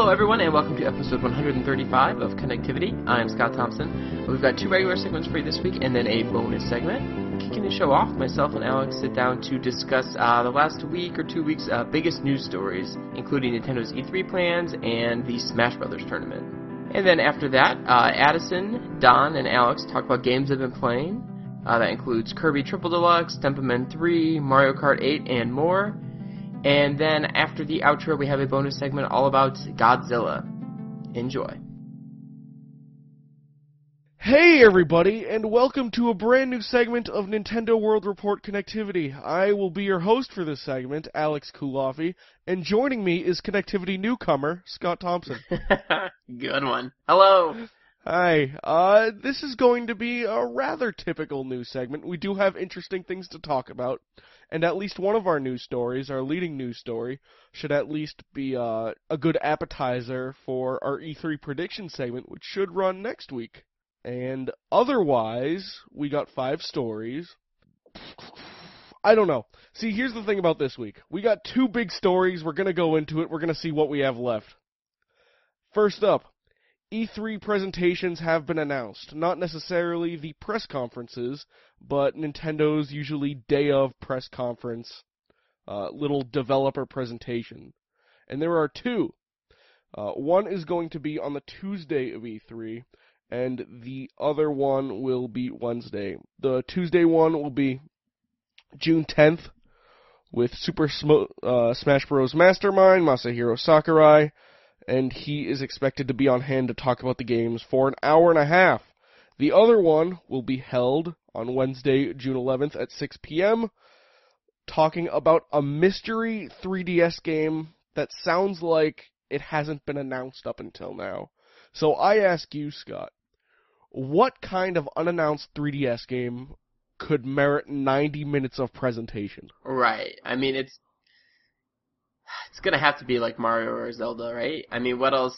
Hello, everyone, and welcome to episode 135 of Connectivity. I'm Scott Thompson. We've got two regular segments for you this week, and then a bonus segment. Kicking the show off, myself and Alex sit down to discuss uh, the last week or two weeks' uh, biggest news stories, including Nintendo's E3 plans and the Smash Brothers tournament. And then after that, uh, Addison, Daan, and Alex talk about games they've been playing. Uh, that includes Kirby Triple Deluxe, Denpa Men 3, Mario Kart 8, and more. And then after the outro, we have a bonus segment all about Godzilla. Enjoy. Hey everybody, and welcome to a brand new segment of Nintendo World Report Connectivity. I will be your host for this segment, Alex Culafi, and joining me is Connectivity newcomer, Scott Thompson. Good one. Hello. Hi. Uh, this is going to be a rather typical news segment. We do have interesting things to talk about, and at least one of our news stories, our leading news story, should at least be uh, a good appetizer for our E3 prediction segment, which should run next week. And otherwise, we got five stories. I don't know. See, here's the thing about this week. We got two big stories. We're going to go into it. We're going to see what we have left. First up, E3 presentations have been announced. Not necessarily the press conferences, but Nintendo's usually day of press conference, uh, little developer presentation. And there are two. Uh, one is going to be on the Tuesday of E3, and the other one will be Wednesday. The Tuesday one will be June 10th with Super Sm- uh, Smash Bros. Mastermind, Masahiro Sakurai, and he is expected to be on hand to talk about the games for an hour and a half. The other one will be held on Wednesday, June 11th at 6 p.m., talking about a mystery 3DS game that sounds like it hasn't been announced up until now. So I ask you, Scott, what kind of unannounced 3DS game could merit 90 minutes of presentation? Right. I mean, it's it's gonna have to be like Mario or Zelda, right? I mean, what else?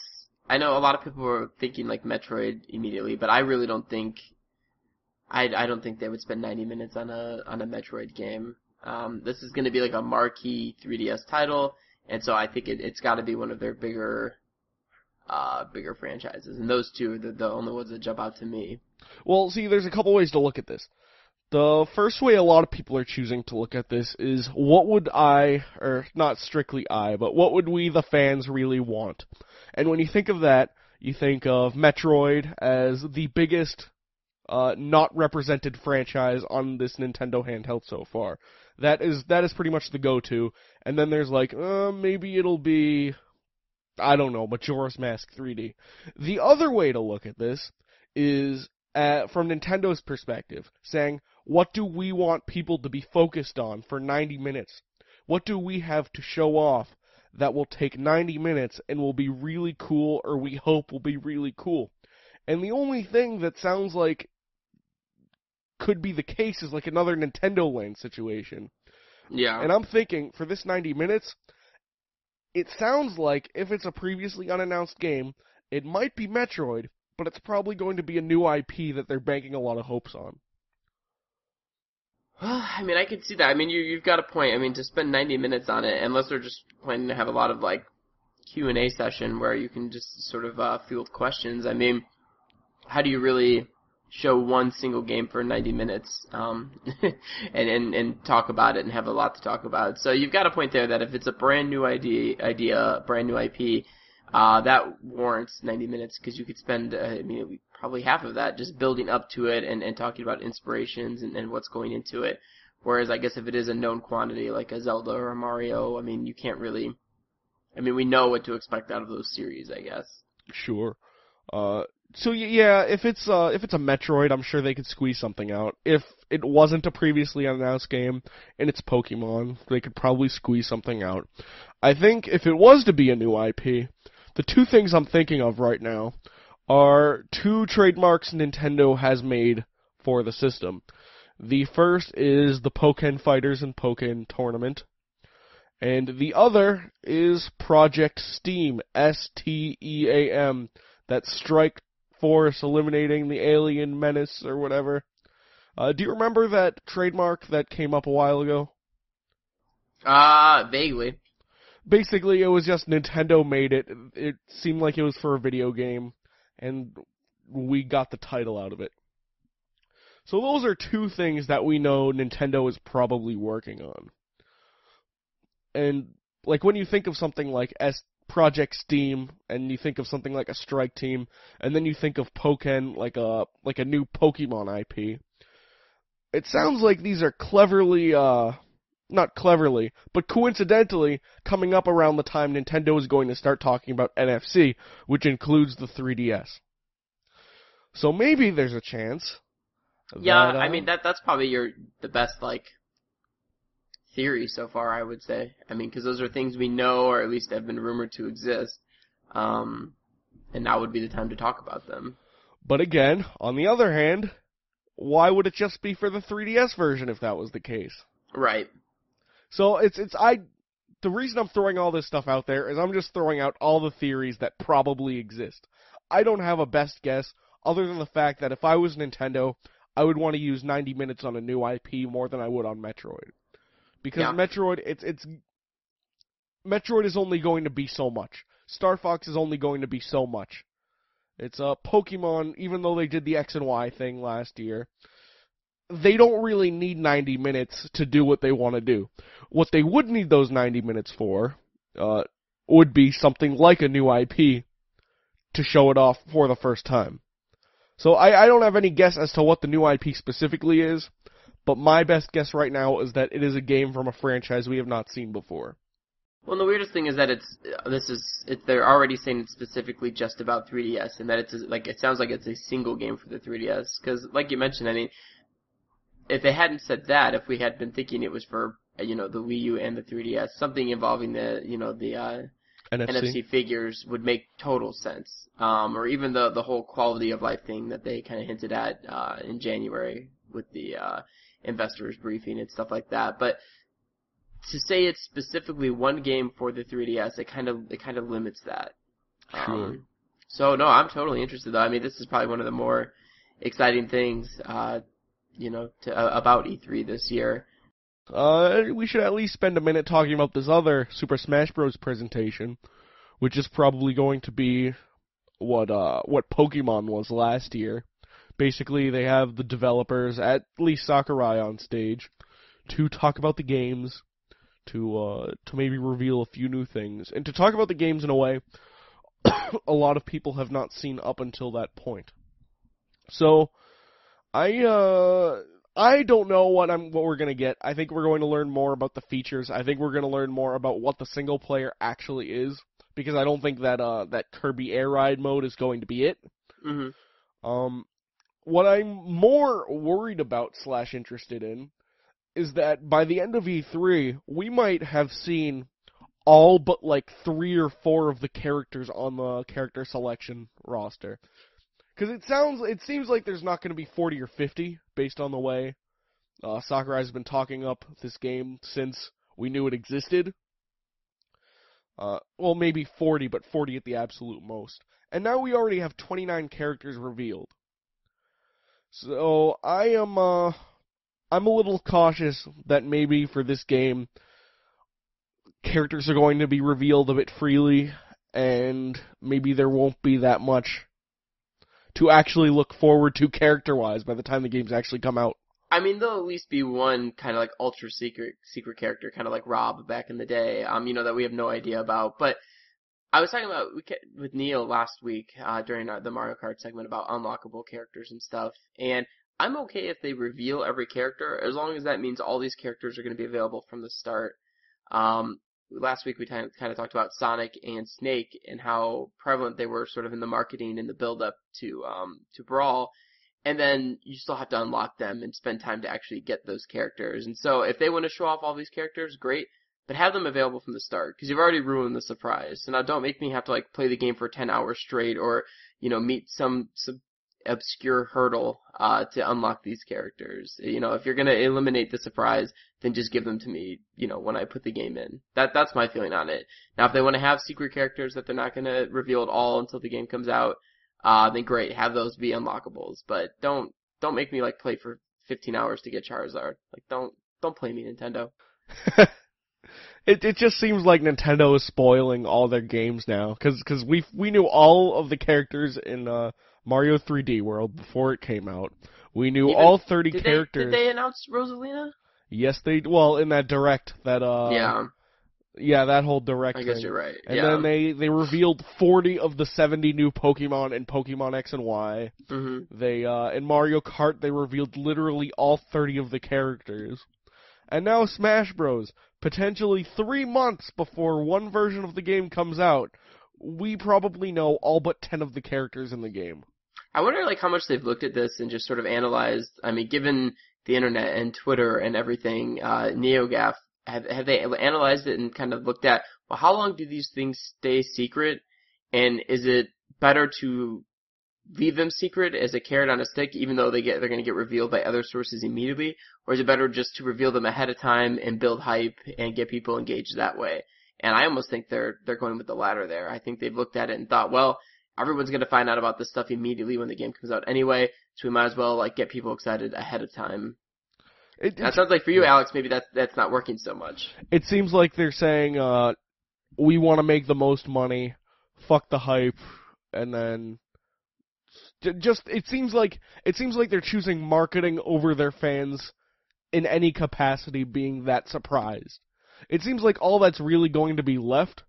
I know a lot of people were thinking like Metroid immediately, but I really don't think I, I don't think they would spend 90 minutes on a on a Metroid game. Um, this is to be like a marquee 3DS title, and so I think it, it's got to be one of their bigger uh, bigger franchises, and those two are the, the only ones that jump out to me. Well, see, there's a couple ways to look at this. The first way a lot of people are choosing to look at this is what would I, or not strictly I, but what would we, the fans, really want? And when you think of that, you think of Metroid as the biggest uh, not represented franchise on this Nintendo handheld so far. That is that is pretty much the go-to. And then there's like, uh, maybe it'll be, I don't know, Majora's Mask 3D. The other way to look at this is uh, from Nintendo's perspective, saying, what do we want people to be focused on for 90 minutes? What do we have to show off that will take 90 minutes and will be really cool, or we hope will be really cool? And the only thing that sounds like could be the case is like another Nintendo Land situation. Yeah. And I'm thinking for this 90 minutes, it sounds like if it's a previously unannounced game, it might be Metroid, but it's probably going to be a new IP that they're banking a lot of hopes on. I mean, I can see that. I mean, you you've got a point. I mean, to spend 90 minutes on it, unless they're just planning to have a lot of like Q and A session where you can just sort of uh, field questions. I mean, how do you really show one single game for 90 minutes um, and, and and talk about it and have a lot to talk about? So you've got a point there that if it's a brand new idea, idea, brand new IP, uh, that warrants 90 minutes because you could spend, uh, I mean, probably half of that just building up to it and, and talking about inspirations and, and what's going into it. Whereas I guess if it is a known quantity like a Zelda or a Mario, I mean, you can't really, I mean, we know what to expect out of those series, I guess. Sure. Uh, so yeah, if it's uh, if it's a Metroid, I'm sure they could squeeze something out. If it wasn't a previously announced game and it's Pokemon, they could probably squeeze something out. I think if it was to be a new IP, the two things I'm thinking of right now are two trademarks Nintendo has made for the system. The first is the Pokken Fighters and Pokken Tournament. And the other is Project Steam, S T E A M, that strike force eliminating the alien menace or whatever. Uh, do you remember that trademark that came up a while ago? Uh, vaguely. Basically it was just Nintendo made it. It seemed like it was for a video game, and we got the title out of it. So those are two things that we know Nintendo is probably working on. And like when you think of something like S Project Steam and you think of something like a Strike Team and then you think of Pokken like a like a new Pokemon IP. It sounds like these are cleverly uh not cleverly, but coincidentally coming up around the time Nintendo is going to start talking about NFC, which includes the 3DS. So maybe there's a chance. Yeah, that, I uh, mean that that's probably your the best like theory so far. I would say. I mean, because those are things we know, or at least have been rumored to exist. Um, and now would be the time to talk about them. But again, on the other hand, why would it just be for the 3DS version if that was the case? Right. So it's it's I the reason I'm throwing all this stuff out there is I'm just throwing out all the theories that probably exist. I don't have a best guess other than the fact that if I was Nintendo, I would want to use 90 minutes on a new IP more than I would on Metroid. Because Yeah. Metroid it's it's Metroid is only going to be so much. Star Fox is only going to be so much. It's a uh, Pokemon even though they did the X and Y thing last year, they don't really need 90 minutes to do what they want to do. What they would need those 90 minutes for uh, would be something like a new IP to show it off for the first time. So I, I don't have any guess as to what the new IP specifically is, but my best guess right now is that it is a game from a franchise we have not seen before. Well, the weirdest thing is that it's this is it, they're already saying it's specifically just about 3DS, and that it's like it sounds like it's a single game for the 3DS. Because, like you mentioned, I mean, if they hadn't said that, if we had been thinking it was for you know the Wii U and the 3DS, something involving the you know the uh, NFC. NFC figures would make total sense. Um, or even the the whole quality of life thing that they kind of hinted at uh, in January with the uh, investors briefing and stuff like that. But to say it's specifically one game for the 3DS, it kind of it kind of limits that. Sure. Um, so no, I'm totally interested though. I mean, this is probably one of the more exciting things, uh, you know, to, uh, about E3 this year. Uh, we should at least spend a minute talking about this other Super Smash Bros. presentation, which is probably going to be what uh what Pokemon was last year. Basically, they have the developers, at least Sakurai, on stage to talk about the games, to uh to maybe reveal a few new things, and to talk about the games in a way a lot of people have not seen up until that point. So, I uh I don't know what I'm what we're gonna get. I think we're going to learn more about the features. I think we're gonna learn more about what the single player actually is because I don't think that uh that Kirby Air Ride mode is going to be it. hmm Um, what I'm more worried about slash interested in is that by the end of E3 we might have seen all but like three or four of the characters on the character selection roster. Because it sounds, it seems like there's not going to be 40 or 50 based on the way uh, Sakurai's been talking up this game since we knew it existed. Uh, well, maybe 40, but 40 at the absolute most. And now we already have 29 characters revealed. So I am, uh, I'm a little cautious that maybe for this game, characters are going to be revealed a bit freely, and maybe there won't be that much to actually look forward to character wise by the time the games actually come out. I mean, there'll at least be one kind of like ultra secret secret character, kind of like Rob back in the day. Um, you know that we have no idea about. But I was talking about with Neal last week uh, during our, the Mario Kart segment about unlockable characters and stuff, and I'm okay if they reveal every character as long as that means all these characters are going to be available from the start. Um, last week we kind of, talked about Sonic and Snake and how prevalent they were sort of in the marketing and the build up to um, to Brawl. And then you still have to unlock them and spend time to actually get those characters. And so if they want to show off all these characters, great. But have them available from the start because you've already ruined the surprise. So now don't make me have to like play the game for 10 hours straight or, you know, meet some, some obscure hurdle uh, to unlock these characters. You know, if you're gonna eliminate the surprise, then just give them to me. You know, when I put the game in. That that's my feeling on it. Now, if they want to have secret characters that they're not gonna reveal at all until the game comes out, uh, then great, have those be unlockables. But don't don't make me like play for 15 hours to get Charizard. Like don't don't play me, Nintendo. It it just seems like Nintendo is spoiling all their games now, because cause we we knew all of the characters in uh, Mario 3D World before it came out. We knew Even- all 30 Did characters. they, did they announce Rosalina? Yes, they well in that direct that uh yeah, yeah that whole direct I guess thing. you're right. And yeah. then they they revealed 40 of the 70 new Pokemon in Pokemon X and Y. hmm They uh in Mario Kart they revealed literally all 30 of the characters. And now Smash Bros. Potentially 3 months before one version of the game comes out, we probably know all but 10 of the characters in the game. I wonder like how much they've looked at this and just sort of analyzed. I mean, given the internet and Twitter and everything, uh, NeoGaf have have they analyzed it and kind of looked at well, how long do these things stay secret, and is it better to leave them secret as a carrot on a stick, even though they get they're going to get revealed by other sources immediately, or is it better just to reveal them ahead of time and build hype and get people engaged that way? And I almost think they're they're going with the latter there. I think they've looked at it and thought, well, everyone's going to find out about this stuff immediately when the game comes out anyway, so we might as well like get people excited ahead of time. It, That sounds like for you, Alex, maybe that's that's not working so much. it seems like they're saying uh we want to make the most money, fuck the hype, and then just it seems like it seems like they're choosing marketing over their fans in any capacity being that surprised. It seems like all that's really going to be left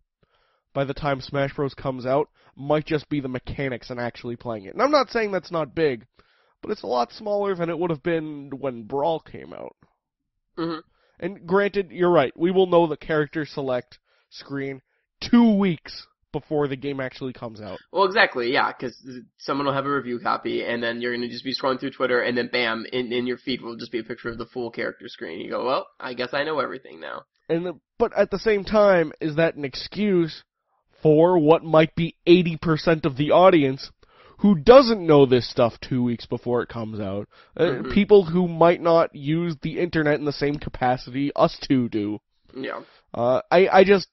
by the time Smash Bros comes out might just be the mechanics and actually playing it. And I'm not saying that's not big, but it's a lot smaller than it would have been when Brawl came out. Mhm. And granted, you're right. We will know the character select screen two weeks before the game actually comes out. Well, exactly, yeah, because someone will have a review copy, and then you're going to just be scrolling through Twitter, and then bam, in in your feed will just be a picture of the full character screen. You go, well, I guess I know everything now. And the, but at the same time, is that an excuse for what might be 80% of the audience who doesn't know this stuff two weeks before it comes out? Uh, Mhm. People who might not use the internet in the same capacity us two do. Yeah. Uh, I, I just,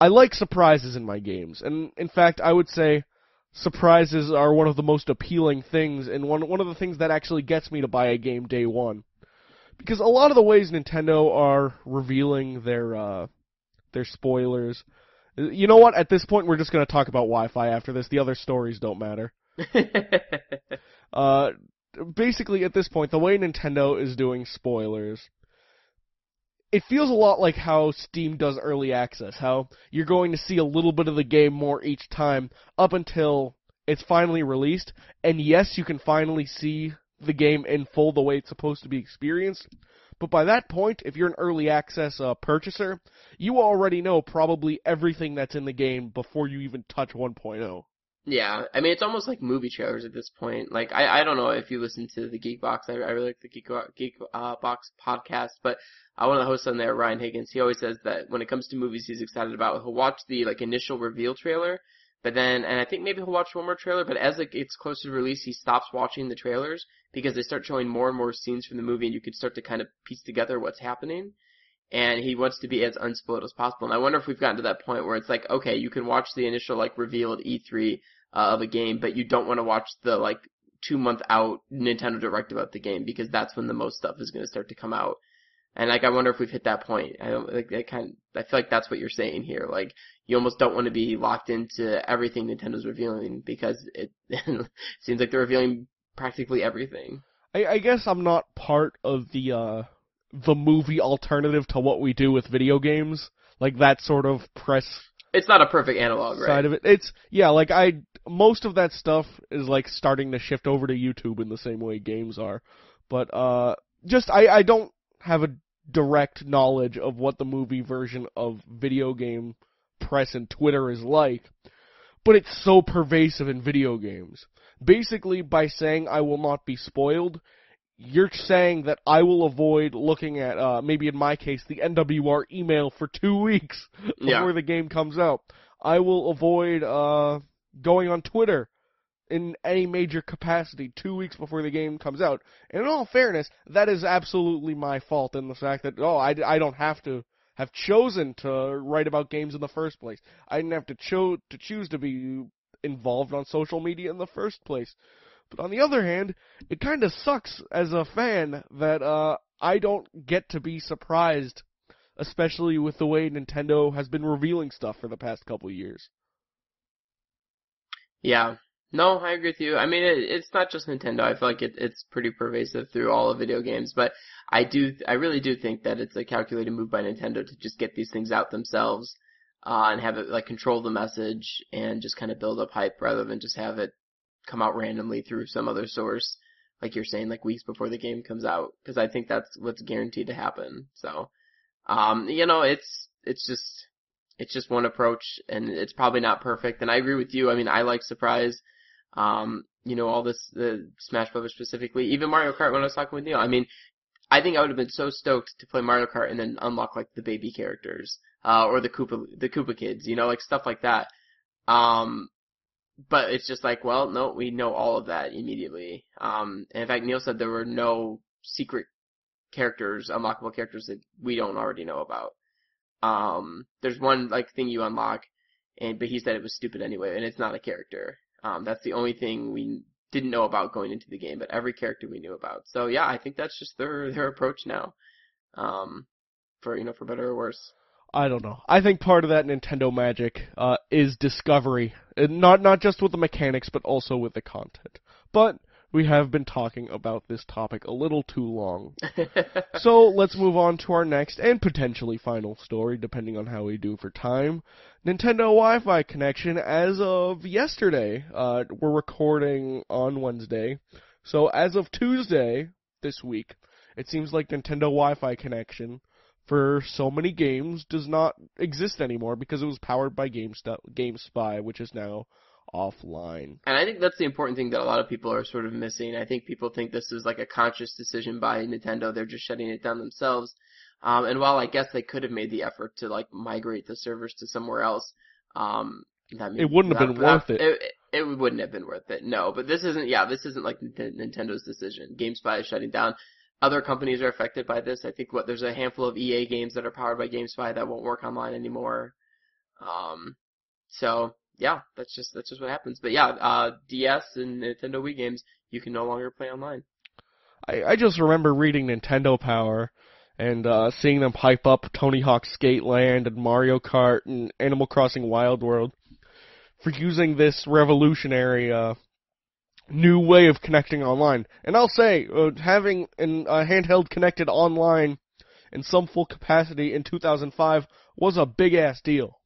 I like surprises in my games, and in fact, I would say surprises are one of the most appealing things, and one one of the things that actually gets me to buy a game day one, because a lot of the ways Nintendo are revealing their uh, their spoilers. You know what? At this point, we're just going to talk about Wi-Fi after this. The other stories don't matter. Uh, basically, at this point, the way Nintendo is doing spoilers, it feels a lot like how Steam does early access. How you're going to see a little bit of the game more each time up until it's finally released. And yes, you can finally see the game in full the way it's supposed to be experienced. But by that point, if you're an early access uh, purchaser, you already know probably everything that's in the game before you even touch oh. 1.0. Yeah, I mean it's almost like movie trailers at this point. Like I, I don't know if you listen to the Geek Box. I, I really like the Geek Geek uh, Box podcast, but uh, one of the hosts on there, Ryan Higgins, he always says that when it comes to movies, he's excited about. He'll watch the like initial reveal trailer, but then and I think maybe he'll watch one more trailer. But as it gets closer to release, he stops watching the trailers because they start showing more and more scenes from the movie, and you can start to kind of piece together what's happening. And he wants to be as unspoiled as possible. And I wonder if we've gotten to that point where it's like, okay, you can watch the initial like reveal at E3 uh, of a game, but you don't want to watch the like two month out Nintendo Direct about the game because that's when the most stuff is going to start to come out. And like, I wonder if we've hit that point. I don't like that kind. I feel like that's what you're saying here. Like, you almost don't want to be locked into everything Nintendo's revealing because it seems like they're revealing practically everything. I, I guess I'm not part of the uh the movie alternative to what we do with video games, like that sort of press It's not a perfect analog, right? side of it. It's yeah, like I most of that stuff is like starting to shift over to YouTube in the same way games are. But uh just I I don't have a direct knowledge of what the movie version of video game press and Twitter is like, but it's so pervasive in video games. Basically by saying I will not be spoiled, you're saying that I will avoid looking at uh maybe in my case the NWR email for 2 weeks Yeah. before the game comes out. I will avoid uh, going on Twitter in any major capacity two weeks before the game comes out. And in all fairness, that is absolutely my fault in the fact that, oh, I, I don't have to have chosen to write about games in the first place. I didn't have to, cho- to choose to be involved on social media in the first place. But on the other hand, it kind of sucks as a fan that uh, I don't get to be surprised especially with the way Nintendo has been revealing stuff for the past couple years. Yeah. No, I agree with you. I mean, it, it's not just Nintendo. I feel like it, it's pretty pervasive through all of video games, but I do, I really do think that it's a calculated move by Nintendo to just get these things out themselves, uh, and have it like control the message and just kind of build up hype rather than just have it come out randomly through some other source, like you're saying, like weeks before the game comes out, because I think that's what's guaranteed to happen. So, um, you know, it's, it's just, it's just one approach and it's probably not perfect. And I agree with you. I mean, I like surprise. Um, you know, all this, the Smash Brothers specifically, even Mario Kart when I was talking with Neal. I mean, I think I would have been so stoked to play Mario Kart and then unlock like the baby characters, uh, or the Koopa, the Koopa kids, you know, like stuff like that. Um, but it's just like, well, no, we know all of that immediately. Um, and in fact, Neal said there were no secret characters, unlockable characters that we don't already know about. Um, there's one like thing you unlock, and but he said it was stupid anyway, and it's not a character. Um, that's the only thing we didn't know about going into the game, but every character we knew about. So yeah, I think that's just their their approach now. Um, for you know, for better or worse. I don't know. I think part of that Nintendo magic uh, is discovery, not not just with the mechanics, but also with the content. But we have been talking about this topic a little too long. so let's move on to our next and potentially final story, depending on how we do for time. Nintendo Wi-Fi connection as of yesterday. Uh, we're recording on Wednesday, so as of Tuesday this week, it seems like Nintendo Wi-Fi connection for so many games does not exist anymore because it was powered by GameStop, GameSpy, which is now offline. And I think that's the important thing that a lot of people are sort of missing. I think people think this is like a conscious decision by Nintendo. They're just shutting it down themselves. Um, and while I guess they could have made the effort to like migrate the servers to somewhere else, um, that it wouldn't have been that, worth it. it. It wouldn't have been worth it. No, but this isn't. Yeah, this isn't like Nintendo's decision. GameSpy is shutting down. Other companies are affected by this. I think what there's a handful of EA games that are powered by GameSpy that won't work online anymore. Um, so yeah, that's just that's just what happens. But yeah, uh, DS and Nintendo Wii games you can no longer play online. I, I just remember reading Nintendo Power and uh, seeing them hype up Tony Hawk Skate Land and Mario Kart and Animal Crossing Wild World for using this revolutionary uh, new way of connecting online. And I'll say, uh, having a handheld connected online in some full capacity in 2005 was a big ass deal.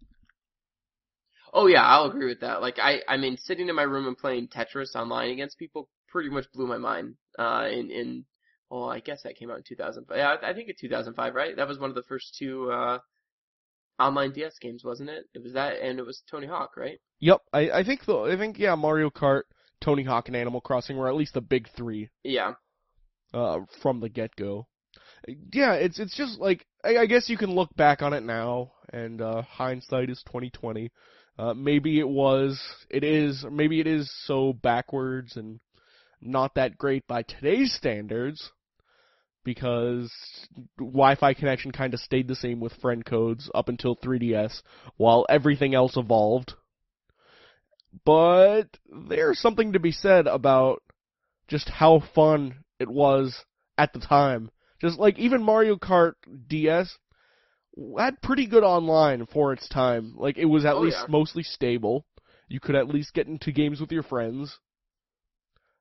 Oh yeah, I'll agree with that. Like I, I mean, sitting in my room and playing Tetris online against people pretty much blew my mind. Uh, in in well, I guess that came out in 2005. Yeah, I think in 2005, right? That was one of the first two uh, online DS games, wasn't it? It was that, and it was Tony Hawk, right? Yep, I, I think the I think yeah, Mario Kart, Tony Hawk, and Animal Crossing were at least the big three. Yeah. Uh, from the get go. Yeah, it's it's just like I, I guess you can look back on it now, and uh, hindsight is 2020. Uh, maybe it was, it is, maybe it is so backwards and not that great by today's standards because Wi-Fi connection kind of stayed the same with friend codes up until 3DS while everything else evolved. But there's something to be said about just how fun it was at the time. Just like even Mario Kart DS had pretty good online for its time. Like it was at Oh, least yeah. mostly stable. You could at least get into games with your friends.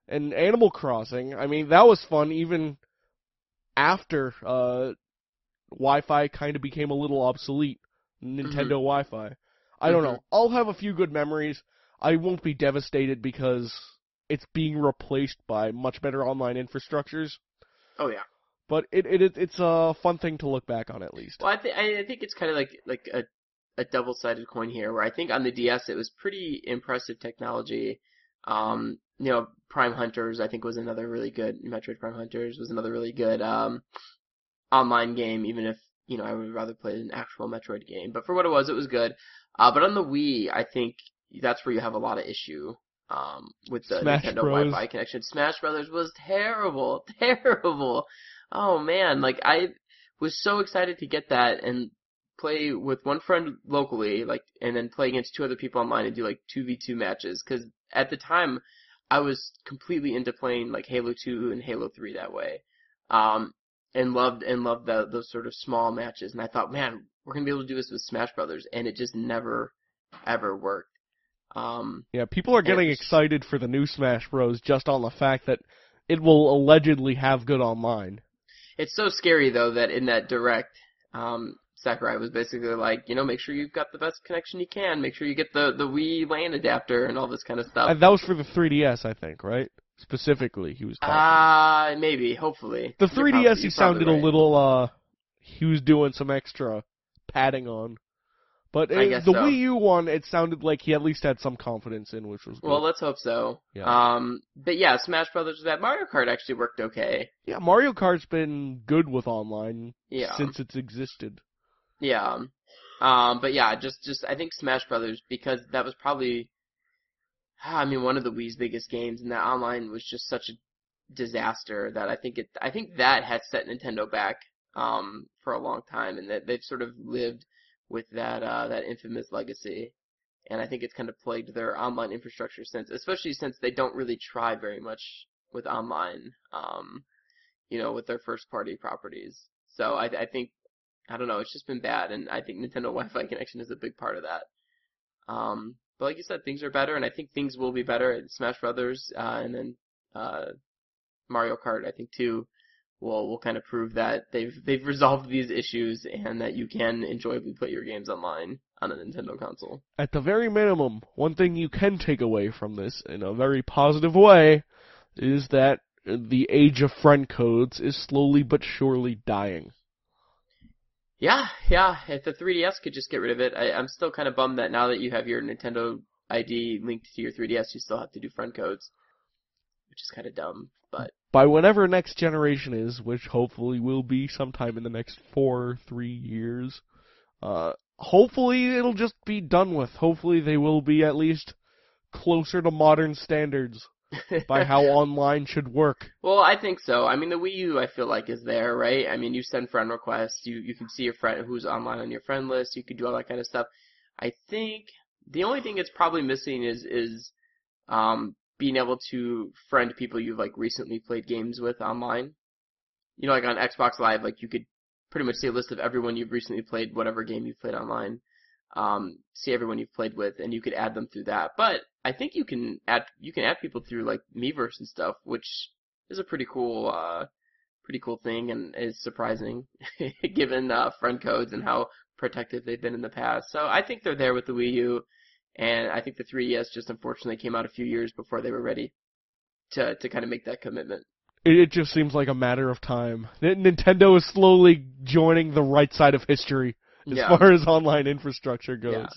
And Animal Crossing, I mean, that was fun even after uh, Wi-Fi kind of became a little obsolete. Nintendo Wi-Fi. I don't Mhm. know. I'll have a few good memories. I won't be devastated because it's being replaced by much better online infrastructures. Oh yeah. But it, it it- it's a fun thing to look back on at least. Well, I think I think it's kind of like like a a double-sided coin here, where I think on the DS it was pretty impressive technology. Um, you know, Prime Hunters I think was another really good Metroid Prime Hunters was another really good um online game, even if you know I would rather play an actual Metroid game. But for what it was, it was good. Uh, but on the Wii, I think that's where you have a lot of issue um, with the Smash Nintendo Bros. Wi-Fi connection. Smash Brothers was terrible, terrible. Oh man, like I was so excited to get that and play with one friend locally, like, and then play against two other people online and do like two v two matches. Because at the time, I was completely into playing like Halo Two and Halo Three that way. Um, and loved and loved the, those sort of small matches. And I thought, man, we're gonna be able to do this with Smash Brothers, and it just never ever worked. Um, Yeah, people are getting excited for the new Smash Bros. just on the fact that it will allegedly have good online. It's so scary though that in that direct, um, Sakurai was basically like, you know, make sure you've got the best connection you can. Make sure you get the the Wii LAN adapter and all this kind of stuff. And that was for the 3DS, I think, right? Specifically, he was talking. Ah, maybe, hopefully. the 3DS, prob- he sounded right. a little, uh, he was doing some extra padding on. But I guess the so. Wii U one, it sounded like he at least had some confidence in, which was good. Well, let's hope so. Yeah. Um, but yeah, Smash Brothers with that Mario Kart actually worked okay. yeah, Mario Kart's been good with online Yeah. since it's existed. Yeah. Um, but yeah, just just I think Smash Brothers because that was probably, I mean, one of the Wii's biggest games, and that online was just such a disaster that I think it I think that has set Nintendo back um for a long time, and that they've sort of lived with that uh that infamous legacy. And I think it's kind of plagued their online infrastructure since, especially since they don't really try very much with online, um, you know, with their first party properties. So I, I think I don't know. It's just been bad, and I think Nintendo Wi-Fi connection is a big part of that. Um, but like you said, things are better, and I think things will be better at Smash Brothers, uh, and then uh, Mario Kart. I think too will will kind of prove that they've they've resolved these issues, and that you can enjoyably play your games online on a Nintendo console. At the very minimum, one thing you can take away from this in a very positive way is that the age of friend codes is slowly but surely dying. Yeah, yeah. If the 3DS could just get rid of it, I, I'm still kind of bummed that now that you have your Nintendo ID linked to your 3DS, you still have to do friend codes, which is kind of dumb. But By whenever next generation is, which hopefully will be sometime in the next four, three years, uh, hopefully it'll just be done with. Hopefully they will be at least closer to modern standards by how online should work. Well, I think so. I mean, the Wii U, I feel like, is there, right? I mean, you send friend requests, you you can see your friend who's online on your friend list, you can do all that kind of stuff. I think the only thing it's probably missing is is um being able to friend people you've like recently played games with online. You know, like on Xbox Live, like you could pretty much see a list of everyone you've recently played, whatever game you've played online. Um, see everyone you've played with, and you could add them through that. But I think you can add you can add people through like Miiverse and stuff, which is a pretty cool uh pretty cool thing and is surprising given uh friend codes and how protective they've been in the past. So I think they're there with the Wii U and I think the 3DS just unfortunately came out a few years before they were ready to to kind of make that commitment. It, it just seems like a matter of time. Nintendo is slowly joining the right side of history as yeah. far as online infrastructure goes. Yeah.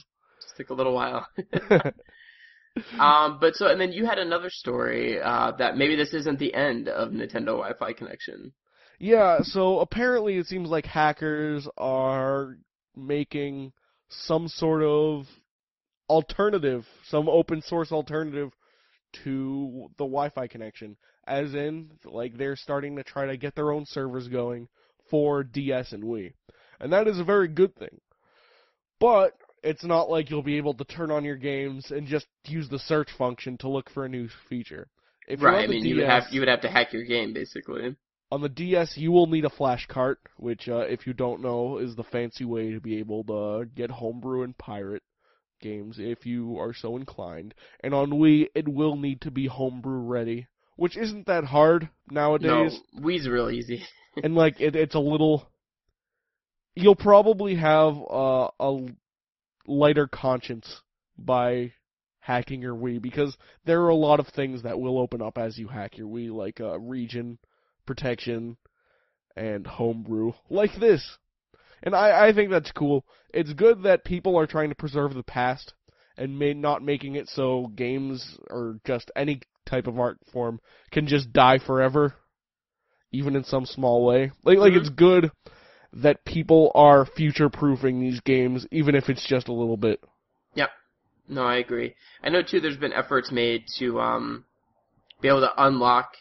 Just took a little while. um but so and then you had another story uh that maybe this isn't the end of Nintendo Wi-Fi connection. Yeah, so apparently it seems like hackers are making some sort of alternative, some open source alternative to the Wi-Fi connection. As in, like, they're starting to try to get their own servers going for DS and Wii. And that is a very good thing. But it's not like you'll be able to turn on your games and just use the search function to look for a new feature. If right, I the mean DS, you would have you would have to hack your game basically. on the DS, you will need a flash cart, which, uh, if you don't know, is the fancy way to be able to get homebrew and pirate games if you are so inclined. And on Wii, it will need to be homebrew ready, which isn't that hard nowadays. No, Wii's real easy. and like, it, it's a little. You'll probably have uh, a lighter conscience by hacking your Wii because there are a lot of things that will open up as you hack your Wii, like uh, region protection and homebrew, like this. And I, I think that's cool. It's good that people are trying to preserve the past and may not making it so games or just any type of art form can just die forever, even in some small way. Like like Mhm. it's good that people are future proofing these games, even if it's just a little bit. Yep. No, I agree. I know too. There's been efforts made to um, be able to unlock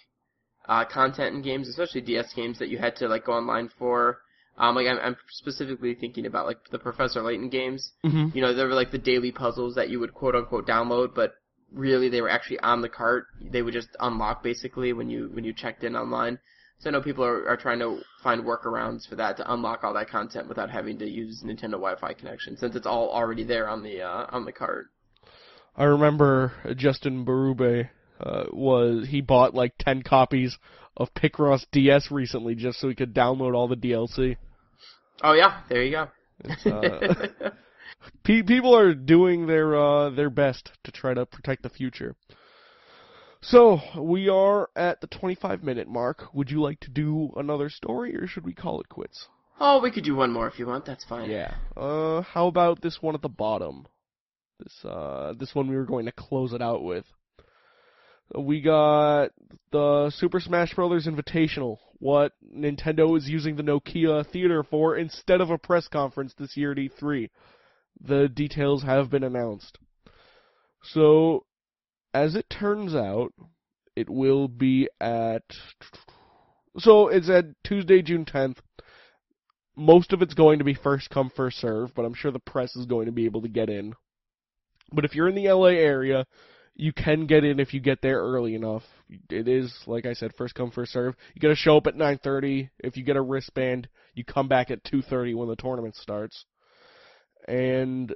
uh, content in games, especially DS games that you had to like go online for. Um, like I'm, I'm specifically thinking about like the Professor Layton games. Mm-hmm. You know, there were like the daily puzzles that you would quote unquote download, but really they were actually on the cart. They would just unlock basically when you when you checked in online. So I know people are, are trying to find workarounds for that to unlock all that content without having to use Nintendo Wi-Fi connection, since it's all already there on the uh, on the cart. I remember Justin Berube uh, was he bought like ten copies of Picross DS recently just so he could download all the DLC. Oh yeah, there you go. It's, uh, pe- people are doing their uh, their best to try to protect the future. So we are at the 25 minute mark. Would you like to do another story, or should we call it quits? oh, we could do one more if you want. That's fine. Yeah. Uh, how about this one at the bottom? This uh, this one we were going to close it out with. We got the Super Smash Bros. Invitational. What Nintendo is using the Nokia Theater for instead of a press conference this year at E3. The details have been announced. So, as it turns out, it will be at. So it's at Tuesday, June 10th. Most of it's going to be first come, first serve, but I'm sure the press is going to be able to get in. But if you're in the LA area, you can get in if you get there early enough. It is, like I said, first come, first serve. You gotta show up at 9:30. If you get a wristband, you come back at 2:30 when the tournament starts. And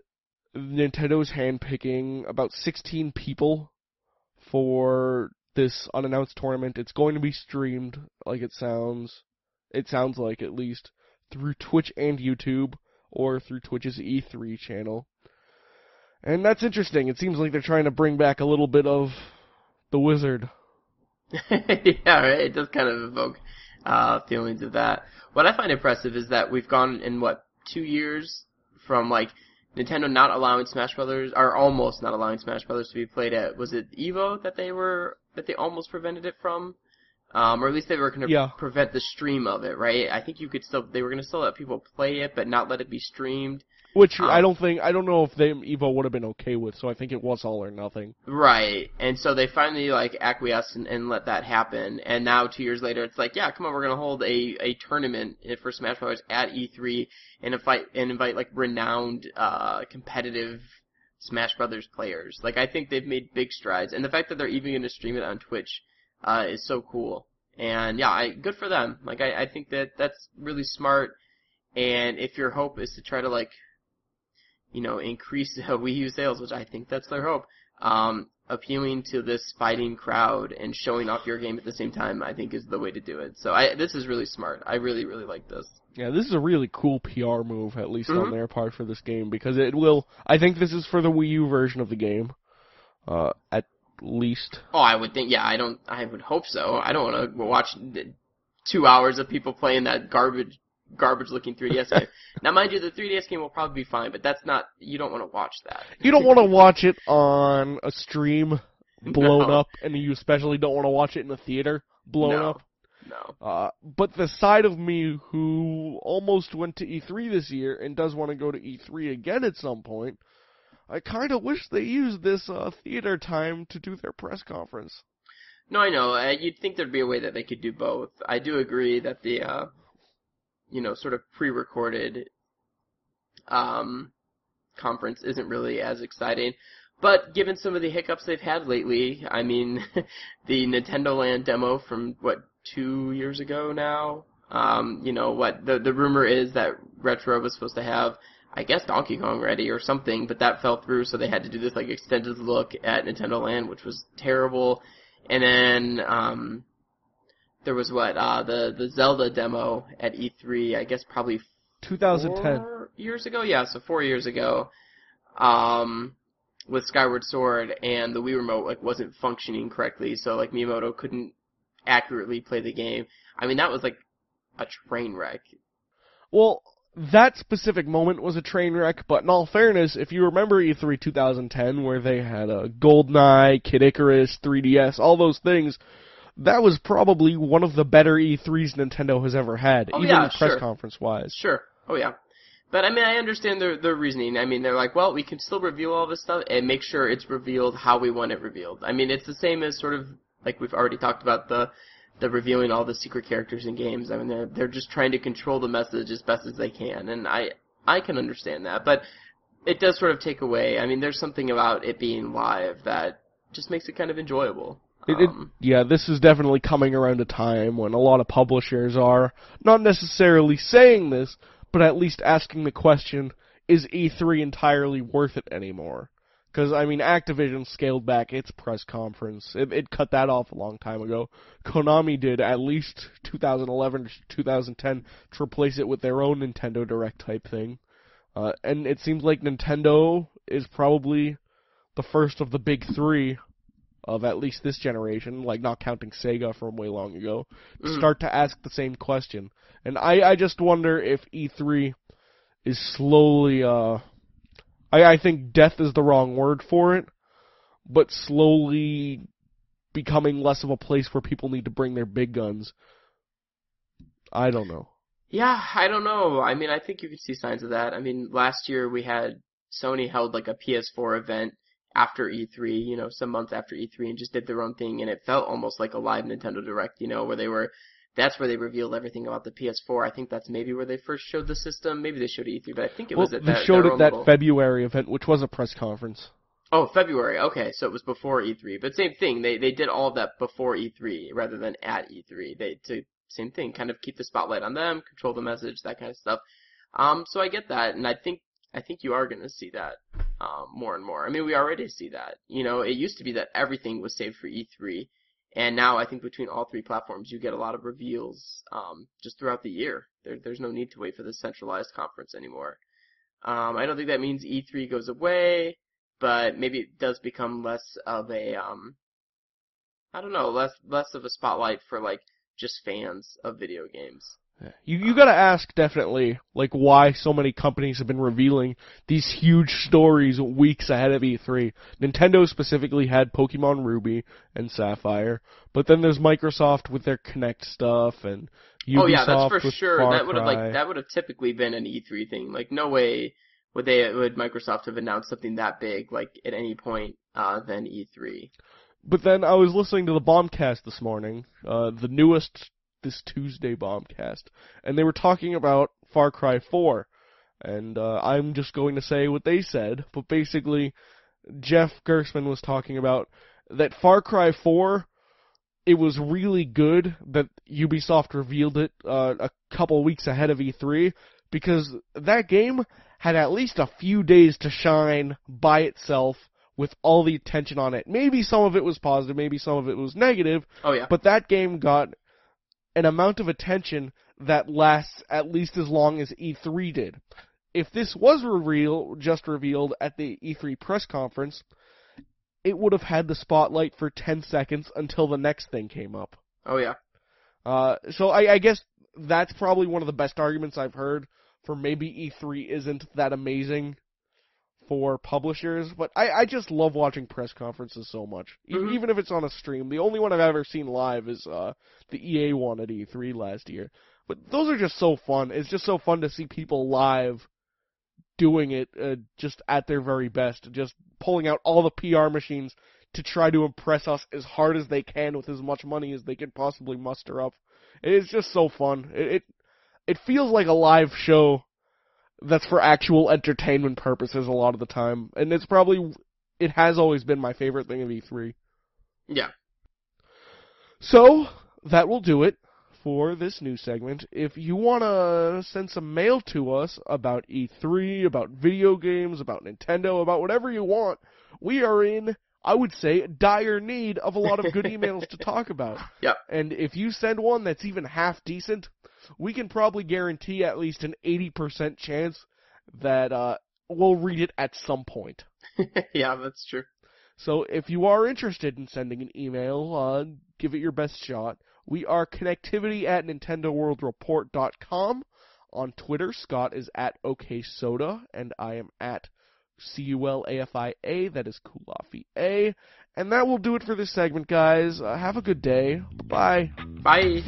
Nintendo's handpicking about 16 people for this unannounced tournament. It's going to be streamed, like it sounds. It sounds like at least through Twitch and YouTube, or through Twitch's E3 channel. And that's interesting. It seems like they're trying to bring back a little bit of the wizard. yeah, right. It does kind of evoke uh, feelings of that. What I find impressive is that we've gone in what two years from like Nintendo not allowing Smash Brothers, or almost not allowing Smash Brothers to be played at. Was it Evo that they were that they almost prevented it from? Um, or at least they were going to Yeah. prevent the stream of it, right? I think you could still they were going to still let people play it, but not let it be streamed. Which Um, I don't think I don't know if they Evo would have been okay with, so I think it was all or nothing. Right. And so they finally like acquiesced and, and let that happen. And now two years later, it's like, yeah, come on, we're gonna hold a, a tournament for Smash Bros. at E3 and invite and invite like renowned uh, competitive Smash Brothers players. Like I think they've made big strides, and the fact that they're even gonna stream it on Twitch uh, is so cool. And yeah, I, good for them. Like I, I think that that's really smart. And if your hope is to try to like you know, increase uh, Wii U sales, which I think that's their hope. Um, appealing to this fighting crowd and showing off your game at the same time, I think is the way to do it. So I, this is really smart. I really, really like this. Yeah, this is a really cool PR move, at least on Mhm. their part for this game, because it will. I think this is for the Wii U version of the game, uh, at least. Oh, I would think, yeah, I don't, I would hope so. I don't want to watch two hours of people playing that garbage, garbage looking 3DS game. Now, mind you, the 3DS game will probably be fine, but that's not, you don't want to watch that. You don't want to watch it on a stream blown No. up, and you especially don't want to watch it in a theater blown No. up. No. Uh, but the side of me who almost went to E3 this year and does want to go to E3 again at some point, I kind of wish they used this uh, theater time to do their press conference. No, I know. Uh, you'd think there'd be a way that they could do both. I do agree that the, uh, you know, sort of pre-recorded um, conference isn't really as exciting. But given some of the hiccups they've had lately, I mean, the Nintendo Land demo from what two years ago now. Um, you know what the the rumor is that Retro was supposed to have, I guess Donkey Kong ready or something, but that fell through, so they had to do this like extended look at Nintendo Land, which was terrible. And then um, there was what uh, the the Zelda demo at E3. I guess probably 2010. four years ago. Yeah, so four years ago, um, with Skyward Sword and the Wii remote like wasn't functioning correctly, so like Miyamoto couldn't accurately play the game. I mean, that was like a train wreck. Well, that specific moment was a train wreck, but in all fairness, if you remember E E3 2010, where they had a GoldenEye, Kid Icarus, 3DS, all those things, that was probably one of the better E3s Nintendo has ever had, Oh, even yeah, press sure. conference wise. Sure. Oh yeah. But I mean, I understand their their reasoning. I mean, they're like, well, we can still reveal all this stuff and make sure it's revealed how we want it revealed. I mean, it's the same as sort of like we've already talked about the the revealing all the secret characters in games. I mean, they're they're just trying to control the message as best as they can, and I I can understand that, but it does sort of take away. I mean, there's something about it being live that just makes it kind of enjoyable. It, it, Um, yeah, this is definitely coming around a time when a lot of publishers are not necessarily saying this, but at least asking the question, is E3 entirely worth it anymore? Because, I mean, Activision scaled back its press conference. It, it cut that off a long time ago. Konami did at least 2011 to 2010 to replace it with their own Nintendo Direct type thing. Uh, and it seems like Nintendo is probably the first of the big three of at least this generation, like not counting Sega from way long ago, Mhm. start to ask the same question. And I, I just wonder if E3 is slowly, uh, I, I think death is the wrong word for it, but slowly becoming less of a place where people need to bring their big guns. I don't know. Yeah, I don't know. I mean, I think you could see signs of that. I mean, last year we had Sony held like a PS4 event after E3, you know, some months after E3 and just did their own thing and it felt almost like a live Nintendo Direct, you know, where they were that's where they revealed everything about the PS4. I think that's maybe where they first showed the system. Maybe they showed E3, but I think it well, was at that they that, showed it that little... February event, which was a press conference. Oh, February. Okay, so it was before E3. But same thing. They they did all of that before E3 rather than at E3. They to same thing, kind of keep the spotlight on them, control the message, that kind of stuff. Um, so I get that, and I think I think you are going to see that um, more and more. I mean, we already see that. You know, it used to be that everything was saved for E3, and now I think between all three platforms, you get a lot of reveals um, just throughout the year. There, there's no need to wait for the centralized conference anymore. Um, I don't think that means E3 goes away but maybe it does become less of a um I don't know, less less of a spotlight for like just fans of video games. You you gotta ask definitely like why so many companies have been revealing these huge stories weeks ahead of E3. Nintendo specifically had Pokemon Ruby and Sapphire, but then there's Microsoft with their Kinect stuff and Ubisoft oh yeah, that's for sure. Far that would have like that would have typically been an E3 thing. Like no way would they would Microsoft have announced something that big like at any point uh than E3. But then I was listening to the Bombcast this morning, uh, the newest this Tuesday Bombcast, and they were talking about Far Cry 4. And uh, I'm just going to say what they said, but basically, Jeff Gerstmann was talking about that Far Cry 4. It was really good that Ubisoft revealed it uh, a couple weeks ahead of E3 because that game had at least a few days to shine by itself with all the attention on it. Maybe some of it was positive, maybe some of it was negative, Oh yeah. but that game got an amount of attention that lasts at least as long as E3 did. If this was reveal just revealed at the E3 press conference, it would have had the spotlight for 10 seconds until the next thing came up. Oh yeah. Uh, so I, I guess that's probably one of the best arguments I've heard for maybe E3 isn't that amazing for publishers, but I, I just love watching press conferences so much. Mhm. Even if it's on a stream. The only one I've ever seen live is uh, the EA one at E3 last year. But those are just so fun. It's just so fun to see people live doing it uh, just at their very best, just pulling out all the PR machines to try to impress us as hard as they can with as much money as they can possibly muster up. It's just so fun. It it, it feels like a live show that's for actual entertainment purposes a lot of the time, and it's probably it has always been my favorite thing of E3. Yeah. So that will do it for this news segment. If you want to send some mail to us about E3, about video games, about Nintendo, about whatever you want, we are in, I would say, dire need of a lot of good emails to talk about. Yep. And if you send one that's even half decent, we can probably guarantee at least an 80% chance that uh, we'll read it at some point. yeah, that's true. So if you are interested in sending an email, uh, give it your best shot. We are connectivity at NintendoWorldReport.com. On Twitter, Scott is at OKSoda, and I am at C-U-L-A-F-I-A, that is Culafi-A. And that will do it for this segment, guys. Uh, have a good day. Bye. Bye.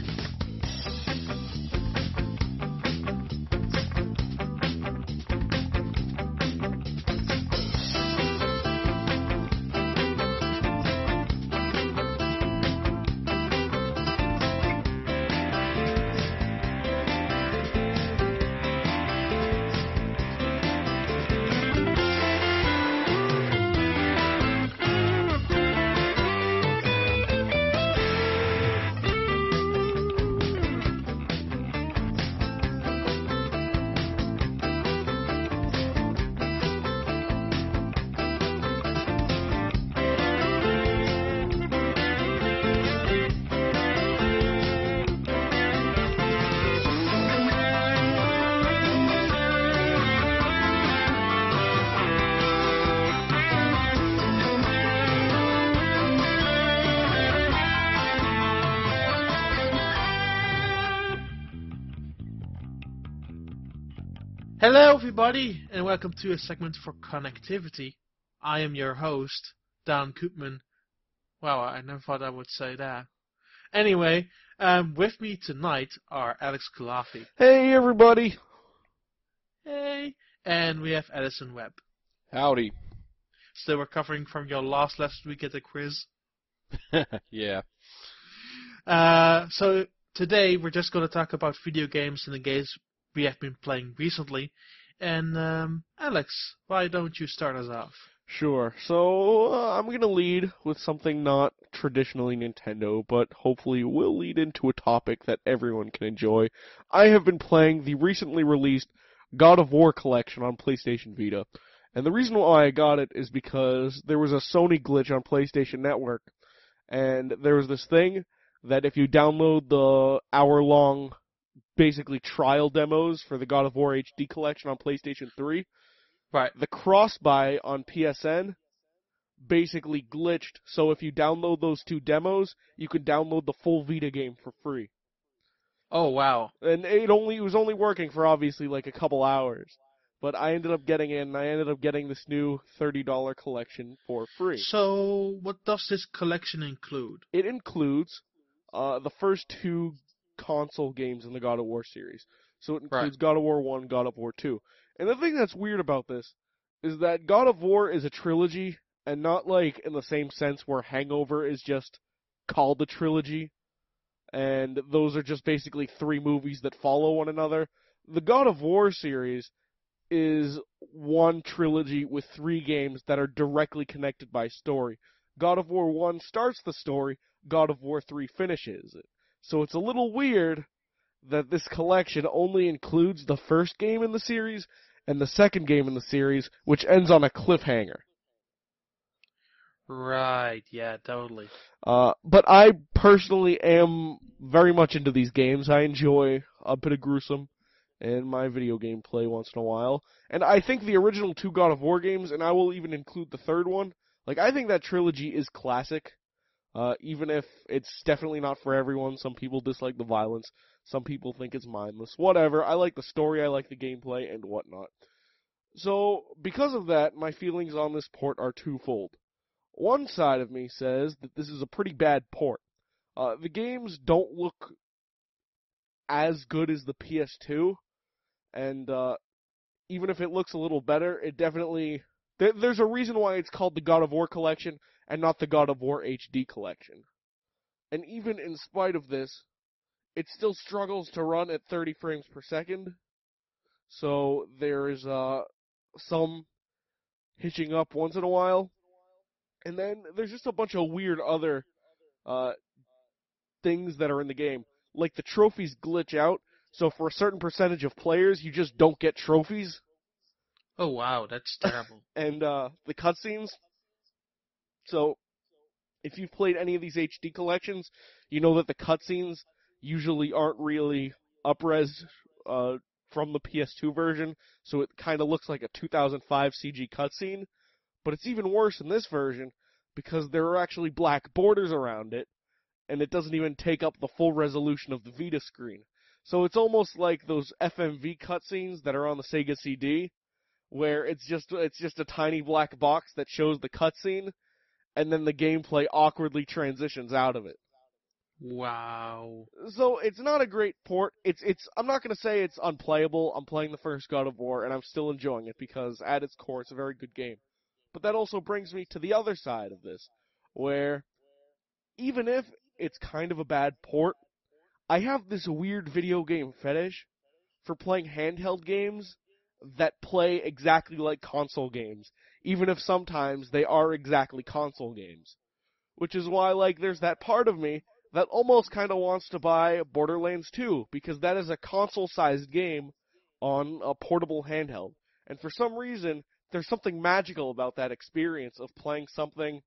Hello, everybody, and welcome to a segment for connectivity. I am your host, Daan Koopman. Wow, I never thought I would say that. Anyway, um, with me tonight are Alex Culafi. Hey, everybody. Hey, and we have Addison Webb. Howdy. Still recovering from your loss last week at the quiz. yeah. Uh, so today we're just going to talk about video games and the games we have been playing recently. And um, Alex, why don't you start us off? Sure. So uh, I'm gonna lead with something not traditionally Nintendo, but hopefully will lead into a topic that everyone can enjoy. I have been playing the recently released God of War collection on PlayStation Vita. And the reason why I got it is because there was a Sony glitch on PlayStation Network. And there was this thing that if you download the hour long basically trial demos for the God of War HD collection on PlayStation 3, Right. the cross buy on PSN basically glitched. So if you download those two demos, you can download the full Vita game for free. Oh wow. And it only it was only working for obviously like a couple hours. But I ended up getting in. and I ended up getting this new thirty dollar collection for free. So, what does this collection include? It includes uh, the first two console games in the God of War series. So it includes God of War 1, God of War 2. And the thing that's weird about this is that God of War is a trilogy, and not like in the same sense where Hangover is just called a trilogy, and those are just basically three movies that follow one another. The God of War series is one trilogy with three games that are directly connected by story. God of War 1 starts the story, God of War 3 finishes it. So it's a little weird that this collection only includes the first game in the series and the second game in the series, which ends on a cliffhanger. Right, yeah, totally. Uh, but I personally am very much into these games. I enjoy a bit of gruesome in my video game play once in a while. And I think the original two God of War games, and I will even include the third one, like I think that trilogy is classic. Uh, even if it's definitely not for everyone. Some people dislike the violence. Some people think it's mindless. Whatever. I like the story. I like the gameplay and whatnot. So, because of that, my feelings on this port are twofold. One side of me says that this is a pretty bad port. Uh, the games don't look as good as the PS2, and uh, even if it looks a little better, it definitely there, there's a reason why it's called the God of War collection and not the God of War HD collection. And even in spite of this, it still struggles to run at 30 frames per second. So there is uh, some hitching up once in a while. And then there's just a bunch of weird other uh, things that are in the game. Like the trophies glitch out, so for a certain percentage of players, you just don't get trophies. Oh wow, that's terrible. and uh, the cutscenes. So, if you've played any of these HD collections, you know that the cutscenes usually aren't really upres uh, from the PS2 version, so it kind of looks like a 2005 CG cutscene. But it's even worse in this version because there are actually black borders around it, and it doesn't even take up the full resolution of the Vita screen. So it's almost like those FMV cutscenes that are on the Sega CD, where it's just it's just a tiny black box that shows the cutscene, and then the gameplay awkwardly transitions out of it. Wow. So it's not a great port. It's it's I'm not gonna say it's unplayable. I'm playing the first God of War and I'm still enjoying it because at its core it's a very good game. But that also brings me to the other side of this, where even if it's kind of a bad port, I have this weird video game fetish for playing handheld games that play exactly like console games, even if sometimes they are exactly console games. Which is why, like, there's that part of me that almost kind of wants to buy Borderlands 2, because that is a console sized game on a portable handheld. And for some reason, there's something magical about that experience of playing something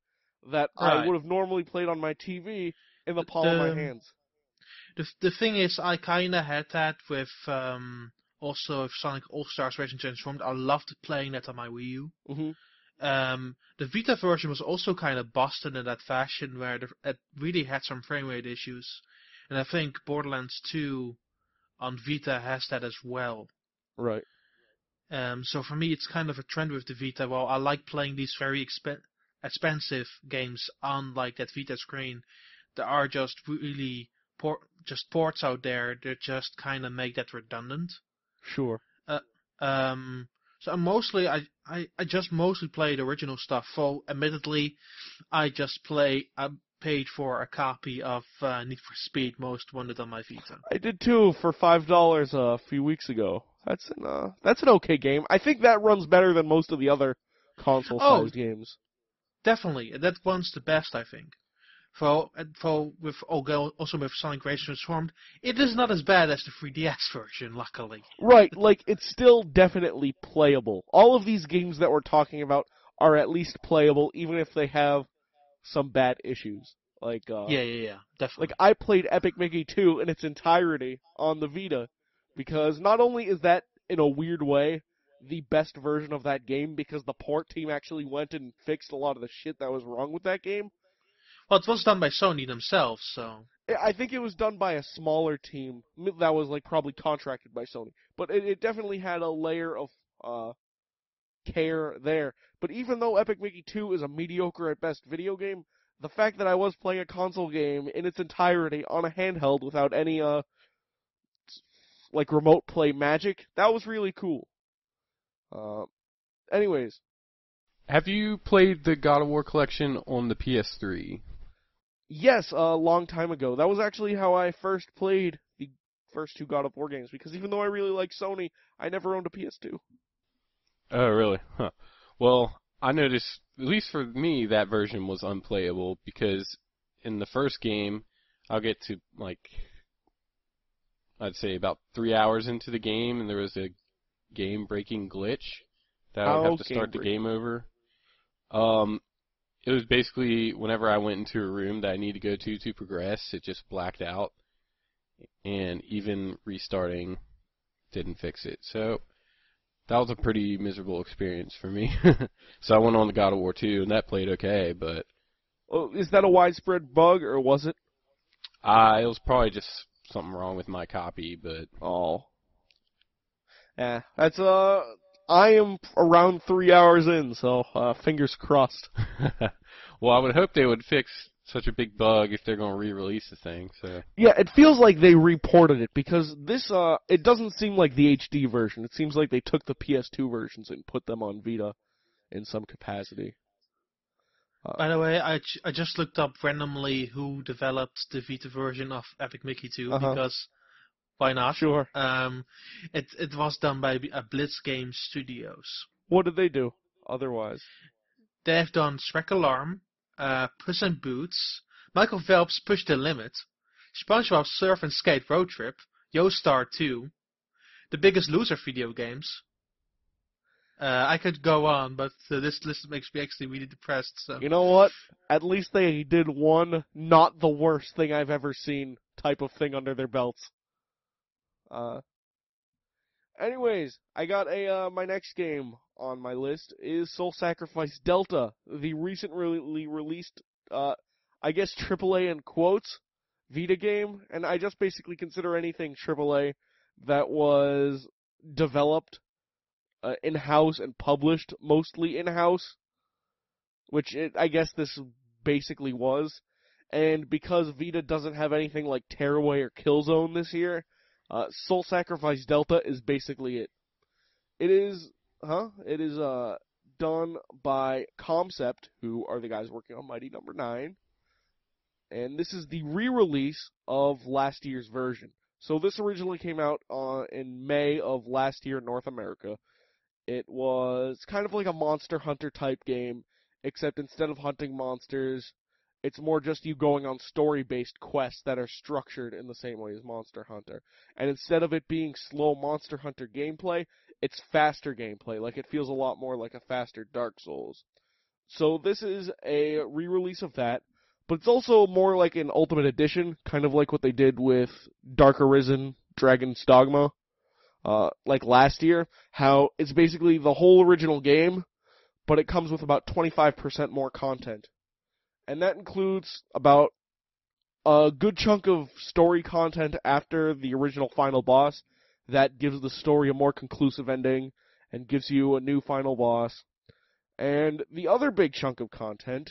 that I would have normally played on my TV in the palm of my hands. The the thing is, I kinda had that with um also with Sonic All Stars Racing Transformed. I loved playing that on my Wii U. hmm Um, the Vita version was also kind of busted in that fashion where the, it really had some frame rate issues, and I think Borderlands 2 on Vita has that as well. Right. Um, so for me, it's kind of a trend with the Vita. Well, I like playing these very exp- expensive games on like that Vita screen. There are just really port just ports out there that just kind of make that redundant. Sure. Uh, Um, so I'm mostly I, I I just mostly play the original stuff. So admittedly, I just play I paid for a copy of uh, Need for Speed Most Wanted on my Vita. I did too for five dollars a few weeks ago. That's an uh, that's an okay game. I think that runs better than most of the other console-sized Oh. games. Definitely, that one's the best I think. For for with although also with Sonic Race Transformed, it is not as bad as the 3DS version, luckily. Right, like it's still definitely playable. All of these games that we're talking about are at least playable, even if they have some bad issues. Like, uh, Yeah, yeah, yeah, definitely. like I played Epic Mickey 2 in its entirety on the Vita, because not only is that in a weird way the best version of that game, because the port team actually went and fixed a lot of the shit that was wrong with that game. Well, it was done by Sony themselves, so I- I think it was done by a smaller team that was like probably contracted by Sony, but it, it definitely had a layer of uh, care there. But even though Epic Mickey 2 is a mediocre at best video game, the fact that I was playing a console game in its entirety on a handheld without any uh like remote play magic, that was really cool. Uh, anyways, Have you played the God of War collection on the PS3? Yes, a long time ago. That was actually how I first played the first two God of War games, because even though I really like Sony, I never owned a PS2. Oh, really? Huh. Well, I noticed, at least for me, that version was unplayable because in the first game, I'll get to, like, I'd say about three hours into the game, and there was a game breaking glitch that I would have to Oh, start the game-breaking. game over. Um, it was basically whenever I went into a room that I need to go to to progress, it just blacked out, and even restarting didn't fix it. So that was a pretty miserable experience for me. so I went on to God of War 2, and that played okay, but Oh, is that a widespread bug, or was it? uh, it was probably just something wrong with my copy. But Oh. Yeah, that's, uh, I am around three hours in, so, uh, fingers crossed. well, I would hope they would fix such a big bug if they're going to re-release the thing. So Yeah, it feels like they reported it, because this, uh, it doesn't seem like the HD version. It seems like they took the PS2 versions and put them on Vita in some capacity. By the way, I, j- I just looked up randomly who developed the Vita version of Epic Mickey 2 Uh-huh. because why not? Sure. Um, it it was done by uh, Blitz Game Studios. What did they do otherwise? They have done Shrek Alarm, uh, Puss in Boots, Michael Phelps Push the Limit, SpongeBob Surf and Skate Road Trip, Yoostar 2, The Biggest Loser video games. Uh, I could go on, but uh, this list makes me actually really depressed. So You know what? At least they did one not the worst thing I've ever seen type of thing under their belts. Uh Anyways, I got a uh, my next game on my list is Soul Sacrifice Delta, the recently released uh I guess AAA in quotes Vita game, and I just basically consider anything AAA that was developed uh, in-house and published mostly in-house which it, I guess this basically was. And because Vita doesn't have anything like Tearaway or Killzone this year, uh, Soul Sacrifice Delta is basically it. It is, huh? It is uh done by Comcept, who are the guys working on Mighty Number Nine, and this is the re-release of last year's version. So this originally came out uh, in May of last year in North America. It was kind of like a Monster Hunter type game except instead of hunting monsters, it's more just you going on story-based quests that are structured in the same way as Monster Hunter. And instead of it being slow Monster Hunter gameplay, it's faster gameplay. Like it feels a lot more like a faster Dark Souls. So this is a re-release of that, but it's also more like an Ultimate Edition, kind of like what they did with Dark Arisen, Dragon's Dogma, uh, like last year. How it's basically the whole original game, but it comes with about 25% more content. And that includes about a good chunk of story content after the original final boss that gives the story a more conclusive ending and gives you a new final boss. And the other big chunk of content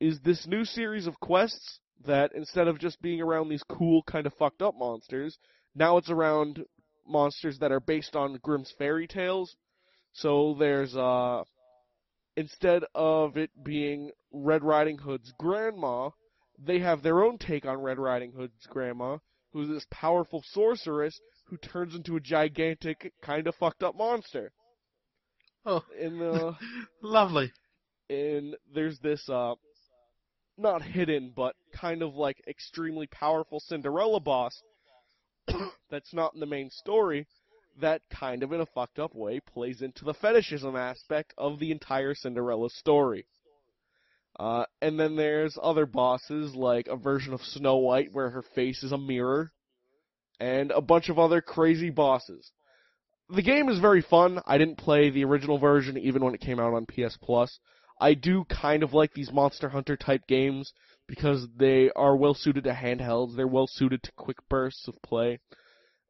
is this new series of quests that instead of just being around these cool kind of fucked up monsters, now it's around monsters that are based on Grimm's fairy tales. So there's uh instead of it being Red Riding Hood's grandma, they have their own take on Red Riding Hood's grandma, who's this powerful sorceress who turns into a gigantic kind of fucked up monster. Oh, In the lovely. and there's this uh not hidden but kind of like extremely powerful Cinderella boss that's not in the main story that kind of in a fucked up way plays into the fetishism aspect of the entire Cinderella story. Uh, and then there's other bosses like a version of Snow White where her face is a mirror and a bunch of other crazy bosses. The game is very fun. I didn't play the original version even when it came out on PS Plus. I do kind of like these Monster Hunter type games because they are well suited to handhelds. They're well suited to quick bursts of play.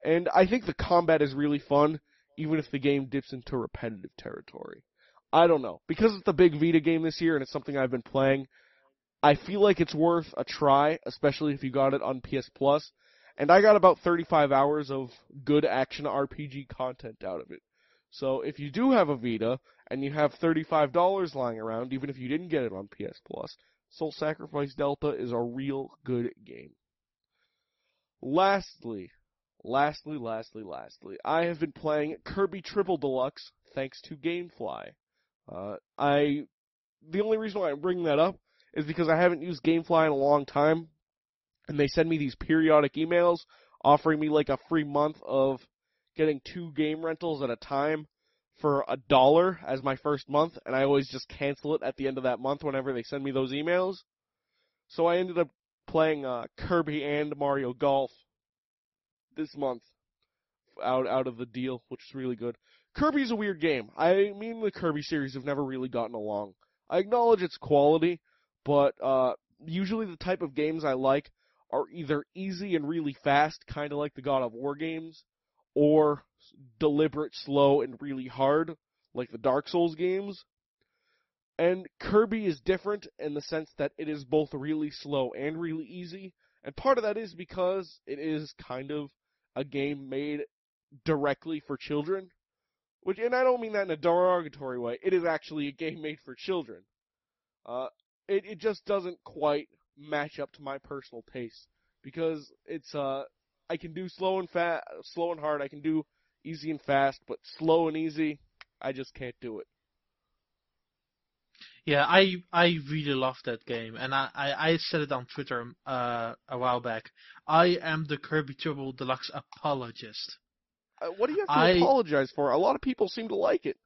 And I think the combat is really fun, even if the game dips into repetitive territory. I don't know. Because it's the big Vita game this year and it's something I've been playing, I feel like it's worth a try, especially if you got it on PS Plus. And I got about 35 hours of good action RPG content out of it. So if you do have a Vita and you have $35 lying around, even if you didn't get it on PS Plus, Soul Sacrifice Delta is a real good game. Lastly, lastly, lastly, lastly, I have been playing Kirby Triple Deluxe thanks to GameFly. Uh, I, the only reason why I'm bringing that up is because I haven't used GameFly in a long time, and they send me these periodic emails offering me like a free month of getting two game rentals at a time for a dollar as my first month, and I always just cancel it at the end of that month whenever they send me those emails. So I ended up playing uh, Kirby and Mario Golf this month out out of the deal, which is really good. Kirby's a weird game. I mean, the Kirby series have never really gotten along. I acknowledge its quality, but uh, usually the type of games I like are either easy and really fast, kind of like the God of War games, or deliberate, slow, and really hard, like the Dark Souls games. And Kirby is different in the sense that it is both really slow and really easy, and part of that is because it is kind of a game made directly for children. Which, and I don't mean that in a derogatory way. It is actually a game made for children. Uh, it it just doesn't quite match up to my personal taste because it's uh I can do slow and fast, slow and hard. I can do easy and fast, but slow and easy, I just can't do it. Yeah, I I really love that game, and I, I, I said it on Twitter uh, a while back. I am the Kirby Triple Deluxe apologist. Uh, what do you have to I- apologize for? A lot of people seem to like it.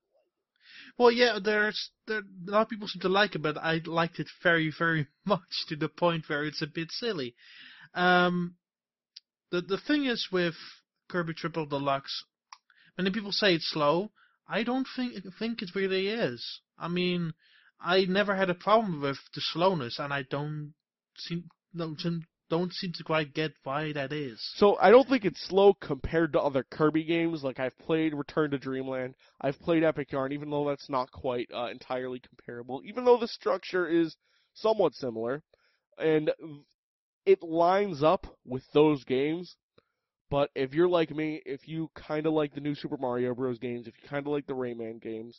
Well, yeah, there's there a lot of people seem to like it, but I liked it very very much to the point where it's a bit silly. Um, the the thing is with Kirby Triple Deluxe, many people say it's slow. I don't think think it really is. I mean, I never had a problem with the slowness, and I don't seem don't seem, don't seem to quite get why that is. So I don't think it's slow compared to other Kirby games. Like I've played Return to Dreamland, I've played Epic Yarn, even though that's not quite uh, entirely comparable. Even though the structure is somewhat similar, and it lines up with those games. But if you're like me, if you kind of like the new Super Mario Bros. games, if you kind of like the Rayman games,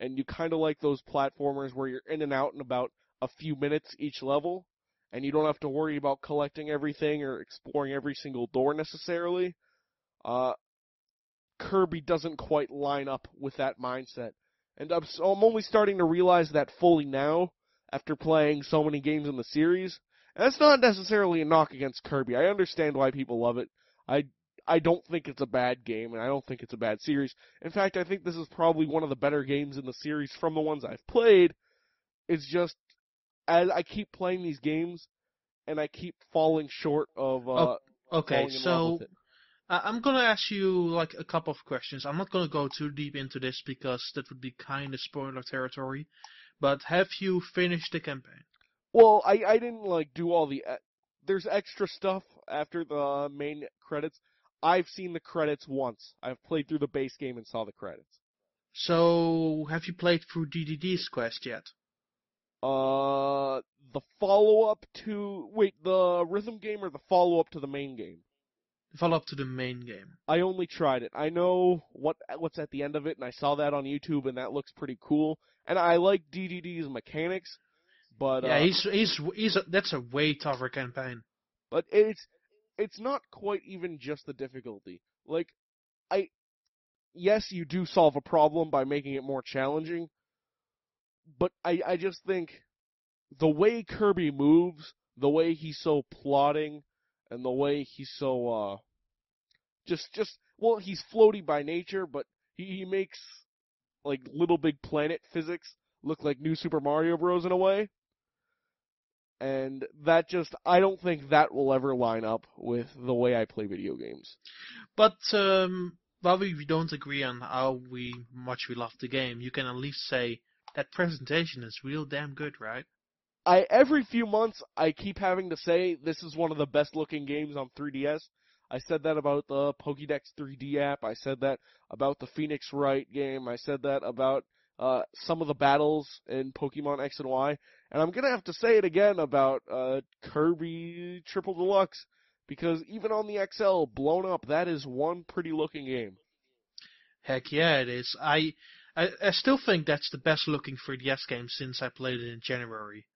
and you kind of like those platformers where you're in and out in about a few minutes each level, and you don't have to worry about collecting everything or exploring every single door necessarily, uh, Kirby doesn't quite line up with that mindset. And I'm, so I'm only starting to realize that fully now, after playing so many games in the series. And that's not necessarily a knock against Kirby. I understand why people love it. I I don't think it's a bad game, and I don't think it's a bad series. In fact, I think this is probably one of the better games in the series from the ones I've played. It's just as I keep playing these games, and I keep falling short of uh, Okay, in love so I'm gonna ask you like a couple of questions. I'm not gonna go too deep into this because that would be kind of spoiler territory. But have you finished the campaign? Well, I I didn't like do all the. e- There's extra stuff after the main credits. I've seen the credits once. I've played through the base game and saw the credits. So, have you played through DDD's quest yet? Uh, the follow up to wait, the rhythm game or the follow up to the main game? The follow up to the main game. I only tried it. I know what what's at the end of it, and I saw that on YouTube, and that looks pretty cool. And I like DDD's mechanics, but yeah, uh, he's he's he's a, that's a way tougher campaign. but it's it's not quite even just the difficulty. Like, I yes, you do solve a problem by making it more challenging, but I I just think the way Kirby moves, the way he's so plotting, and the way he's so uh just just well, he's floaty by nature, but he, he makes like Little Big Planet physics look like New Super Mario Bros. in a way. And that just, I don't think that will ever line up with the way I play video games. But um, while we don't agree on how we much we love the game, you can at least say that presentation is real damn good, right? I every few months I keep having to say this is one of the best looking games on 3DS. I said that about the Pokédex 3D app. I said that about the Phoenix Wright game. I said that about uh, some of the battles in Pokemon X and Y. And I'm gonna have to say it again about uh, Kirby Triple Deluxe because even on the XL blown up, that is one pretty looking game. Heck yeah, it is. I, I I still think that's the best looking 3DS game since I played it in January.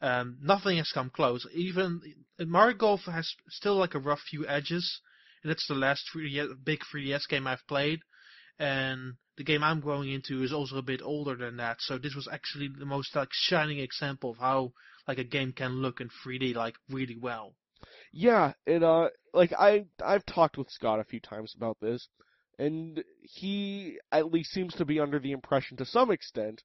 Um, nothing has come close. Even Mario Golf has still like a rough few edges, and it's the last 3DS, big 3DS game I've played. And the game I'm going into is also a bit older than that, so this was actually the most like shining example of how like a game can look in 3D like really well. Yeah, it uh like I I've talked with Scott a few times about this and he at least seems to be under the impression to some extent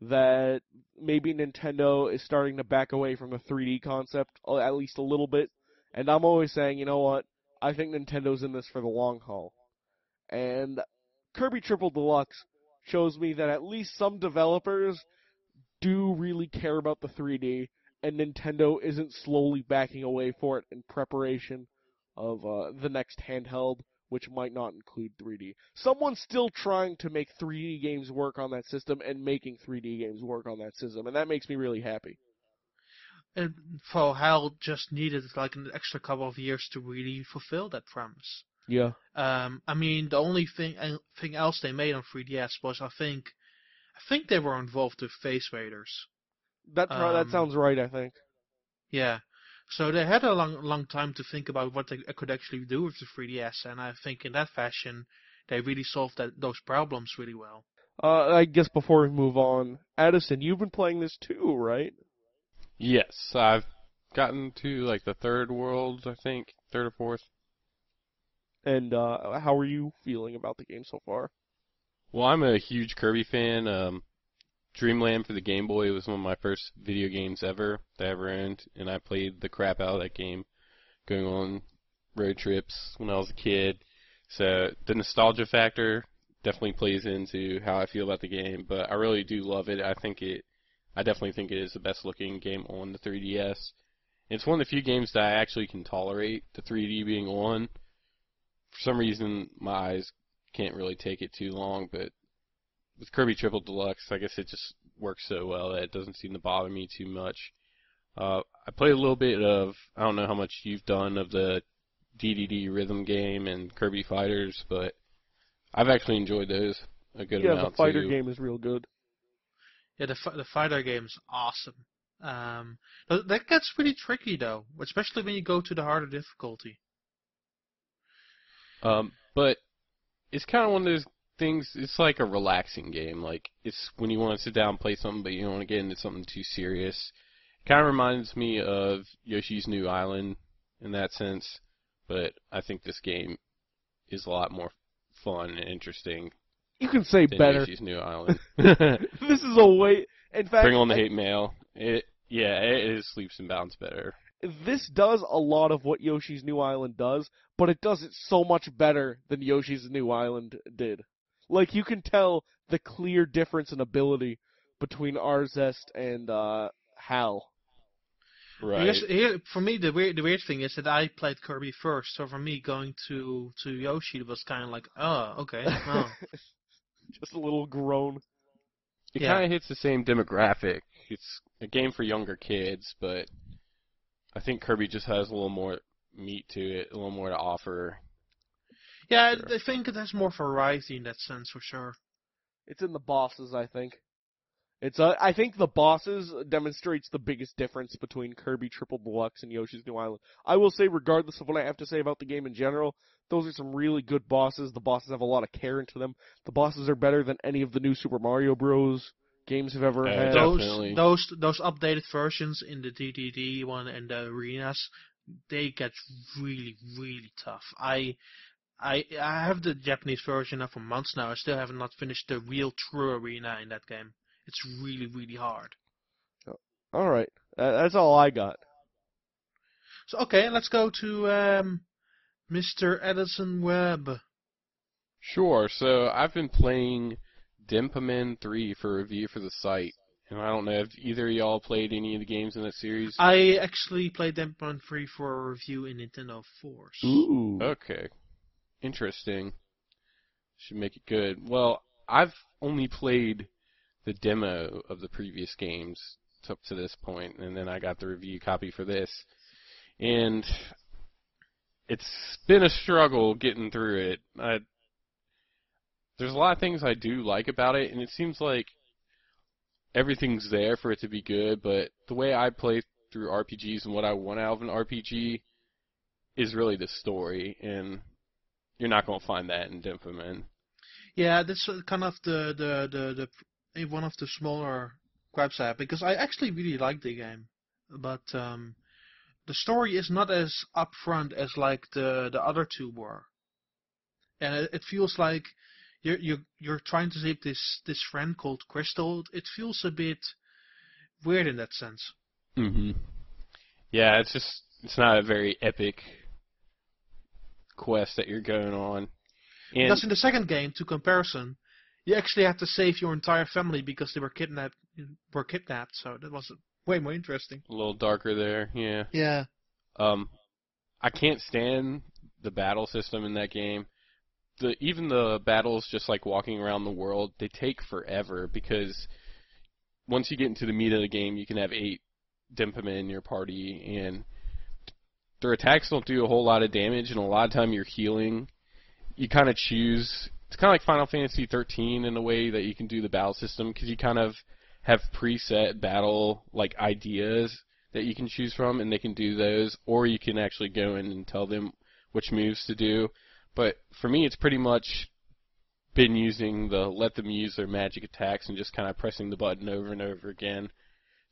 that maybe Nintendo is starting to back away from the 3D concept uh, at least a little bit. And I'm always saying, you know what? I think Nintendo's in this for the long haul. And Kirby Triple Deluxe shows me that at least some developers do really care about the 3D and Nintendo isn't slowly backing away for it in preparation of uh, the next handheld, which might not include 3D. Someone's still trying to make 3D games work on that system and making 3D games work on that system, and that makes me really happy. And for HAL just needed like an extra couple of years to really fulfill that promise. Yeah. Um, I mean, the only thing uh, thing else they made on 3DS was I think, I think they were involved with Face Raiders. That Um, that sounds right, I think. Yeah, so they had a long long time to think about what they could actually do with the 3DS, and I think in that fashion they really solved that those problems really well. Uh, I guess before we move on, Addison, you've been playing this too, right? Yes, I've gotten to like the third world, I think, third or fourth. And uh, how are you feeling about the game so far? Well, I'm a huge Kirby fan. Um, Dreamland for the Game Boy was one of my first video games ever that I ever owned, and I played the crap out of that game, going on road trips when I was a kid. So the nostalgia factor definitely plays into how I feel about the game, but I really do love it. I think it, I definitely think it is the best looking game on the 3DS. It's one of the few games that I actually can tolerate the 3D being on. For some reason, my eyes can't really take it too long, but with Kirby Triple Deluxe, I guess it just works so well that it doesn't seem to bother me too much. Uh, I played a little bit of, I don't know how much you've done of the DDD rhythm game and Kirby Fighters, but I've actually enjoyed those a good yeah, amount the fighter too. game is real good. Yeah, the the fighter game is awesome. Um, that gets pretty tricky though, especially when you go to the harder difficulty. Um, but it's kind of one of those things. It's like a relaxing game. Like it's when you want to sit down and play something, but you don't want to get into something too serious. It Kind of reminds me of Yoshi's New Island in that sense, but I think this game is a lot more fun and interesting You can say than better. Yoshi's New Island. this is a way. In fact, Bring on the I- hate mail. It yeah, it it is leaps and bounds better. This does a lot of what Yoshi's New Island does, but it does it so much better than Yoshi's New Island did. Like you can tell the clear difference in ability between Arzest and uh, Hal. Right. Because here, for me, the weird the weird thing is that I played Kirby first, so for me going to to Yoshi was kind of like, oh, okay, well, Just a little groan. It Yeah. kind of hits the same demographic. It's a game for younger kids, but I think Kirby just has a little more meat to it, a little more to offer. Yeah, Sure. I think it has more variety in that sense for sure. It's in the bosses, I think. It's uh, I think the bosses demonstrates the biggest difference between Kirby Triple Deluxe and Yoshi's New Island. I will say, regardless of what I have to say about the game in general, those are some really good bosses. The bosses have a lot of care into them. The bosses are better than any of the new Super Mario Bros. Games have ever Yeah, had. those those those updated versions in the DDD one and the arenas, they get really really tough. I I I have the Japanese version now for months now. I still have not finished the real true arena in that game. It's really really hard. All right, uh, that's all I got. So okay, let's go to um, Mr. Addison Webb. Sure. So I've been playing Denpa Men 3 for review for the site, and I don't know if either of y'all played any of the games in that series. I actually played Denpa Men 3 for a review in Nintendo Force. Ooh. Okay. Interesting. Should make it good. Well, I've only played the demo of the previous games up to this point, and then I got the review copy for this. And it's been a struggle getting through it. I, there's a lot of things I do like about it, and it seems like everything's there for it to be good, but the way I play through RPGs and what I want out of an RPG is really the story, and you're not going to find that in Denpa Men. Yeah, that's kind of the the the, the eh, one of the smaller gripes I have because I actually really like the game, but um, the story is not as upfront as like the the other two were, and it, it feels like you're you you're trying to save this this friend called Crystal. It feels a bit weird in that sense. Mm-hmm. Yeah, it's just it's not a very epic quest that you're going on. And Because in the second game, to comparison, you actually have to save your entire family because they were kidnapped. Were kidnapped, so that was way more interesting. a little darker there, yeah. Yeah. Um, I can't stand the battle system in that game. The even the battles, just like walking around the world, they take forever because once you get into the meat of the game, you can have eight Denpa Men in your party, and their attacks don't do a whole lot of damage, and a lot of time you're healing. You kind of choose. It's kind of like Final Fantasy 13 in a way that you can do the battle system because you kind of have preset battle like ideas that you can choose from, and they can do those, or you can actually go in and tell them which moves to do. But for me, it's pretty much been using the let them use their magic attacks and just kind of pressing the button over and over again.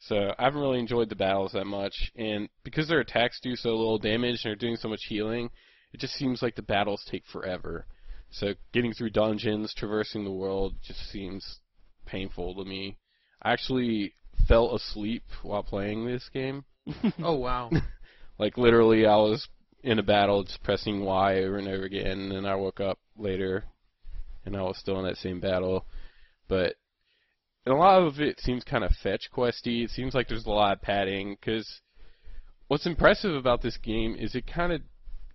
So I haven't really enjoyed the battles that much, and because their attacks do so little damage and they're doing so much healing, it just seems like the battles take forever. So getting through dungeons, traversing the world, just seems painful to me. I actually fell asleep while playing this game. Oh wow. Like literally, I was in a battle just pressing Y over and over again, and I woke up later, and I was still in that same battle. But and a lot of it seems kind of fetch questy. It seems like there's a lot of padding because what's impressive about this game is it kind of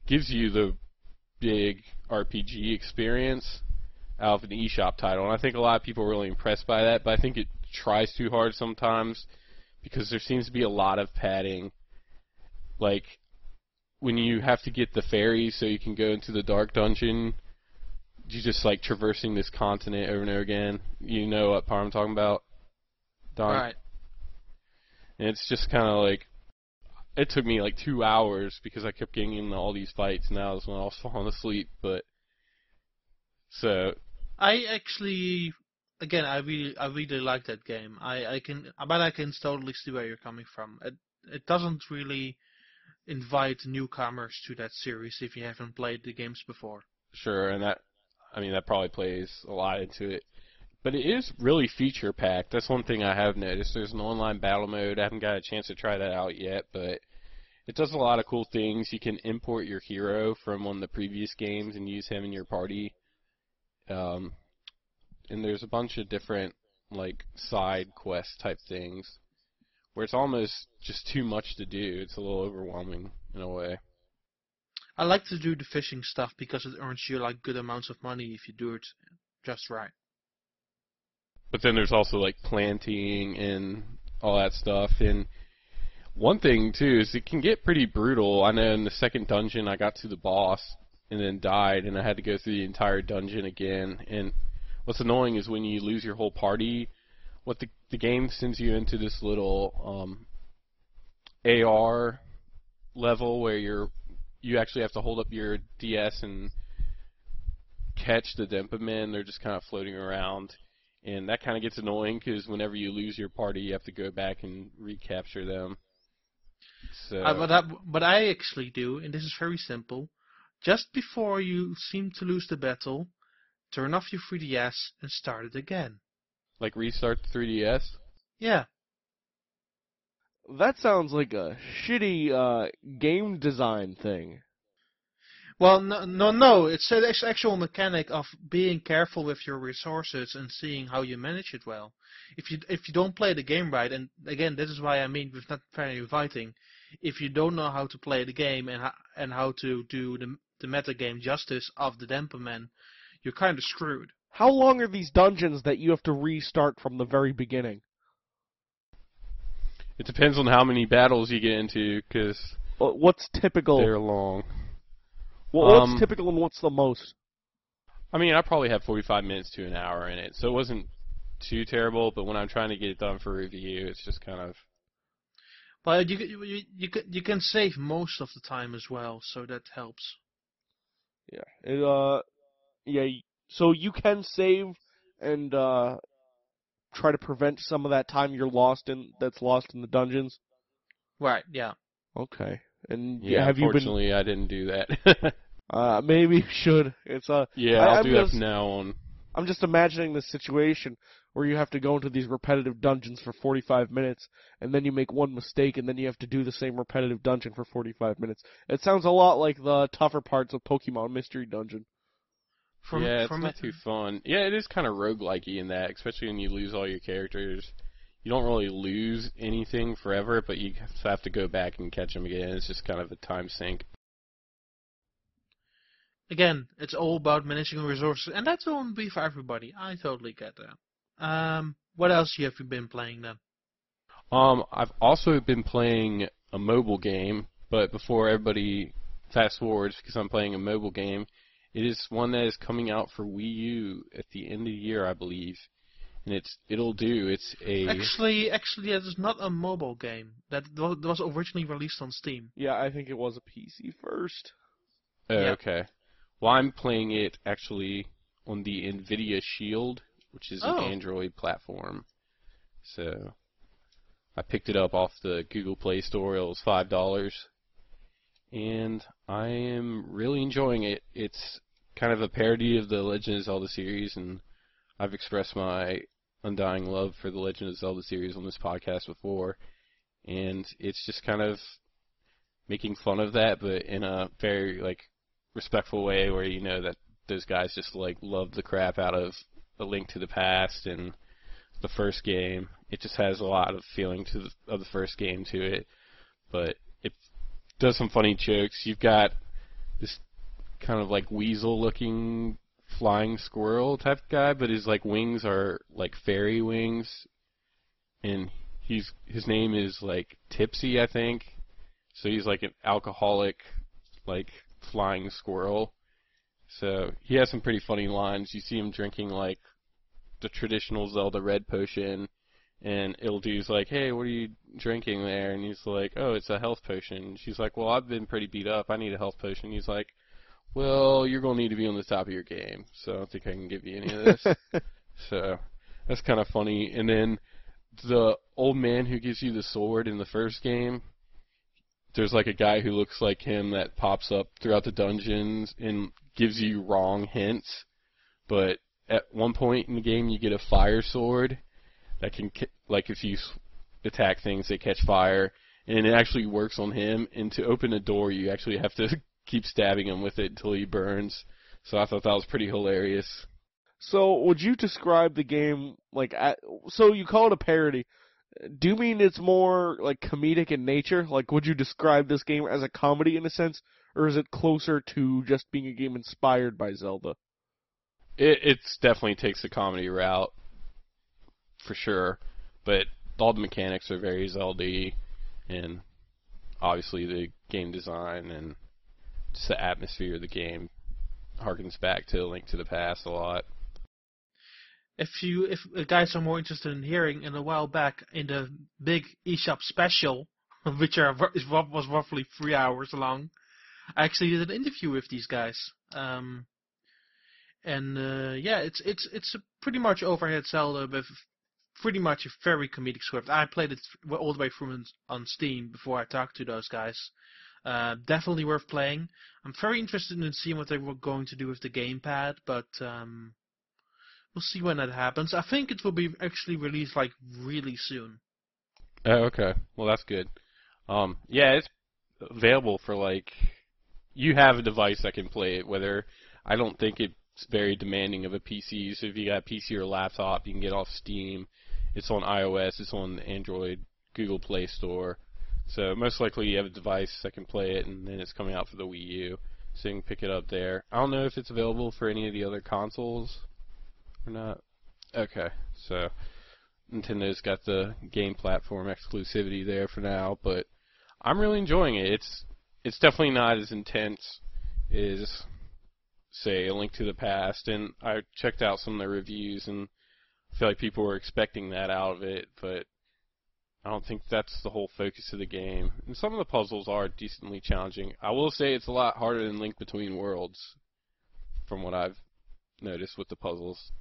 gives you the big RPG experience out of an eShop title, and I think a lot of people are really impressed by that. But I think it tries too hard sometimes because there seems to be a lot of padding. Like when you have to get the ferry so you can go into the dark dungeon, you just like traversing this continent over and over again. You know what part I'm talking about, Daan? right. And it's just kind of like it took me like two hours because I kept getting in all these fights, and that was when I was falling asleep. But so I actually, again, I really, I really like that game. I, I can, but I can totally see where you're coming from. It, it doesn't really invite newcomers to that series if you haven't played the games before. Sure, and that, I mean, that probably plays a lot into it. But it is really feature packed. That's one thing I have noticed. There's an online battle mode. I haven't got a chance to try that out yet, but it does a lot of cool things. You can import your hero from one of the previous games and use him in your party. Um, and there's a bunch of different like side quest type things where it's almost just too much to do. It's a little overwhelming in a way. I like to do the fishing stuff because it earns you like good amounts of money if you do it just right. but then there's also like planting and all that stuff. And one thing too is it can get pretty brutal. I know in the second dungeon I got to the boss and then died, and I had to go through the entire dungeon again. And what's annoying is when you lose your whole party, what the the game sends you into this little um, AR level where you're you actually have to hold up your DS and catch the Denpa men. They're just kind of floating around, and that kind of gets annoying because whenever you lose your party, you have to go back and recapture them. So Uh, but, I, I actually do, and this is very simple. Just before you seem to lose the battle, turn off your 3DS and start it again. Like restart the 3DS. Yeah, That sounds like a shitty uh, game design thing. Well, no, no, no. It's an actual mechanic of being careful with your resources and seeing how you manage it well. If you if you don't play the game right, and again, this is why I mean with not very inviting. If you don't know how to play the game and and how to do the the meta game justice of the Denpa you're kind of screwed. How long are these dungeons that you have to restart from the very beginning? It depends on how many battles you get into because What's typical? they're long. Well, what's um, typical and what's the most? I mean, I probably have 45 minutes to an hour in it, so it wasn't too terrible. But when I'm trying to get it done for review, it's just kind of But you can- you you can you can save most of the time as well, so that helps. Yeah. It, uh, yeah. Y- So you can save and uh, try to prevent some of that time you're lost in that's lost in the dungeons. Right? Yeah. Okay. And yeah. have you been? unfortunately, I didn't do that. Uh, maybe you should. It's a. yeah, I- I'll I'm do that just- from now on. I'm just imagining the situation where you have to go into these repetitive dungeons for 45 minutes, and then you make one mistake, and then you have to do the same repetitive dungeon for 45 minutes. It sounds a lot like the tougher parts of Pokemon Mystery Dungeon. From, yeah, it's from not too fun. Yeah, it is kind of roguelike-y in that, especially when you lose all your characters. You don't really lose anything forever, but you have to go back and catch them again. It's just kind of a time sink. again, it's all about managing resources, and that won't be for everybody. I totally get that. Um, what else have you been playing then? Um, I've also been playing a mobile game, but before everybody fast forwards, because I'm playing a mobile game, it is one that is coming out for Wii U at the end of the year, I believe, and it's it'll do. It's a Actually, actually, that is not a mobile game. That was originally released on Steam. Yeah, I think it was a PC first. oh, yeah. okay. Well, I'm playing it actually on the Nvidia Shield, which is Oh. an Android platform. So I picked it up off the Google Play Store. It was five dollars, and I am really enjoying it. It's kind of a parody of the Legend of Zelda series, and I've expressed my undying love for the Legend of Zelda series on this podcast before, and it's just kind of making fun of that, but in a very like respectful way, where you know that those guys just like love the crap out of A Link to the Past and the first game. It just has a lot of feeling to the, of the first game to it, but does some funny jokes. You've got this kind of like weasel-looking flying squirrel type guy, but his like wings are like fairy wings, and he's his name is like Tippsie, I think. So he's like an alcoholic, like flying squirrel. So he has some pretty funny lines. You see him drinking like the traditional Zelda red potion, and Ittle Dew's like, "Hey, what are you drinking there?" And he's like, "Oh, it's a health potion." She's like, "Well, I've been pretty beat up. I need a health potion." He's like, "Well, you're gonna need to be on the top of your game, so I don't think I can give you any of this." so that's kind of funny. And then the old man who gives you the sword in the first game, there's like a guy who looks like him that pops up throughout the dungeons and gives you wrong hints. But at one point in the game, you get a fire sword that can, like, if you attack things, they catch fire, and it actually works on him. And to open a door, you actually have to keep stabbing him with it until he burns. So I thought that was pretty hilarious. So, would you describe the game like? So you call it a parody. Do you mean it's more like comedic in nature? Like, would you describe this game as a comedy in a sense, or is it closer to just being a game inspired by Zelda? It it's definitely takes the comedy route for sure, but all the mechanics are very Zelda, and obviously the game design and just the atmosphere of the game harkens back to Link to the Past a lot. If you if guys are more interested in hearing, in a while back in the big eShop special, which are, was roughly three hours long, I actually did an interview with these guys. Um, and uh, yeah, it's it's it's pretty much overhead Zelda with pretty much a very comedic script. I played it all the way through on Steam before I talked to those guys. Uh, definitely worth playing. I'm very interested in seeing what they were going to do with the gamepad, but um, we'll see when that happens. I think it will be actually released like really soon. Oh, okay. Well, that's good. Um, yeah, it's available for like you have a device that can play it. Whether I don't think it's very demanding of a PC. So if you got a PC or a laptop, you can get off Steam. It's on iOS. It's on Android, Google Play Store. So most likely you have a device that can play it, and then it's coming out for the Wii U, so you can pick it up there. I don't know if it's available for any of the other consoles or not. Okay, so Nintendo's got the game platform exclusivity there for now, but I'm really enjoying it. It's it's definitely not as intense as say A Link to the Past, and I checked out some of the reviews and I feel like people were expecting that out of it, but I don't think that's the whole focus of the game. And some of the puzzles are decently challenging. I will say it's a lot harder than Link Between Worlds, from what I've noticed with the puzzles.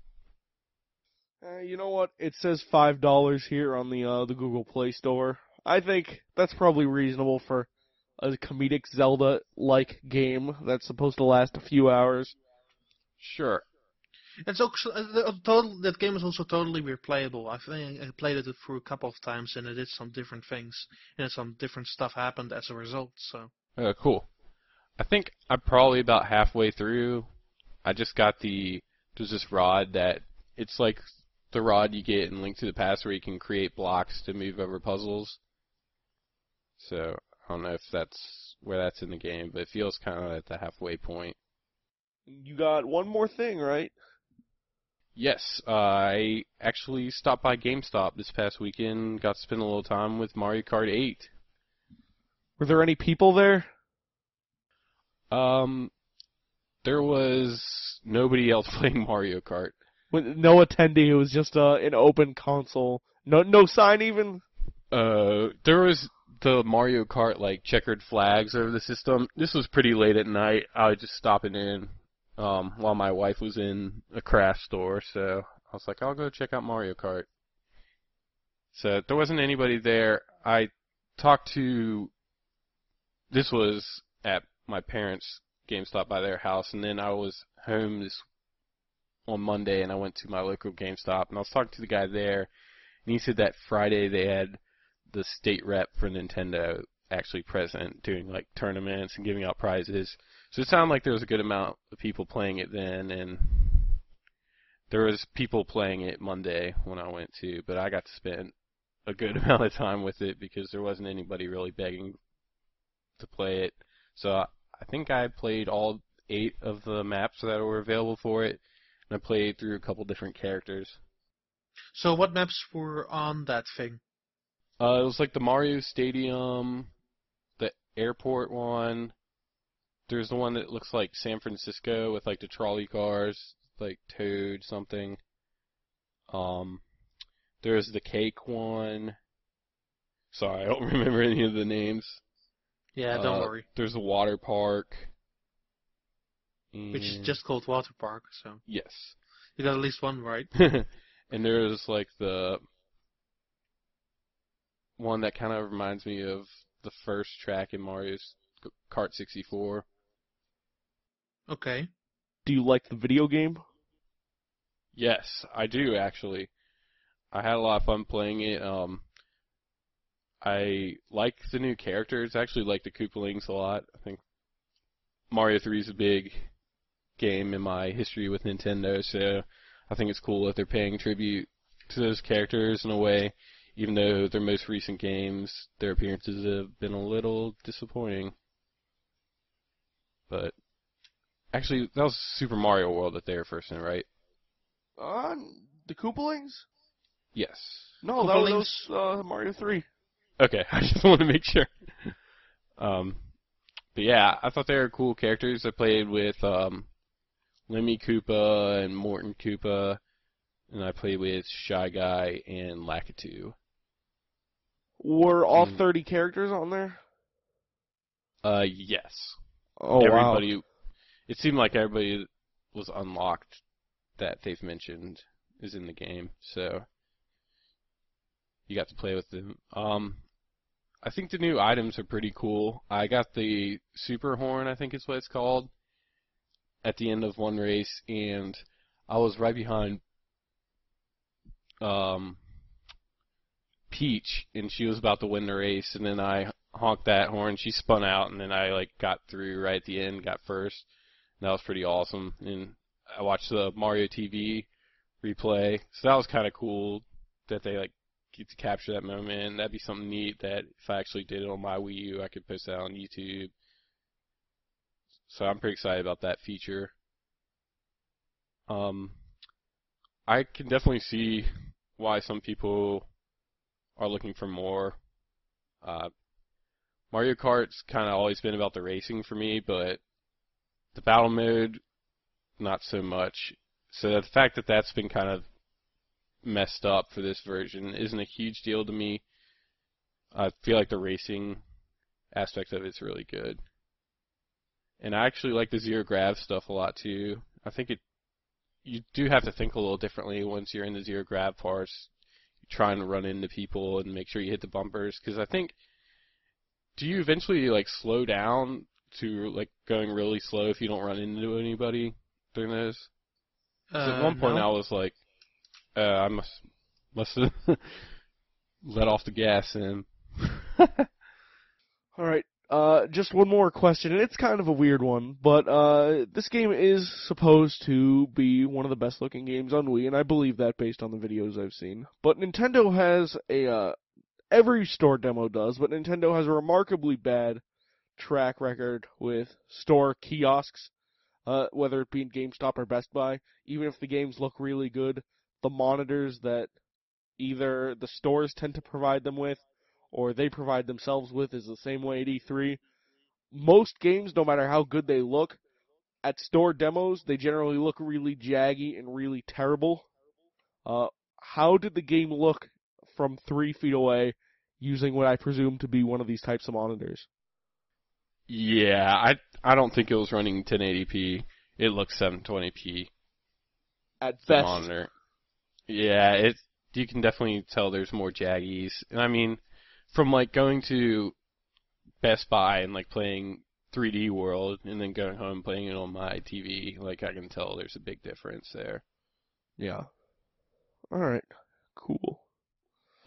Uh, you know what? It says five dollars here on the uh, the Google Play Store. I think that's probably reasonable for a comedic Zelda-like game that's supposed to last a few hours. Sure. It's also uh, the, uh, total, that game is also totally replayable. I think I played it through a couple of times and it did some different things and some different stuff happened as a result. So. Uh, cool. I think I'm probably about halfway through. I just got the there's this rod that it's like the rod you get in Link to the Past where you can create blocks to move over puzzles. So I don't know if that's where that's in the game, but it feels kind of at the halfway point. You got one more thing, right? Yes, uh, I actually stopped by GameStop this past weekend. Got to spend a little time with Mario Kart 8. Were there any people there? Um, there was nobody else playing Mario Kart. With no attendee. It was just uh, an open console. No, no sign even. Uh, there was the Mario Kart like checkered flags over the system. This was pretty late at night. I was just stopping in um, while my wife was in a craft store, so I was like, I'll go check out Mario Kart. So there wasn't anybody there. I talked to. This was at my parents' GameStop by their house, and then I was home this on Monday, and I went to my local GameStop, and I was talking to the guy there, and he said that Friday they had the state rep for Nintendo actually present doing like tournaments and giving out prizes. So it sounded like there was a good amount of people playing it then, and there was people playing it Monday when I went to, but I got to spend a good amount of time with it because there wasn't anybody really begging to play it. So I think I played all eight of the maps that were available for it, and I played through a couple different characters. So what maps were on that thing? Uh, it was like the Mario Stadium, the airport one, there's the one that looks like San Francisco with like the trolley cars, like Toad something. Um, there's the cake one. Sorry, I don't remember any of the names. Yeah, don't uh, worry. There's the water park. Which is just called water park, so. Yes. You got at least one right. and there's like the one that kind of reminds me of the first track in Mario's Kart 64. Okay. Do you like the video game? Yes, I do actually. I had a lot of fun playing it. Um, I like the new characters. I actually like the Koopalings a lot. I think Mario 3 is a big game in my history with Nintendo, so I think it's cool that they're paying tribute to those characters in a way, even though their most recent games, their appearances have been a little disappointing. But Actually, that was Super Mario World that they were first in, right? Uh, the Koopalings? Yes. No, that Couple was uh, Mario 3. Okay, I just want to make sure. Um, but yeah, I thought they were cool characters. I played with um, Lemmy Koopa and Morton Koopa, and I played with Shy Guy and Lakitu. Were all Mm. 30 characters on there? Uh, yes. Oh, wow. It seemed like everybody was unlocked that they've mentioned is in the game, so you got to play with them. Um, I think the new items are pretty cool. I got the super horn, I think is what it's called, at the end of one race, and I was right behind um, Peach, and she was about to win the race, and then I honked that horn. She spun out, and then I like got through right at the end, got first. And that was pretty awesome. And I watched the Mario TV replay, so that was kind of cool that they like get to capture that moment. That'd be something neat that if I actually did it on my Wii U, I could post that on YouTube. So I'm pretty excited about that feature. Um, I can definitely see why some people are looking for more. Uh, Mario Kart's kind of always been about the racing for me, but the battle mode, not so much. So the fact that that's been kind of messed up for this version isn't a huge deal to me. I feel like the racing aspect of it's really good. And I actually like the zero grav stuff a lot too. I think it you do have to think a little differently once you're in the zero grav parts. You're trying to run into people and make sure you hit the bumpers because I think do you eventually like slow down to like going really slow if you don't run into anybody during those? 'Cause at Uh, one point no. I was like, uh, I must must have let off the gas and All right. Uh, just one more question, and it's kind of a weird one, but uh, this game is supposed to be one of the best looking games on Wii, and I believe that based on the videos I've seen. But Nintendo has a uh, every store demo does, but Nintendo has a remarkably bad track record with store kiosks, uh, whether it be in GameStop or Best Buy. Even if the games look really good, the monitors that either the stores tend to provide them with or they provide themselves with is the same way at E3. Most games, no matter how good they look, at store demos, they generally look really jaggy and really terrible. Uh, how did the game look from three feet away using what I presume to be one of these types of monitors? Yeah, I I don't think it was running 1080p. It looks 720p At best, monitor. Yeah, it you can definitely tell there's more jaggies. And I mean, from like going to Best Buy and like playing 3D World and then going home and playing it on my TV, like I can tell there's a big difference there. yeah. All right, cool.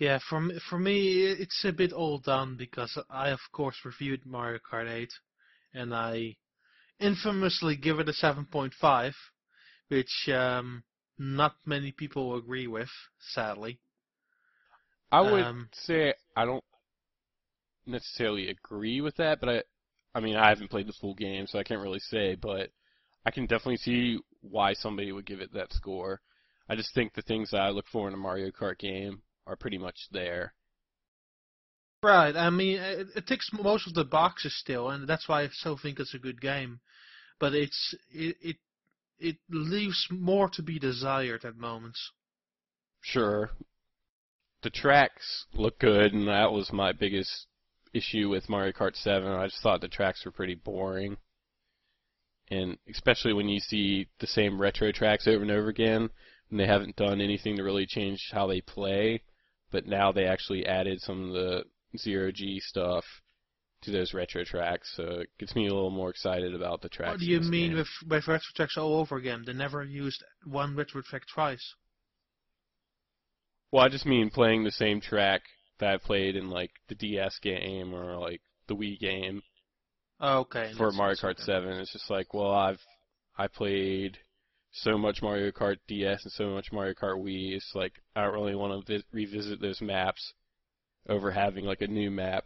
Yeah, for for me, it's a bit all done because I, of course, reviewed Mario Kart 8, and I infamously give it a 7.5, which um, not many people agree with, sadly. I would Um, say I don't necessarily agree with that, but I, I mean, I haven't played the full game, so I can't really say, but I can definitely see why somebody would give it that score. I just think the things that I look for in a Mario Kart game are pretty much there. Right. I mean, it, it ticks most of the boxes still, and that's why I still think it's a good game. But it's it it it leaves more to be desired at moments. Sure, the tracks look good, and that was my biggest issue with Mario Kart 7. I just thought the tracks were pretty boring. And especially when you see the same retro tracks over and over again, and they haven't done anything to really change how they play, but now they actually added some of the zero G stuff to those retro tracks, so it gets me a little more excited about the tracks. What do you mean game. with with retro tracks all over again? They never used one retro track twice. Well, I just mean playing the same track that I played in like the DS game or like the Wii game Oh, okay. for Mario Kart okay. 7. It's just like, well, I've I played so much Mario Kart DS and so much Mario Kart Wii. It's like I don't really want to vi- revisit those maps over having like a new map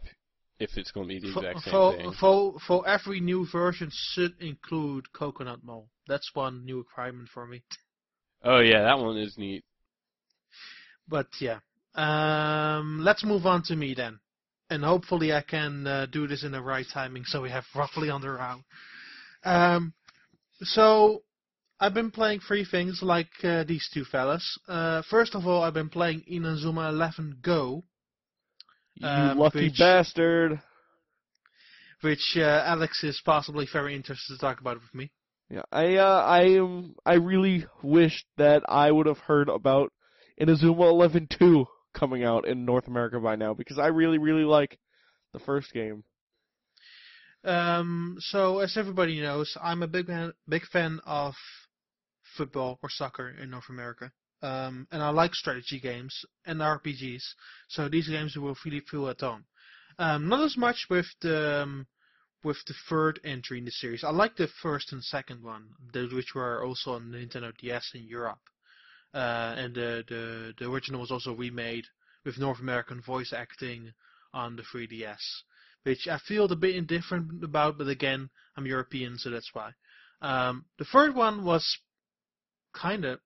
if it's going to be the For, exact same for, thing. for for every new version should include Coconut Mall. That's one new requirement for me. Oh yeah, that one is neat. but yeah. Um, let's move on to me then, and hopefully I can uh, do this in the right timing, so we have roughly under hour. Um, so I've been playing three things like uh, these two fellas. Uh, first of all, I've been playing Inazuma 11 Go, You Um, lucky which- bastard. which uh, Alex is possibly very interested to talk about with me. Yeah, I uh, I am I really wish that I would have heard about Inazuma 11 2 coming out in North America by now because I really really like the first game. Um, so as everybody knows, I'm a big fan, big fan of football or soccer in North America. Um, and I like strategy games and RPGs, so these games will really feel at home. Um, not as much with the um, with the third entry in the series. I like the first and second one, those which were also on Nintendo DS in Europe. Uh, and the, the the original was also remade with North American voice acting on the 3DS which I feel a bit indifferent about, but again, I'm European, so that's why. Um, the third one was kind of,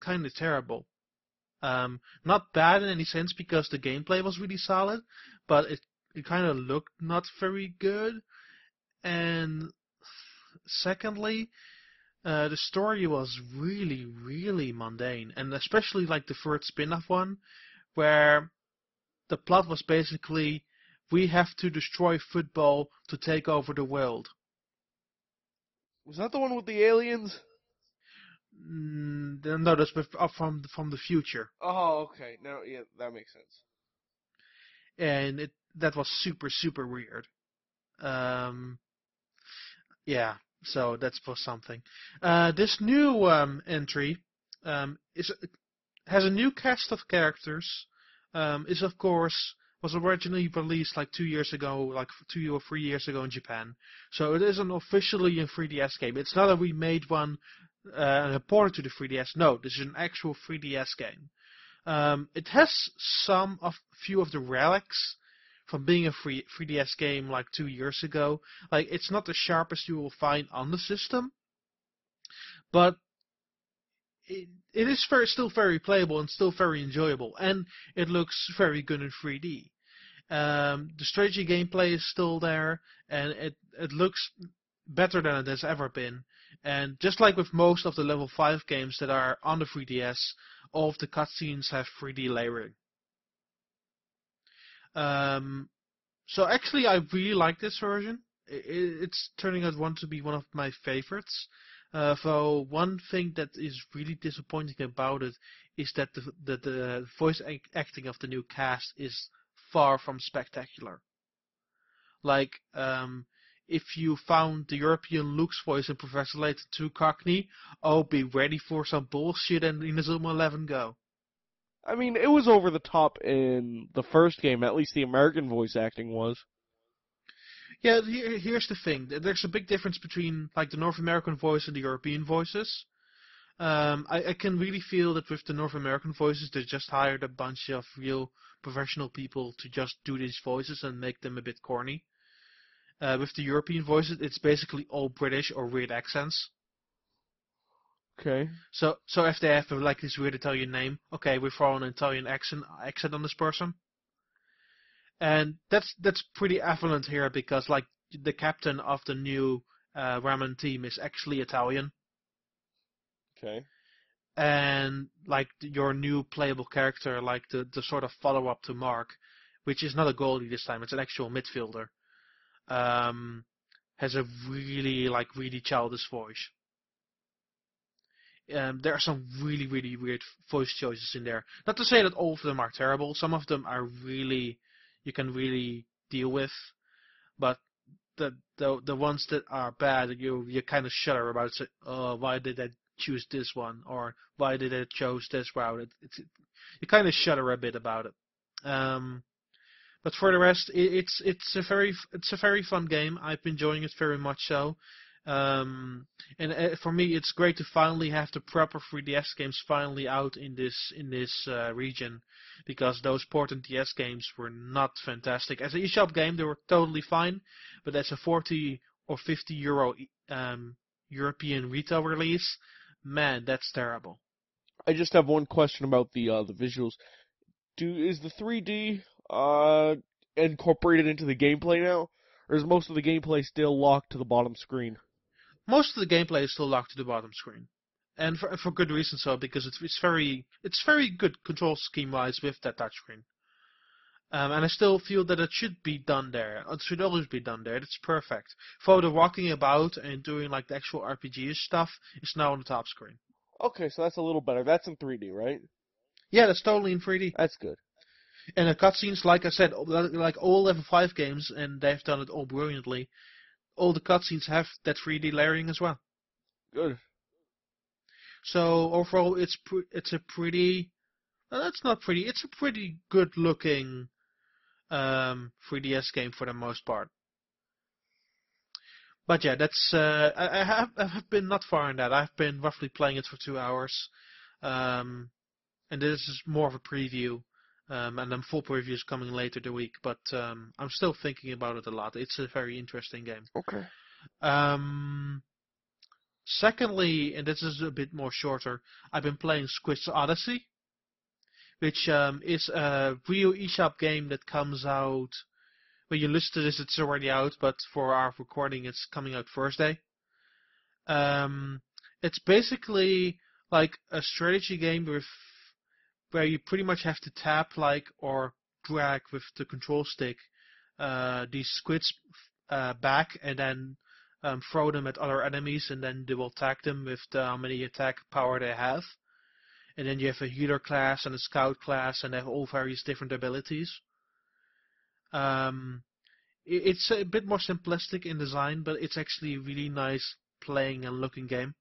kind of terrible. Um, not bad in any sense because the gameplay was really solid, but it it kind of looked not very good. And secondly, uh, the story was really, really mundane, and especially like the third spin-off one, where the plot was basically we have to destroy football to take over the world. Was that the one with the aliens? Mm, no, that's uh, from from the future, Oh, okay. No, yeah, that makes sense. and it that was super super weird. Um, yeah, so that's for something. Uh, this new um, entry um, is has a new cast of characters. Um, is of course was originally released like two years ago, like two or three years ago in Japan. So it isn't officially a 3DS game. It's not a remade one uh, and ported to the 3DS. No, this is an actual 3DS game. Um, it has some of few of the relics from being a free 3DS game like two years ago. Like it's not the sharpest you will find on the system, but it, it is very still very playable and still very enjoyable, and it looks very good in 3D. Um, the strategy gameplay is still there, and it it looks better than it has ever been. And just like with most of the level 5 games that are on the 3DS, all of the cutscenes have 3D layering. Um, so actually, I really like this version. It's turning out one to be one of my favorites. Uh, though one thing that is really disappointing about it is that the the, the voice ac- acting of the new cast is far from spectacular. Like, um, if you found the European Luke's voice in Professor Layton 2 Cockney, oh, be ready for some bullshit and Inazuma 11 Go. I mean, it was over the top in the first game. At least the American voice acting was. Yeah, here, here's the thing. There's a big difference between like the North American voice and the European voices. Um, I, I can really feel that with the North American voices, they just hired a bunch of real professional people to just do these voices and make them a bit corny. Uh, with the European voices, it's basically all British or weird accents. Okay. So, so if they have like this weird Italian name, okay, we throw an Italian accent accent on this person, and that's that's pretty evident here because like the captain of the new uh, Raimon team is actually Italian, Okay. and like your new playable character, like the the sort of follow up to Mark, which is not a goalie this time, it's an actual midfielder, um, has a really like really childish voice. Um, there are some really, really weird voice choices in there. Not to say that all of them are terrible. Some of them are really, you can really deal with, but the the the ones that are bad, you you kind of shudder about. Oh, why did I choose this one, or why did I choose this route? It, it's you kind of shudder a bit about it. Um, but for the rest, it, it's it's a very it's a very fun game. I've been enjoying it very much so. Um, and uh, for me, it's great to finally have the proper 3DS games finally out in this in this uh, region, because those port and DS games were not fantastic. As an eShop game, they were totally fine, but as a 40 or 50 euro um, European retail release, man, that's terrible. I just have one question about the uh, the visuals. Do is the 3D uh incorporated into the gameplay now, or is most of the gameplay still locked to the bottom screen? Most of the gameplay is still locked to the bottom screen, and for for good reason so because it's it's very it's very good control scheme wise with that touchscreen. Um, and I still feel that it should be done there. It should always be done there. It's perfect. For the walking about and doing like the actual RPG stuff, it's now on the top screen. Okay, so that's a little better. That's in 3D, right? Yeah, that's totally in 3D. That's good. And the cutscenes, like I said, like all level 5 games, and they've done it all brilliantly, all the cutscenes have that 3D layering as well. Good. So overall, it's pre- it's a pretty, well, that's not pretty, it's a pretty good looking um, 3DS game for the most part. But yeah, that's uh, I, I have I have been not far in that. I've been roughly playing it for two hours, um, and this is more of a preview. Um, and then full preview is coming later the week, but um, I'm still thinking about it a lot. It's a very interesting game. Okay. Um, secondly, and this is a bit more shorter, I've been playing Squid's Odyssey, which um, is a real eShop game that comes out. When you listen to this, it's already out, but for our recording, it's coming out Thursday. Um, it's basically like a strategy game with where you pretty much have to tap like or drag with the control stick uh, these squids uh, back and then um, throw them at other enemies and then they will attack them with the, how many attack power they have. And then you have a healer class and a scout class and they have all various different abilities. Um, it's a bit more simplistic in design, but it's actually a really nice playing and looking game.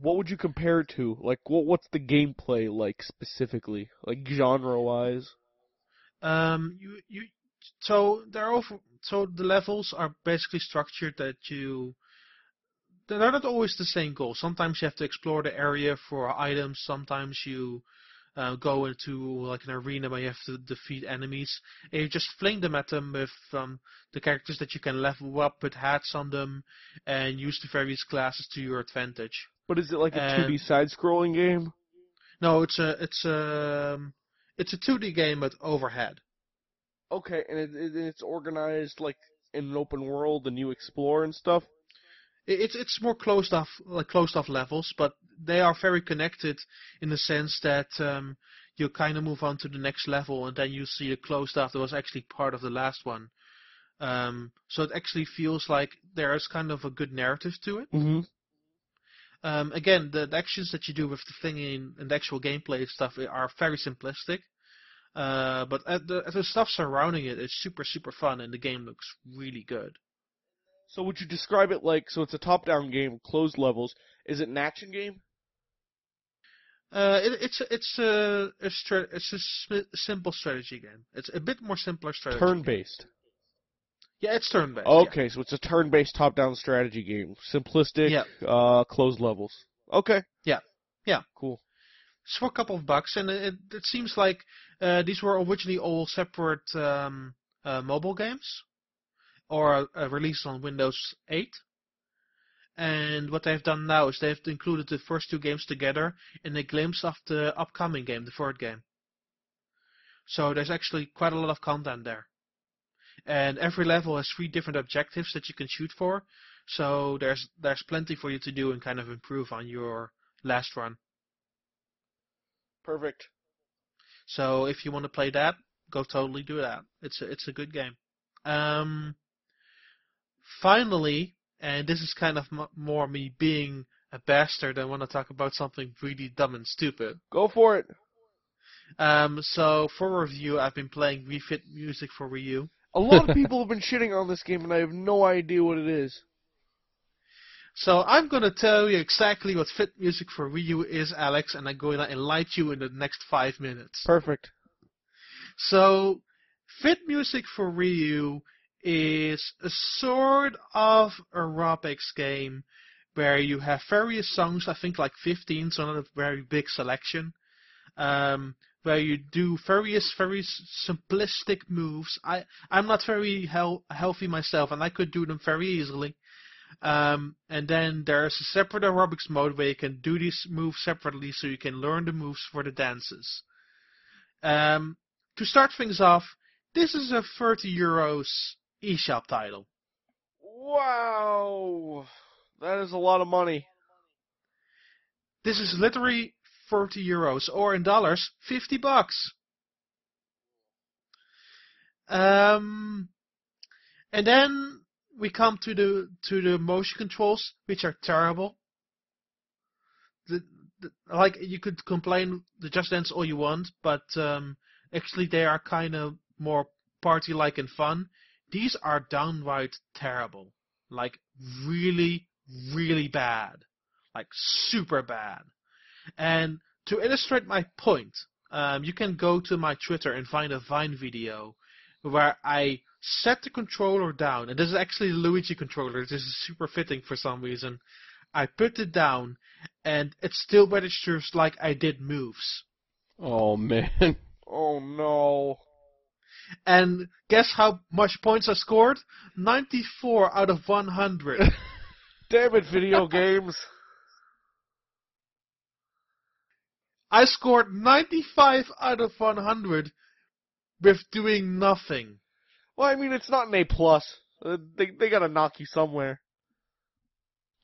What would you compare it to? Like, what what's the gameplay like specifically, like genre wise? Um, you you so they're over, so the levels are basically structured that you they're not always the same goal. Sometimes you have to explore the area for items. Sometimes you uh, go into like an arena where you have to defeat enemies, and you just fling them at them with um, the characters that you can level up, put hats on them, and use the various classes to your advantage. But is it like a Um, 2D side-scrolling game? No, it's a it's a um, it's a 2D game but overhead. Okay, and it, it, it's organized like in an open world, and you explore and stuff. It- It's it's more closed off like closed off levels, but they are very connected in the sense that um, you kind of move on to the next level, and then you see the closed off that was actually part of the last one. Um, so it actually feels like there is kind of a good narrative to it. Mm-hmm. Um, again, the, the actions that you do with the thing in, and the actual gameplay stuff are very simplistic. Uh, but at the, at the stuff surrounding it is super super fun, and the game looks really good. So would you describe it like so? It's a top-down game, closed levels. Is it an action game? Uh, it, it's a- it's a, a it's a simple strategy game. It's a bit more simpler strategy. Turn-based. Game. Yeah, it's turn-based. Okay, so it's a turn-based top-down strategy game. Simplistic, Yeah. uh, closed levels. Okay. Yeah. Yeah. Cool. It's for a couple of bucks, and it, it seems like uh, these were originally all separate um, uh, mobile games, or uh, released on Windows 8. And what they've done now is they've included the first two games together in a glimpse of the upcoming game, the third game. So there's actually quite a lot of content there. And every level has three different objectives that you can shoot for. So there's there's plenty for you to do and kind of improve on your last run. Perfect. So if you want to play that, go totally do that. It's a, it's a good game. Um, finally, and this is kind of m- more me being a bastard. I want to talk about something really dumb and stupid. Go for it. Um, so for review, I've been playing Refit Music for Wii U. A lot of people have been shitting on this game, and I have no idea what it is. So I'm going to tell you exactly what Fit Music for Wii U is, Alex, and I'm going to enlighten you in the next five minutes. Perfect. So, Fit Music for Wii U is a sort of aerobics game where you have various songs, I think like 15, so not a very big selection, um, where you do various, very simplistic moves. I, I'm not very hel- healthy myself, and I could do them very easily. Um, and then there's a separate aerobics mode where you can do these moves separately so you can learn the moves for the dances. Um, to start things off, this is a 30 euros eShop title. Wow, that is a lot of money. This is literally 30 euros, or in dollars, 50 bucks. Um, and then we come to the to the motion controls, which are terrible. The, the, like you could complain the Just Dance all you want, but um, actually they are kind of more party-like and fun. These are downright terrible, like really, really bad, like super bad. And to illustrate my point, um, you can go to my Twitter and find a Vine video where I set the controller down, and this is actually the Luigi controller. This is super fitting for some reason. I put it down, and it still registers like I did moves. Oh man. Oh no. And guess how much points I scored? 94 out of 100. Damn it, video games. I scored 95 out of 100 with doing nothing. Well, I mean, it's not an A plus. Uh, they they gotta knock you somewhere.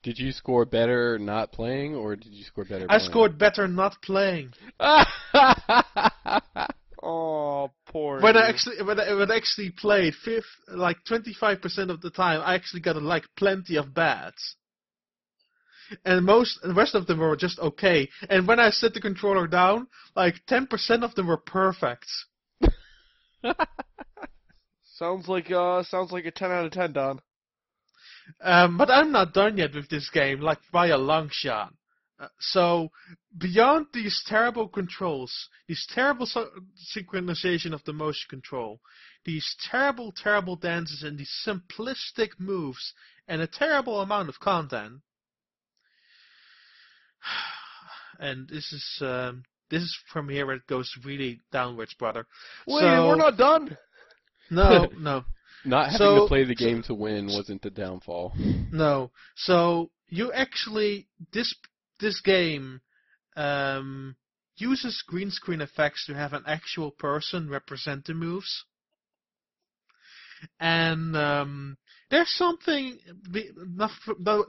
Did you score better not playing, or did you score better? I playing? scored better not playing. Oh, poor. When I actually when I, when I actually played, fifth, like 25% of the time, I actually got like plenty of bats. And most, the rest of them were just okay. And when I set the controller down, like 10% of them were perfect. sounds like uh sounds like a ten out of ten, Daan. Um, but I'm not done yet with this game, like by a long shot. Uh, so, beyond these terrible controls, these terrible so- synchronization of the motion control, these terrible, terrible dances, and these simplistic moves, and a terrible amount of content. And this is um, this is from here where it goes really downwards, brother. Wait, So- we're not done. No, no. Not having So- to play the game to win wasn't the downfall. No. So you actually this this game um, uses green screen effects to have an actual person represent the moves, and um, there's something. Not,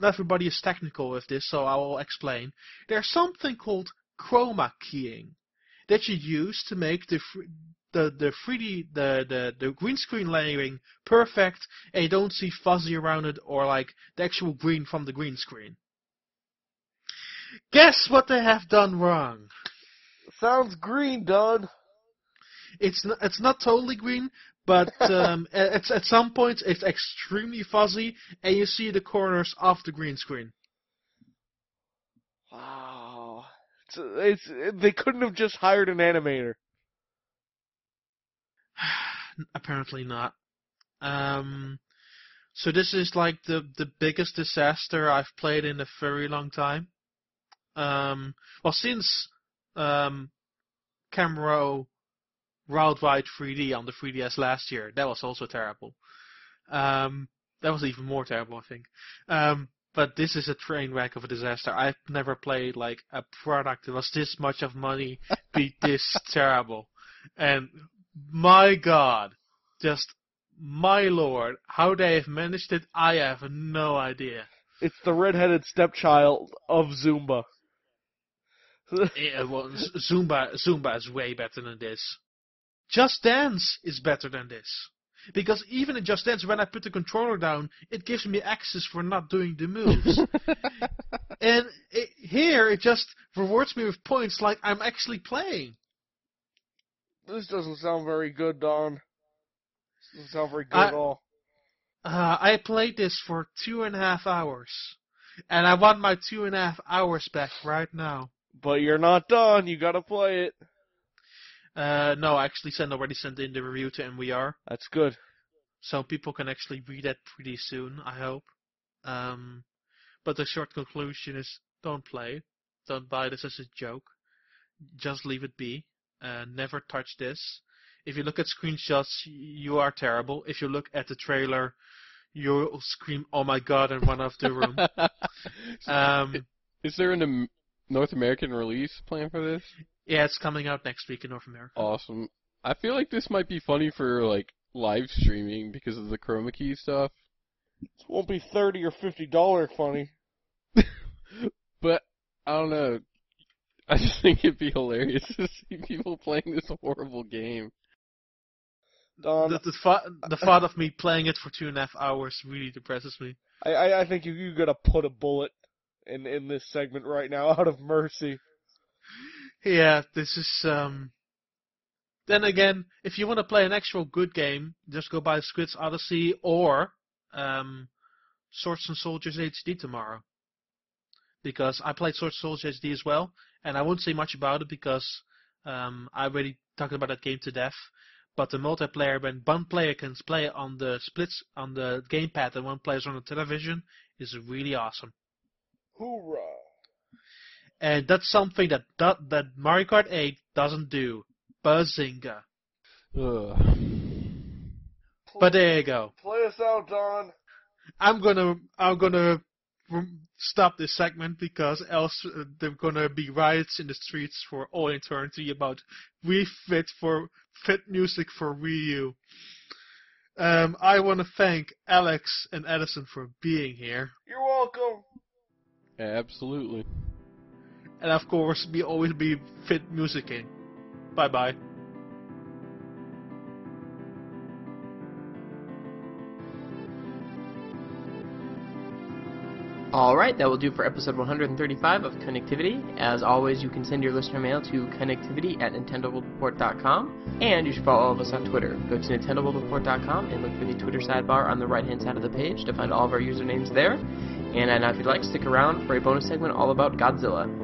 everybody is technical with this, so I will explain. There's something called chroma keying that you use to make the the the 3D the, the the green screen layering perfect, and you don't see fuzzy around it or like the actual green from the green screen. Guess what they have done wrong? Sounds green, Daan. It's not, it's not totally green, but um, at at some point, it's extremely fuzzy, and you see the corners of the green screen. Wow. It's, it's they couldn't have just hired an animator. Apparently not. Um, so this is like the the biggest disaster I've played in a very long time. Um, well, since um, Worldwide 3D on the 3DS last year, that was also terrible. Um, that was even more terrible, I think. Um, but this is a train wreck of a disaster. I've never played like a product that was this much of money be this terrible. And my God, just my lord, how they have managed it, I have no idea. It's the redheaded stepchild of Zumba. Yeah, well, Zumba, Zumba is way better than this. Just Dance is better than this. Because even in Just Dance, when I put the controller down, it gives me access for not doing the moves. and it, here, it just rewards me with points like I'm actually playing. This doesn't sound very good, Daan. This doesn't sound very good I- at all. Uh, I played this for two and a half hours. And I want my two and a half hours back right now. But you're not done. You gotta play it. Uh, no, I actually sent already sent in the review to NWR. That's good. so people can actually read that pretty soon, I hope. Um, but the short conclusion is don't play, don't buy this as a joke, just leave it be, uh, never touch this. If you look at screenshots, you are terrible. If you look at the trailer, you'll scream, "Oh my god!" and run off the room. Um, Is there an Am- North American release plan for this? Yeah, it's coming out next week in North America. Awesome. I feel like this might be funny for like live streaming because of the chroma key stuff. It won't be thirty or fifty dollar funny. But I don't know. I just think it'd be hilarious to see people playing this horrible game. Daan, the, the, thought, the thought of me playing it for two and a half hours really depresses me. I, I, I think you you gotta put a bullet in in this segment right now out of mercy. Yeah, this is um. Then again, if you want to play an actual good game, just go buy Squid's Odyssey or um, Swords and Soldiers HD tomorrow. Because I played Swords and Soldiers HD as well, and I won't say much about it because um, I already talked about that game to death. But the multiplayer, when one player can play on the splits on the gamepad and one player's on the television, is really awesome. Hoorah! And that's something that that, that Mario Kart 8 doesn't do. Bazinga. Ugh. But there you go. Play us out, Daan. I'm gonna I'm gonna stop this segment because else uh, there are gonna be riots in the streets for all eternity about Wii Fit for Fit music for Wii U. Um, I want to thank Alex and Addison for being here, You're welcome. Absolutely. And of course, be always be fit musicking. Bye bye. All right, that will do for episode 135 of Connectivity. As always, you can send your listener mail to connectivity at nintendoworldreport.com, and you should follow all of us on Twitter. Go to nintendoworldreport.com and look for the Twitter sidebar on the right-hand side of the page to find all of our usernames there. And if you'd like, stick around for a bonus segment all about Godzilla.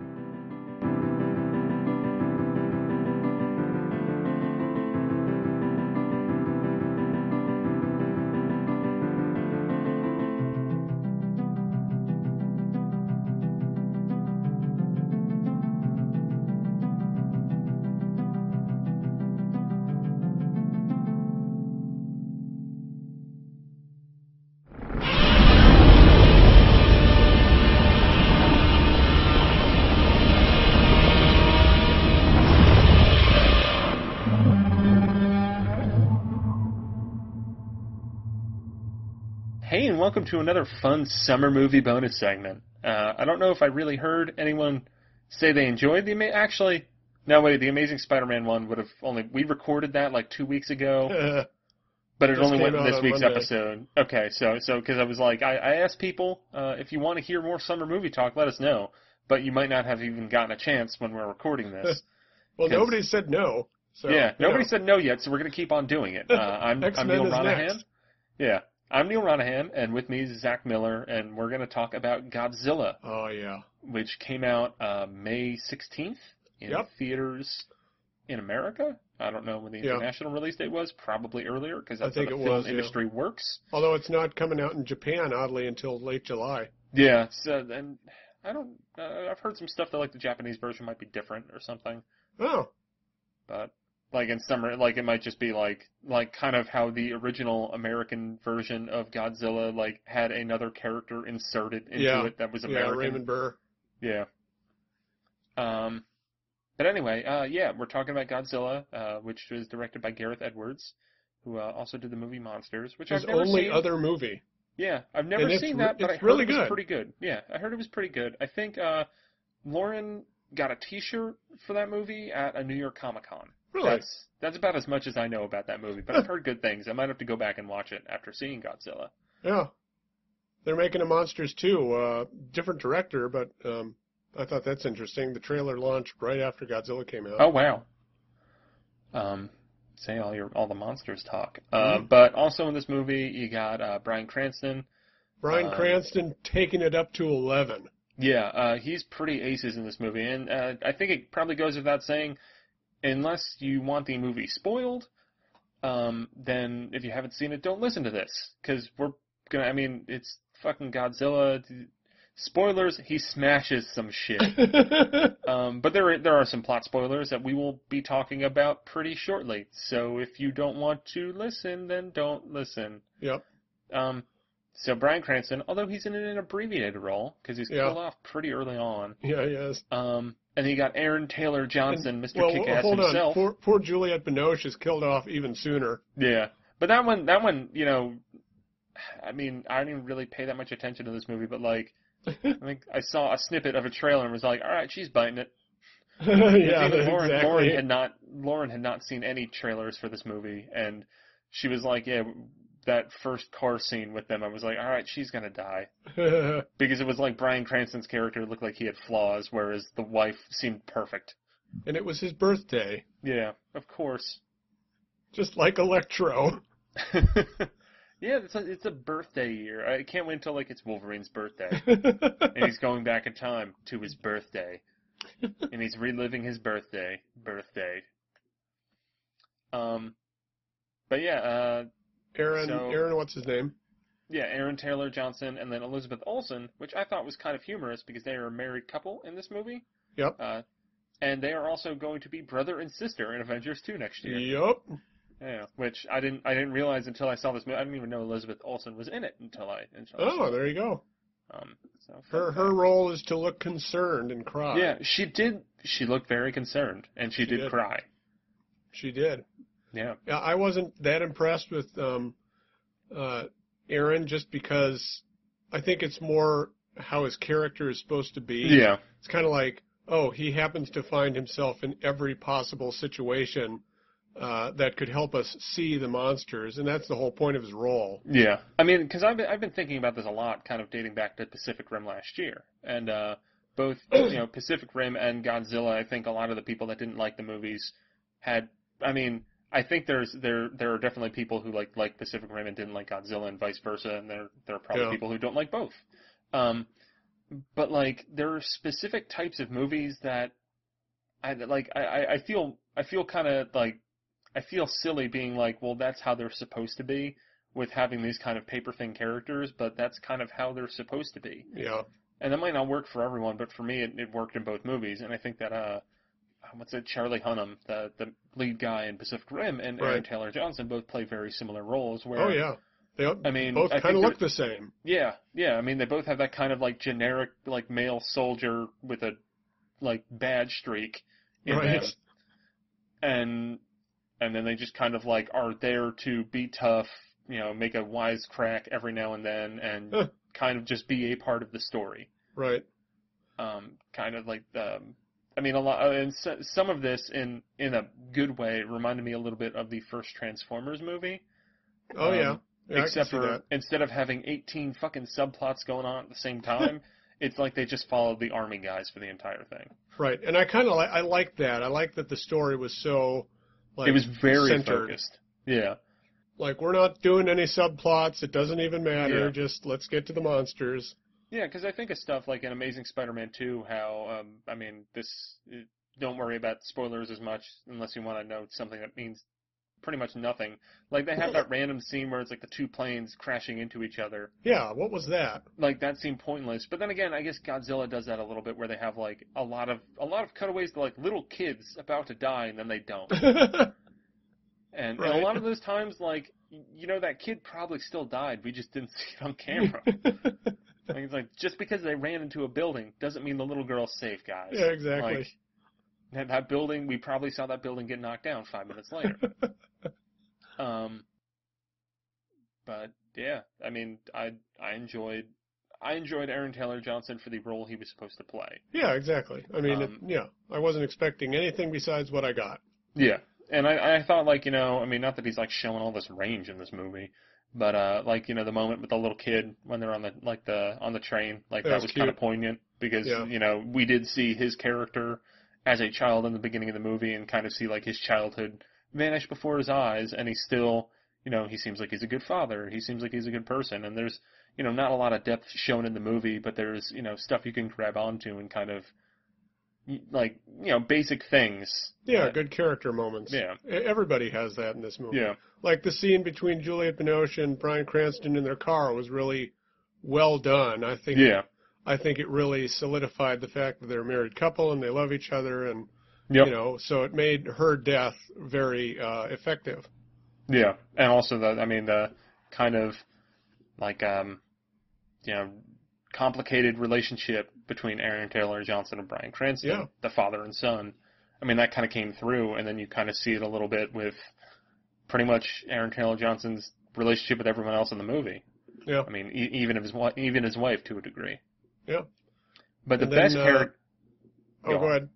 Welcome to another fun summer movie bonus segment. Uh, I don't know if I really heard anyone say they enjoyed the ama- actually. No, wait, the Amazing Spider-Man one would have only we recorded that like two weeks ago, but it Just only went in this on week's Monday. episode. Okay, so so because I was like, I, I asked people uh, if you want to hear more summer movie talk, let us know. But you might not have even gotten a chance when we're recording this. well, nobody said no. So, yeah, nobody know. said no yet, so we're gonna keep on doing it. Uh, I'm, I'm Neal Ronaghan. next. Yeah, I'm Neal Ronaghan, and with me is Zach Miller, and we're gonna talk about Godzilla, Oh yeah. which came out uh, May 16th in Yep. theaters in America. I don't know when the Yeah. international release date was. Probably earlier because I that's think how the it film was, yeah. industry works. Although it's not coming out in Japan, oddly, until late July. Yeah. So and I don't. Uh, I've heard some stuff that like the Japanese version might be different or something. Oh, but like in summer like it might just be like like kind of how the original American version of Godzilla like had another character inserted into Yeah. it that was american yeah. Raymond Burr. Yeah. Um but anyway, uh yeah, we're talking about Godzilla, uh which was directed by Gareth Edwards, who uh, also did the movie Monsters, which His only seen. other movie. Yeah, I've never And seen that, but I heard really it was good. pretty good. Yeah, I heard it was pretty good. I think uh Lauren got a T-shirt for that movie at a New York Comic Con. Really? That's that's about as much as I know about that movie, but I've heard good things. I might have to go back and watch it after seeing Godzilla. Yeah. They're making a Monsters too. Uh, different director, but um, I thought that's interesting. The trailer launched right after Godzilla came out. Oh wow. Um, say all your all the monsters talk. Uh, Mhm. but also in this movie you got uh, Bryan Cranston. Bryan uh, Cranston taking it up to 11. Yeah, uh, he's pretty aces in this movie, and uh, I think it probably goes without saying, unless you want the movie spoiled, um, then if you haven't seen it, don't listen to this because we're gonna. I mean, it's fucking Godzilla. Spoilers: He smashes some shit. Um, but there are, there are some plot spoilers that we will be talking about pretty shortly. So if you don't want to listen, then don't listen. yep. Um, so Bryan Cranston, although he's in an abbreviated role because he's Yeah. killed off pretty early on. Yeah, yes. Um, and you got Aaron Taylor Johnson, Mr. Well, Kick-Ass hold himself. on. Poor, poor Juliette Binoche is killed off even sooner. Yeah, but that one, that one, you know, I mean, I didn't really pay that much attention to this movie, but like, I think I saw a snippet of a trailer and was like, all right, she's biting it. yeah, Lauren, exactly. Lauren had not Lauren had not seen any trailers for this movie, and she was like, "Yeah, that first car scene with them, I was like, all right, she's gonna die," because it was like Bryan Cranston's character looked like he had flaws, whereas the wife seemed perfect. and it was his birthday, Yeah, of course. just like Electro. yeah, it's a, it's a birthday year. I can't wait until like it's Wolverine's birthday, and he's going back in time to his birthday, and he's reliving his birthday. Birthday. Um, but yeah, uh, Aaron, So- Aaron, what's his name? yeah, Aaron Taylor Johnson and then Elizabeth Olsen, which I thought was kind of humorous because they are a married couple in this movie. Yep. Uh, and they are also going to be brother and sister in Avengers 2 next year. Yup. Yeah, which I didn't I didn't realize until I saw this movie. I didn't even know Elizabeth Olsen was in it until I until I saw Oh, it. there you go. Um, so Her her role is to look concerned and cry. Yeah, she did. She looked very concerned, and she, She did, did. cry. she did. Yeah. I wasn't that impressed with um, uh, Aaron just because I think it's more how his character is supposed to be. Yeah. It's kind of like, oh, he happens to find himself in every possible situation uh, that could help us see the monsters, and that's the whole point of his role. Yeah, I mean, because I've been, I've been thinking about this a lot, kind of dating back to Pacific Rim last year, and uh, both you know Pacific Rim and Godzilla. I think a lot of the people that didn't like the movies had. I mean, I think there's there there are definitely people who like like Pacific Rim and didn't like Godzilla, and vice versa, and there there are probably Yeah. people who don't like both. Um, but like there are specific types of movies that I like. I I- feel I feel kind of like I feel silly being like, well, that's how they're supposed to be with having these kind of paper thin characters, but that's kind of how they're supposed to be. Yeah. And that might not work for everyone, but for me, it, it worked in both movies. And I think that, uh, what's it, Charlie Hunnam, the the lead guy in Pacific Rim, and Aaron Taylor Johnson both play very similar roles. Where Oh yeah. They I mean, both kind of look the same. yeah, yeah. I mean, they both have that kind of like generic like male soldier with a like badge streak in Right. them, and and then they just kind of like are there to be tough, you know, make a wise crack every now and then, and Huh. kind of just be a part of the story. Right. Um, kind of like um, I mean, a lot, uh, and so, some of this in in a good way reminded me a little bit of the first Transformers movie. Oh Um, yeah. yeah except for that. instead of having 18 fucking subplots going on at the same time, it's like they just followed the army guys for the entire thing. Right. And I kind of like I like that. I like that the story was so like it was very centered. focused. Yeah. Like we're not doing any subplots. It doesn't even matter. Yeah. Just let's get to the monsters. Yeah, because I think of stuff like in Amazing Spider-Man 2, how, um, I mean, this, uh, don't worry about spoilers as much unless you want to know something that means pretty much nothing. Like, they have that random scene where it's like the two planes crashing into each other. Yeah. What was that? Like, that seemed pointless. But then again, I guess Godzilla does that a little bit where they have, like, a lot of, a lot of cutaways to, like, little kids about to die and then they don't. And, and a lot of those times, like, you know, that kid probably still died. We just didn't see it on camera. like, it's like, just because they ran into a building doesn't mean the little girl's safe, guys. yeah. Exactly. Like, that, that building, we probably saw that building get knocked down five minutes later. um, but yeah, I mean, I I enjoyed I enjoyed Aaron Taylor Johnson for the role he was supposed to play. yeah. Exactly. I mean, it, Um, yeah. I wasn't expecting anything besides what I got. Yeah, and I, I thought like you know, I mean, not that he's like showing all this range in this movie, but uh, like you know, the moment with the little kid when they're on the like the on the train, like That that was was kind of poignant because Yeah. you know we did see his character as a child in the beginning of the movie and kind of see like his childhood vanish before his eyes, and he's still you know he seems like he's a good father, he seems like he's a good person, and there's you know not a lot of depth shown in the movie, but there's you know stuff you can grab onto and kind of like you know basic things. Yeah. that- Good character moments. Yeah. Everybody has that in this movie. Yeah. Like the scene between Juliette Binoche and Bryan Cranston in their car was really well done. I think. Yeah. I think it really solidified the fact that they're a married couple and they love each other, and Yep. you know, so it made her death very uh, effective. Yeah, and also the I mean the kind of like um, you know, complicated relationship between Aaron Taylor Johnson and Bryan Cranston, Yeah. the father and son. I mean, that kind of came through, and then you kind of see it a little bit with pretty much Aaron Taylor Johnson's relationship with everyone else in the movie. Yeah. I mean, e- even his wi- even his wife to a degree. Yeah. But the And then, best uh, character. Oh, Go go on. ahead.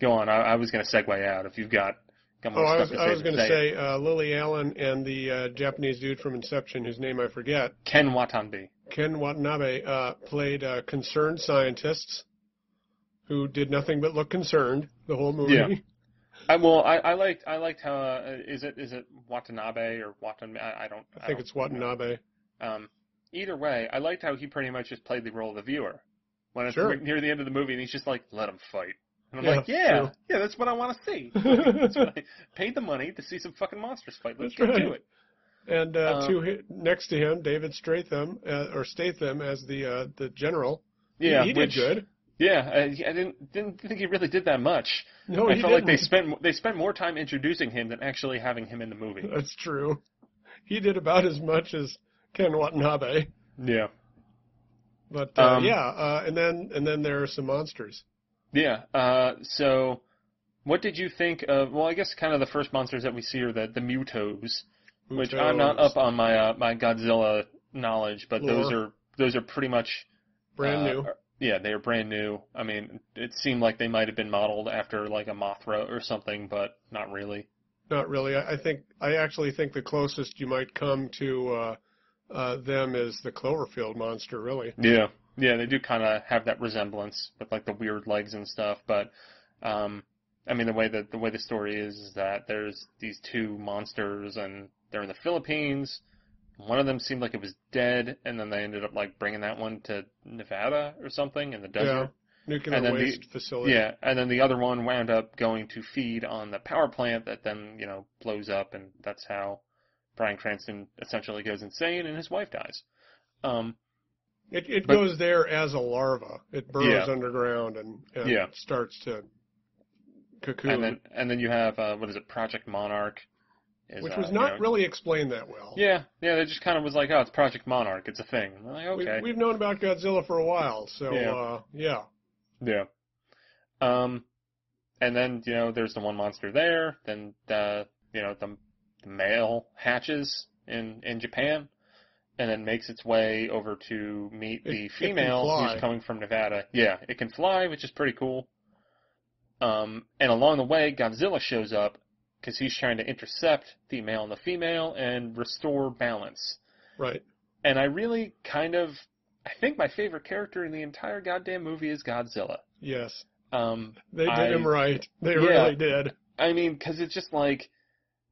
Go on. I, I was going to segue out. If you've got, got Oh, I was, I was going to say say uh, Lily Allen and the uh, Japanese dude from Inception, whose name I forget, Ken Watanabe. Ken Watanabe, uh, played uh, concerned scientists who did nothing but look concerned the whole movie. Yeah. I, well, I, I liked I liked how uh, is it is it Watanabe or Watanabe? I, I don't. I think don't it's Watanabe. Um, either way, I liked how he pretty much just played the role of the viewer. When it's Sure. near the end of the movie, and he's just like, "Let him fight," and I'm Yeah, like, "Yeah, true. yeah, that's what I want to see. that's what I paid the money to see some fucking monsters fight. Let's That's get to it." And uh, Um, to next to him, David Stratham uh, or Statham as the uh, the general. Yeah, he, did which, good. Yeah, I, I didn't didn't think he really did that much. No, I he felt like they spent they spent more time introducing him than actually having him in the movie. That's true. He did about as much as Ken Watanabe. Yeah, But uh, Um, yeah, uh, and then and then there are some monsters. yeah. Uh, so, what did you think of? Well, I guess kind of the first monsters that we see are the the Mutos, which I'm not up on my uh, my Godzilla knowledge, but those are those are pretty much brand uh, new. Yeah, they are brand new. I mean, it seemed like they might have been modeled after like a Mothra or something, but not really. Not really. I, I think I actually think the closest you might come to uh, uh, them is the Cloverfield monster. Really. Yeah, yeah, they do kind of have that resemblance with like the weird legs and stuff. But um, I mean, the way that the way the story is is that there's these two monsters and they're in the Philippines. One of them seemed like it was dead, and then they ended up like bringing that one to Nevada or something in the desert. Nuclear And then the- waste facility. Yeah, and then the other one wound up going to feed on the power plant that then, you know, blows up, and that's how Brian Cranston essentially goes insane and his wife dies. Um, It it But- goes there as a larva. It burrows Yeah. underground and, and Yeah. starts to cocoon, and then and then you have uh, what is it, Project Monarch, is, which uh, was you not know- really explained that well. Yeah, yeah, they just kind of was like, oh, it's Project Monarch, it's a thing. I'm like, okay, We, we've known about Godzilla for a while, so Yeah. uh, yeah. yeah. Um, and then you know, there's the one monster there. Then the you know the, the male hatches in in Japan, and then makes its way over to meet It- the female who's coming from Nevada. Yeah, it can fly, which is pretty cool. Um, and along the way, Godzilla shows up because he's trying to intercept the male and the female and restore balance. Right. And I really kind of, I think my favorite character in the entire goddamn movie is Godzilla. Yes. Um, They did I- him right. They Yeah. really did. I mean, because it's just like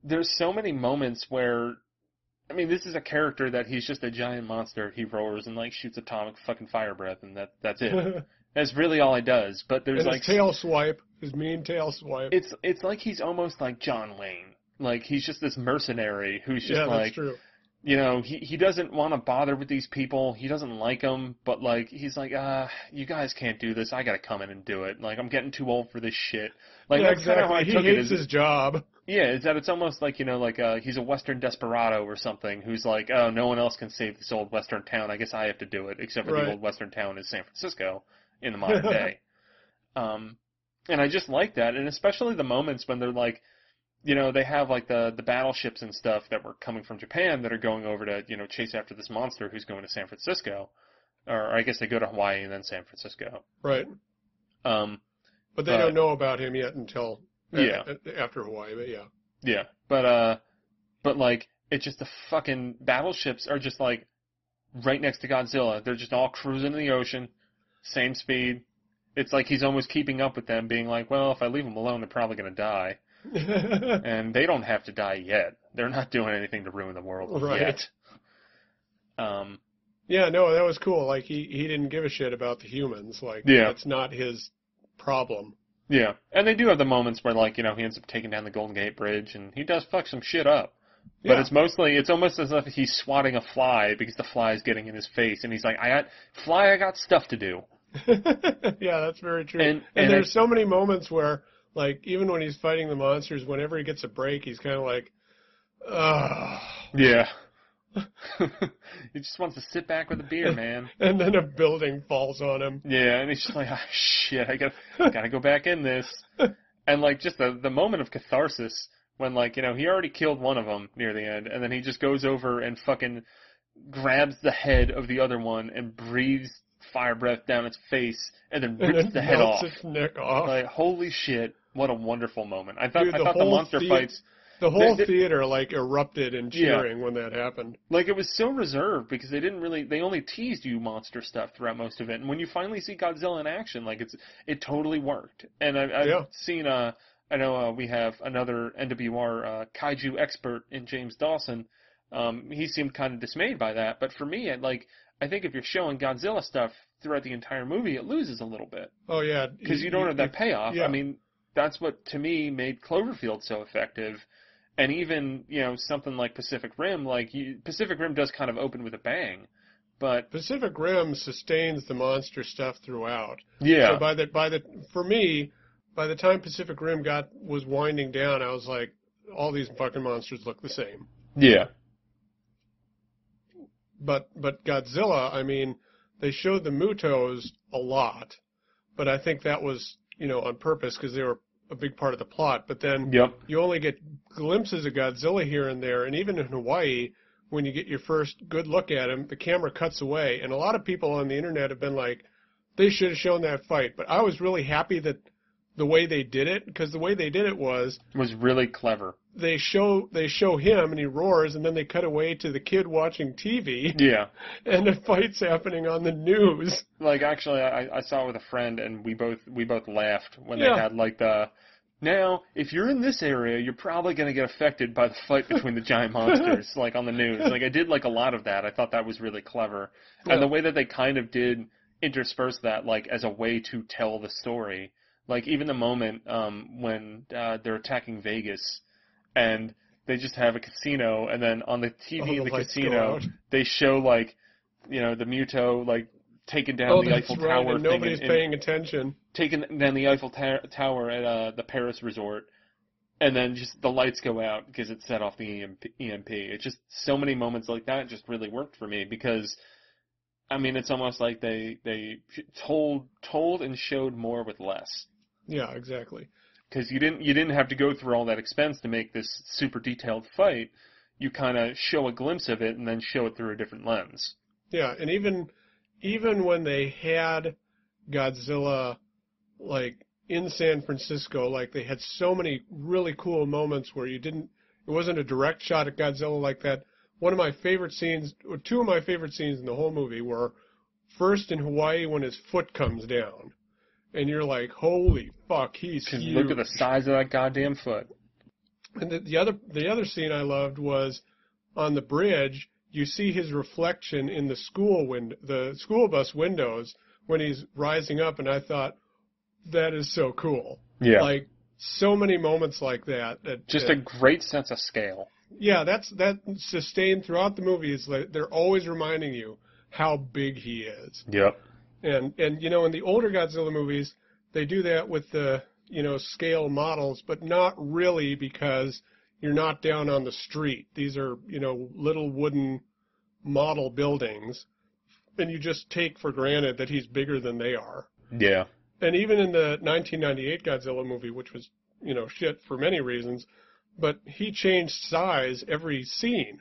there's so many moments where, I mean, this is a character that he's just a giant monster. He roars and like shoots atomic fucking fire breath, and that that's it. and that's really all he does. But there's his like tail swipe, his mean tail swipe. it's it's like he's almost like John Wayne. Like he's just this mercenary who's just yeah, like that's true. you know, he he doesn't want to bother with these people. He doesn't like them, but like he's like, ah, you guys can't do this. I gotta come in and do it. Like I'm getting too old for this shit. Like yeah, that's kind of how I exactly. He took hates Is, his job. yeah, is that it's almost like you know, like uh, he's a Western desperado or something. Who's like, oh, no one else can save this old Western town. I guess I have to do it. Except for Right. the old Western town is San Francisco in the modern day. Um, and I just like that, and especially the moments when they're like, you know, they have like the the battleships and stuff that were coming from Japan that are going over to you know chase after this monster who's going to San Francisco, or I guess they go to Hawaii and then San Francisco. Right. Um, But they But- don't know about him yet until Yeah. after Hawaii. But yeah. yeah, but uh, but like it's just the fucking battleships are just like right next to Godzilla. They're just all cruising in the ocean, same speed. It's like he's almost keeping up with them, being like, well, if I leave them alone, they're probably gonna die. and they don't have to die yet. They're not doing anything to ruin the world Right. yet. Um, yeah. No, that was cool. Like he he didn't give a shit about the humans. Like Yeah. that's not his problem. yeah, and they do have the moments where, like, you know, he ends up taking down the Golden Gate Bridge, and he does fuck some shit up. But Yeah. it's mostly, it's almost as if he's swatting a fly because the fly is getting in his face, and he's like, "I got fly, I got stuff to do." yeah, that's very true. And- And, and there's so many moments where, like, even when he's fighting the monsters, whenever he gets a break, he's kind of like, ugh. Yeah, he just wants to sit back with a beer, man. And then a building falls on him. Yeah, and he's just like, ah, shit, I gotta gotta go back in this. And like just the the moment of catharsis when like you know he already killed one of them near the end, and then he just goes over and fucking grabs the head of the other one and breathes fire breath down its face, and then And rips then the head off. its neck off. Like holy shit, what a wonderful moment! I thought Dude, I the thought the monster thea- fights the whole they- theater like erupted in Yeah. cheering when that happened. like it was so reserved because they didn't really they only teased you monster stuff throughout most of it and when you finally see Godzilla in action like it's it totally worked and I, I've Yeah. seen uh I know uh, we have another NWR uh, kaiju expert in James Dawson um he seemed kind of dismayed by that but for me it, like I think if you're showing Godzilla stuff throughout the entire movie it loses a little bit Oh yeah, because you don't have that payoff. yeah. I mean, that's what to me made Cloverfield so effective. And even you know something like Pacific Rim, like you, Pacific Rim does kind of open with a bang, but Pacific Rim sustains the monster stuff throughout. yeah, So by the by the for me, by the time Pacific Rim got was winding down, I was like, all these fucking monsters look the same. yeah, But but Godzilla, I mean, they showed the Mutos a lot, but I think that was you know on purpose because they were a big part of the plot. But then yep, you only get glimpses of Godzilla here and there, and even in Hawaii, when you get your first good look at him, the camera cuts away, and a lot of people on the internet have been like, they should have shown that fight. But I was really happy that the way they did it, because the way they did it was was really clever. they show they show him and he roars, and then they cut away to the kid watching TV, Yeah, and a fight's happening on the news. like actually, I, I saw it with a friend, and we both we both laughed when Yeah. they had like the. Now, if you're in this area, you're probably going to get affected by the fight between the giant monsters, like on the news. Like I did like a lot of that. I thought that was really clever. Yeah. and the way that they kind of did intersperse that like as a way to tell the story like even the moment um when uh, they're attacking Vegas and they just have a casino and then on the TV All in the casino they show like you know the Muto like taking down oh, the Eiffel right, Tower and thing nobody's and, and paying attention. taking down the Eiffel ta- Tower at uh, the Paris resort and then just the lights go out because it set off the EMP, EMP. It's just so many moments like that just really worked for me because I mean it's almost like they they told told and showed more with less Yeah, exactly. because you didn't you didn't have to go through all that expense to make this super detailed fight. You kind of show a glimpse of it and then show it through a different lens. Yeah, and even even when they had Godzilla like in San Francisco, like they had so many really cool moments where you didn't it wasn't a direct shot at Godzilla like that. One of my favorite scenes or two of my favorite scenes in the whole movie were first in Hawaii when his foot comes down. And you're like, Holy fuck, he's huge. look at the size of that goddamn foot. And the, the other the other scene I loved was on the bridge. You see his reflection in the school wind, the school bus windows when he's rising up, and I thought that is so cool. Yeah. Like so many moments like that. that just that, a great sense of scale. yeah, that's that sustained throughout the movie. Is like they're always reminding you how big he is. Yep. And and you know in the older Godzilla movies they do that with the you know scale models, but not really because you're not down on the street. These are you know little wooden model buildings, and you just take for granted that he's bigger than they are. Yeah. And even in the 1998 Godzilla movie, which was you know shit for many reasons, but he changed size every scene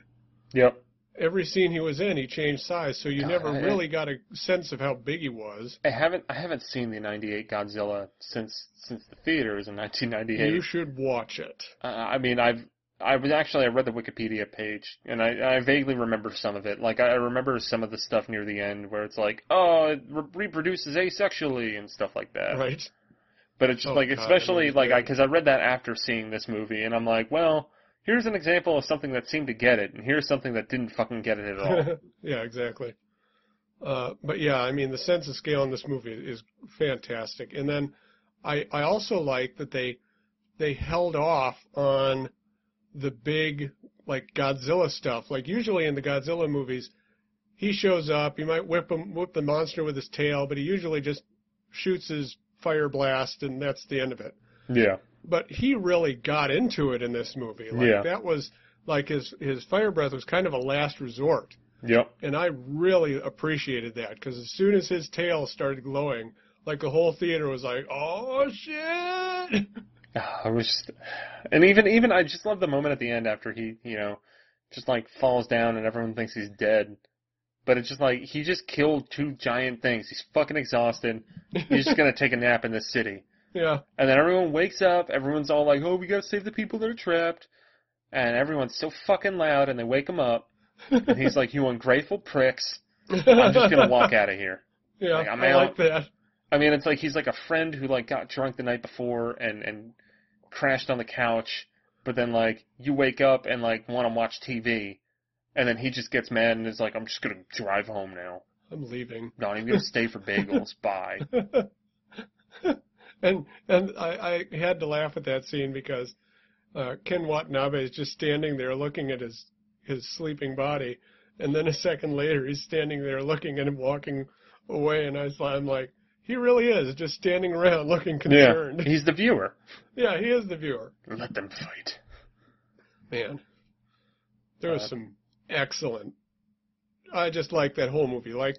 Yep. Every scene he was in, he changed size, so you God, never I- really got a sense of how big he was. I haven't I haven't seen the '98 Godzilla since since the theaters in 1998. You should watch it. Uh, I mean, I've I was actually I read the Wikipedia page and I, I vaguely remember some of it. Like I remember some of the stuff near the end where it's like, oh, it re- reproduces asexually and stuff like that. Right? But it's just Oh, like, God, especially movie's like, I because I read that after seeing this movie, and I'm like, well, here's an example of something that seemed to get it, and here's something that didn't fucking get it at all. yeah, exactly. Uh, but yeah, I mean, the sense of scale in this movie is fantastic. And then I I also like that they they held off on the big like Godzilla stuff. Like usually in the Godzilla movies, he shows up, he might whip him whip the monster with his tail, but he usually just shoots his fire blast and that's the end of it. yeah, but he really got into it in this movie. Like Yeah. that was like his his fire breath was kind of a last resort, Yep. and I really appreciated that because as soon as his tail started glowing, like the whole theater was like, "Oh shit!" I was just, and even even I just love the moment at the end after he you know just like falls down and everyone thinks he's dead, but it's just like he just killed two giant things. He's fucking exhausted. He's just gonna take a nap in the city, yeah, and then everyone wakes up. Everyone's all like, "Oh, we gotta save the people that are trapped," and everyone's so fucking loud, and they wake him up, and he's like, "You ungrateful pricks! I'm just gonna walk out of here." Yeah, like, I'm I out. like that. I mean, it's like he's like a friend who like got drunk the night before and and crashed on the couch, but then like you wake up and like want to watch TV, and then he just gets mad and is like, "I'm just gonna drive home now. I'm leaving. Not even gonna stay for bagels. Bye." and and I, I had to laugh at that scene because uh, Ken Watanabe is just standing there looking at his his sleeping body, and then a second later he's standing there looking at him walking away, and I was, I'm like, he really is just standing around looking concerned. Yeah, he's the viewer. Yeah, he is the viewer. Let them fight. Man, there was Uh, some excellent. I just like that whole movie. Like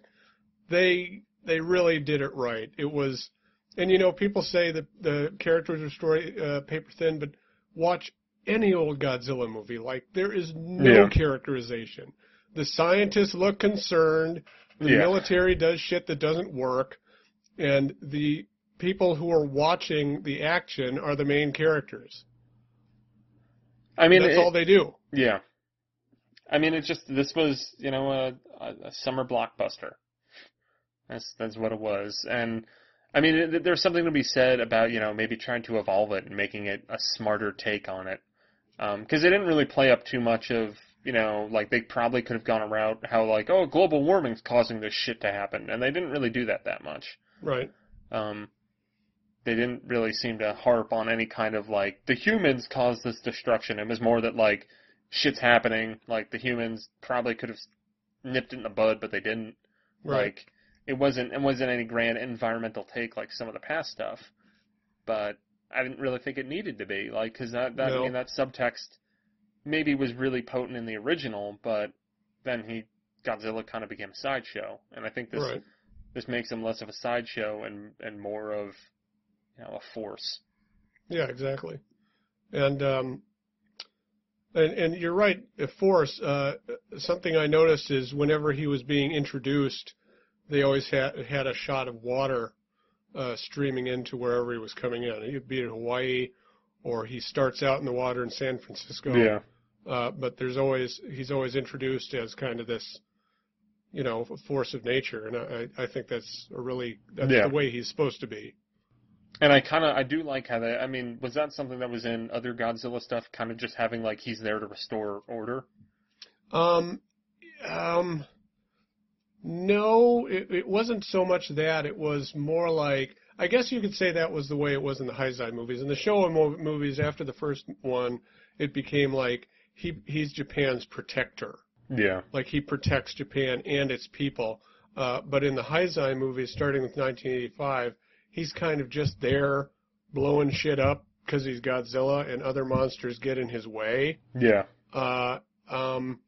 they they really did it right. It was, and you know, people say that the characters are story uh, paper thin, but watch any old Godzilla movie. Like there is no Yeah. characterization. The scientists look concerned. The Yeah. military does shit that doesn't work, and the people who are watching the action are the main characters. I mean, That's it- all they do. yeah. I mean, it's just this was you know a, a, a summer blockbuster. That's that's what it was, and I mean, there's something to be said about you know maybe trying to evolve it and making it a smarter take on it, because they didn't really play up too much of you know like they probably could have gone a route how like oh global warming's causing this shit to happen, and they didn't really do that that much. Right. Um, they didn't really seem to harp on any kind of like the humans caused this destruction. It was more that like shit's happening. Like the humans probably could have nipped it in the bud, but they didn't. Right. Like it wasn't it wasn't any grand environmental take like some of the past stuff. But I didn't really think it needed to be like because that that I mean that subtext maybe was really potent in the original, but then he Godzilla kind of became a sideshow, and I think this right. this makes him less of a sideshow and and more of you know a force. Yeah, exactly. And um, and and you're right. A Force. Uh, something I noticed is whenever he was being introduced, they always had had a shot of water uh, streaming into wherever he was coming in. He'd be in Hawaii, or he starts out in the water in San Francisco. Uh, but there's always he's always introduced as kind of this, you know, force of nature, and I I think that's a really that's Yeah. the way he's supposed to be. And I kind of I do like how that. I mean, was that something that was in other Godzilla stuff? Kind of just having like he's there to restore order. Um, um, no, it, it wasn't so much that. It was more like, I guess you could say that was the way it was in the Heisei movies. In the Showa movies, after the first one, it became like he he's Japan's protector. Yeah. Like he protects Japan and its people. Uh, but in the Heisei movies, starting with 1985, he's kind of just there blowing shit up because he's Godzilla and other monsters get in his way. Yeah. Uh, um,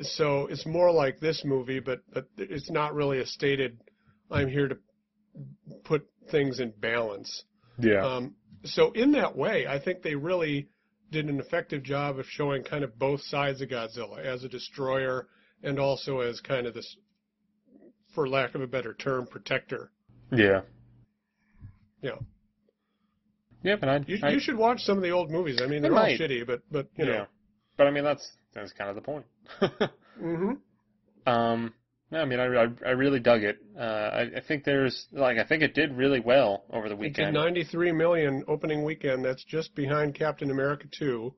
so it's more like this movie, but but it's not really a stated. I'm here to put things in balance. Yeah. Um, so in that way, I think they really did an effective job of showing kind of both sides of Godzilla as a destroyer and also as kind of this, for lack of a better term, protector. yeah. Yeah. Yeah, but I, You, I you should watch some of the old movies. I mean, they're all shitty, but but you yeah. know. But I mean, that's that's kind of the point. hmm um. No, I mean, I, I, I really dug it. Uh, I, I think there's like I think it did really well over the weekend. It did weekend. 93 million opening weekend. That's just behind Captain America 2,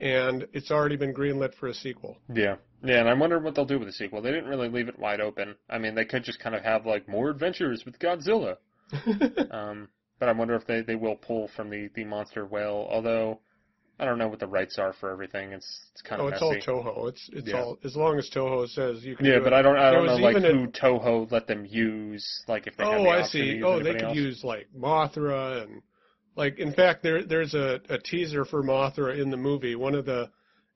and it's already been greenlit for a sequel. Yeah. Yeah, and I wonder what they'll do with the sequel. They didn't really leave it wide open. I mean, they could just kind of have like more adventures with Godzilla. Um, but I wonder if they, they will pull from the, the monster whale. Although I don't know what the rights are for everything. It's it's kind of oh, it's messy. all Toho. It's it's Yeah. all as long as Toho says you can. yeah, but it. I don't I don't know like even a- who Toho let them use. Like if they Oh, the I see. Oh, they could else. use like Mothra and like in fact there there's a, a teaser for Mothra in the movie. One of the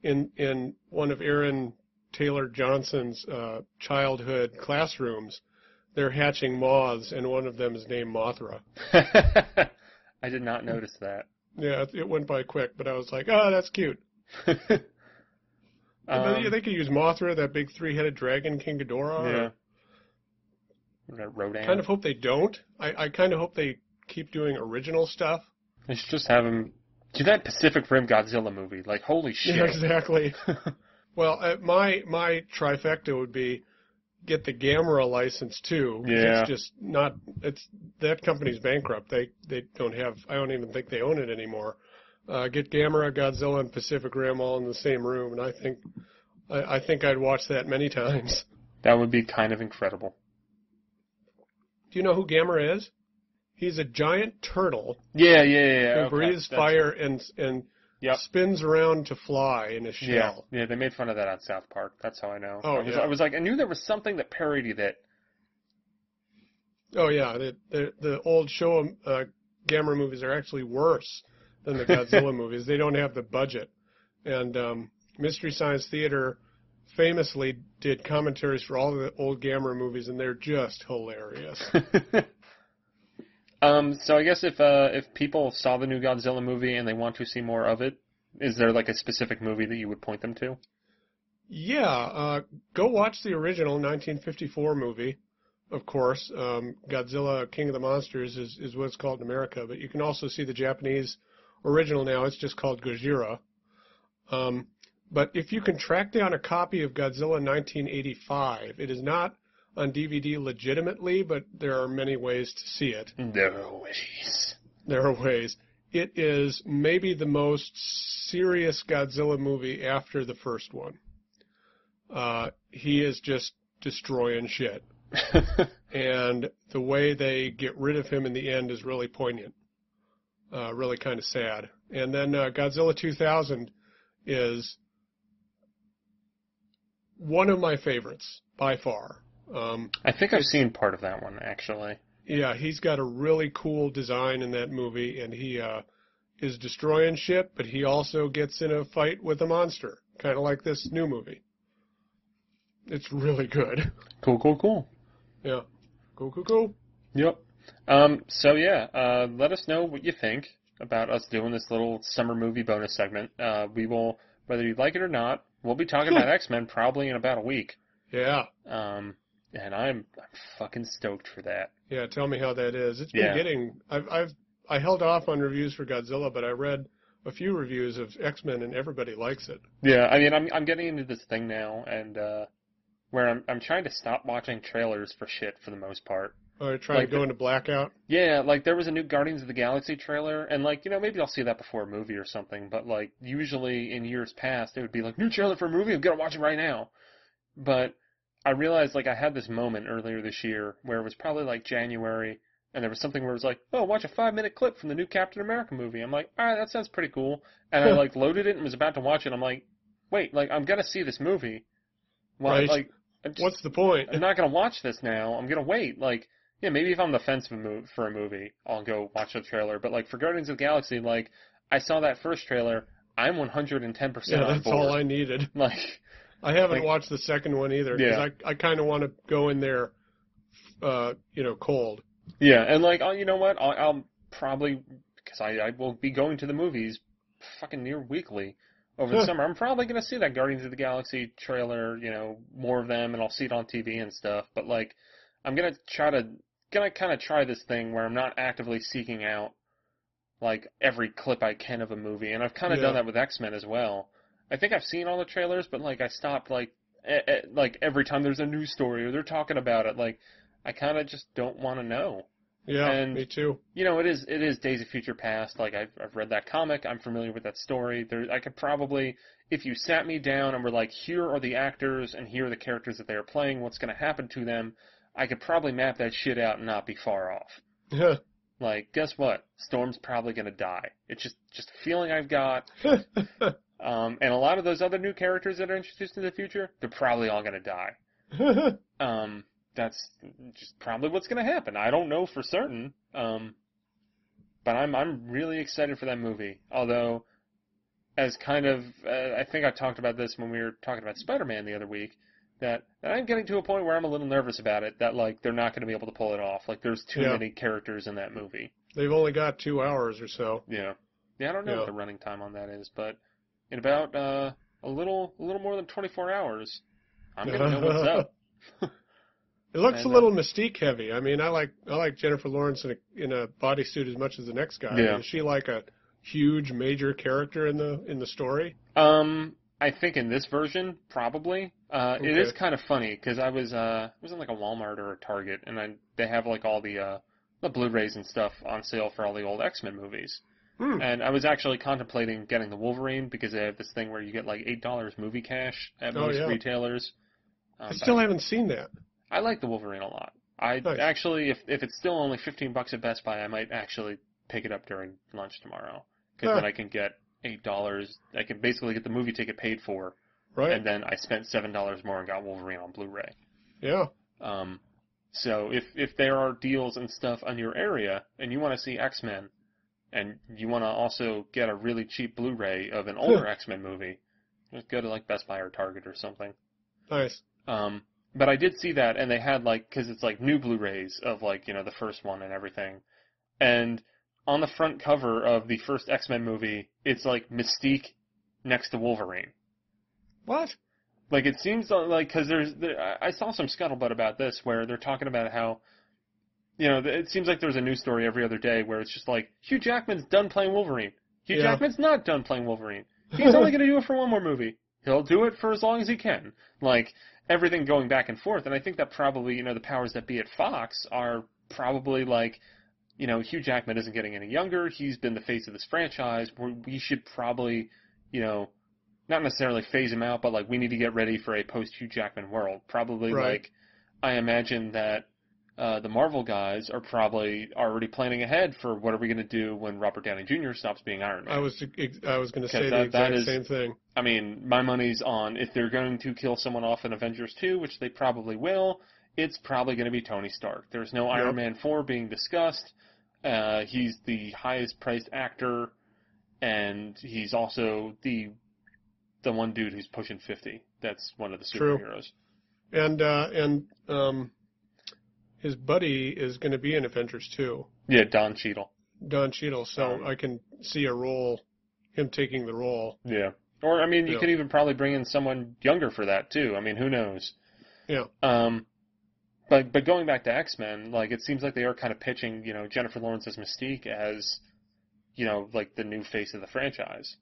in in one of Aaron Taylor Johnson's uh, childhood classrooms, they're hatching moths, and one of them is named Mothra. I did not notice that. Yeah, it, it went by quick, but I was like, oh, that's cute. Um, they, they could use Mothra, that big three-headed dragon, King Ghidorah. yeah. Rodan. Kind of hope they don't. I, I kind of hope they keep doing original stuff. They should just have him do that Pacific Rim Godzilla movie. Like, holy shit. Yeah, exactly. well, uh, my my trifecta would be get the Gamera license too. Yeah. It's just not. It's that company's bankrupt. They they don't have. I don't even think they own it anymore. Uh, get Gamera, Godzilla, and Pacific Rim all in the same room, and I think I, I think I'd watch that many times. that would be kind of incredible. Do you know who Gamera is? He's a giant turtle Yeah, yeah, yeah. who okay. breathes fire and and Yep. spins around to fly in a Yeah, shell. yeah, they made fun of that on South Park. That's how I know. Oh, I was, yeah. I was like, I knew there was something that parodied it. Oh yeah, the the, the old show uh, Gamera movies are actually worse than the Godzilla movies. They don't have the budget, and um, Mystery Science Theater famously did commentaries for all the old Gamera movies, and they're just hilarious. um, so I guess if uh, if people saw the new Godzilla movie and they want to see more of it, is there like a specific movie that you would point them to? yeah, uh, go watch the original 1954 movie. Of course, um, Godzilla King of the Monsters is, is what it's called in America, but you can also see the Japanese original now. It's just called Gojira. Um, but if you can track down a copy of Godzilla 1985, it is not on DVD legitimately, but there are many ways to see it. No ways. There are ways. It is maybe the most serious Godzilla movie after the first one. Uh, he is just destroying shit. And the way they get rid of him in the end is really poignant. Uh, really kind of sad. And then uh, Godzilla 2000 is one of my favorites by far. Um, I think I've seen part of that one actually. yeah, he's got a really cool design in that movie, and he uh, is destroying shit, but he also gets in a fight with a monster, kind of like this new movie. It's really good. Cool, cool, cool. Yeah. Cool, cool, cool. Yep. Um, so yeah, uh, let us know what you think about us doing this little summer movie bonus segment. Uh, we will, whether you like it or not, we'll be talking about X Men probably in about a week. Yeah. Um, and I'm, I'm fucking stoked for that. Yeah, tell me how that is. It's been Yeah. getting. I've I've I held off on reviews for Godzilla, but I read a few reviews of X Men, and everybody likes it. Yeah, I mean, I'm I'm getting into this thing now, and uh, where I'm I'm trying to stop watching trailers for shit for the most part. Or trying Like to go into blackout. Yeah, like there was a new Guardians of the Galaxy trailer, and like you know maybe I'll see that before a movie or something. But like usually in years past, it would be like new trailer for a movie. I'm gonna watch it right now. But I realized like I had this moment earlier this year where it was probably like January, and there was something where it was like, oh, watch a five minute clip from the new Captain America movie. I'm like, all right, that sounds pretty cool. And I like loaded it and was about to watch it. I'm like, wait, like I'm gonna see this movie. Well, Right. like just- What's the point? I'm not gonna watch this now. I'm gonna wait. Like, yeah, maybe if I'm on the fence for a mov- for a movie, I'll go watch the trailer. But like for Guardians of the Galaxy, like I saw that first trailer, I'm 110 percent Yeah, on that's all I needed. Like, I haven't Like- watched the second one either because Yeah. I I kind of want to go in there, uh, you know, cold. yeah, and like, oh, you know what? I'll, I'll probably because I I will be going to the movies, fucking near weekly over the summer. I'm probably gonna see that Guardians of the Galaxy trailer. You know, more of them, and I'll see it on TV and stuff. But like, I'm gonna try to gonna kind of try this thing where I'm not actively seeking out like every clip I can of a movie, and I've kind of Yeah. done that with X Men as well. I think I've seen all the trailers, but like I stopped like eh, eh, like every time there's a news story or they're talking about it, like I kind of just don't want to know. Yeah, And- me too. You know, it is it is Days of Future Past. Like I've I've read that comic, I'm familiar with that story. There, I could probably, if you sat me down and were like, here are the actors and here are the characters that they are playing, what's going to happen to them, I could probably map that shit out and not be far off. Yeah. Like, guess what? Storm's probably going to die. It's just just a feeling I've got. Um, and a lot of those other new characters that are introduced in the future, they're probably all going to die. Um, that's just probably what's going to happen. I don't know for certain. Um, but I'm I'm really excited for that movie. Although as kind of uh, I think I talked about this when we were talking about Spider-Man the other week that, that I'm getting to a point where I'm a little nervous about it that like they're not going to be able to pull it off. Like there's too Yeah. many characters in that movie. They've only got two hours or so. Yeah. Yeah, I don't know Yeah. what the running time on that is, but in about uh, a little a little more than 24 hours, I'm going to know what's up. It looks And, a uh, little mystique heavy. I mean, I like I like Jennifer Lawrence in a in a bodysuit as much as the next guy. Yeah. Is she like a huge major character in the in the story? Um, I think in this version, probably. Uh, it is kind of funny because I was uh, I was in like a Walmart or a Target, and I, they have like all the uh, the Blu-rays and stuff on sale for all the old X-Men movies. Hmm. And I was actually contemplating getting the Wolverine because they have this thing where you get like eight dollars movie cash at Oh, most yeah. retailers. Um, I still haven't seen that. I like the Wolverine a lot. I Nice. actually, if if it's still only fifteen bucks at Best Buy, I might actually pick it up during lunch tomorrow because then I can get eight dollars. I can basically get the movie ticket paid for, Right? and then I spent seven dollars more and got Wolverine on Blu-ray. yeah. Um, so if if there are deals and stuff on your area, and you want to see X Men, and you want to also get a really cheap Blu-ray of an older X Men movie, just go to like Best Buy or Target or something. Nice. Um, but I did see that, and they had like because it's like new Blu-rays of like you know the first one and everything, and on the front cover of the first X-Men movie, it's like Mystique next to Wolverine. What? Like it seems like because there's there, I saw some scuttlebutt about this where they're talking about how. You know, it seems like there's a news story every other day where it's just like Hugh Jackman's done playing Wolverine. Hugh Yeah. Jackman's not done playing Wolverine. He's only going to do it for one more movie. He'll do it for as long as he can. Like everything going back and forth, and I think that probably you know the powers that be at Fox are probably like, you know, Hugh Jackman isn't getting any younger. He's been the face of this franchise. we we should probably, you know, not necessarily phase him out, but like we need to get ready for a post Hugh Jackman world. Probably Right. like, I imagine that. Uh, the Marvel guys are probably already planning ahead for what are we going to do when Robert Downey Jr. stops being Iron Man. I was I was going to say the that- that exact is- same thing. I mean, my money's on if they're going to kill someone off in Avengers 2, which they probably will, it's probably going to be Tony Stark. There's no Iron Man 4 being discussed. Uh, he's the highest priced actor, and he's also the the one dude who's pushing 50. That's one of the superheroes. True. superheroes. And uh, and um, his buddy is going to be in Avengers too, Yeah, Don Cheadle. Don Cheadle. So Um, I can see a role, him taking the role. Yeah. Or I mean, you Yeah. could even probably bring in someone younger for that too. I mean, who knows? Yeah. Um, but but going back to X Men, like it seems like they are kind of pitching, you know, Jennifer Lawrence's Mystique as, you know, like the new face of the franchise.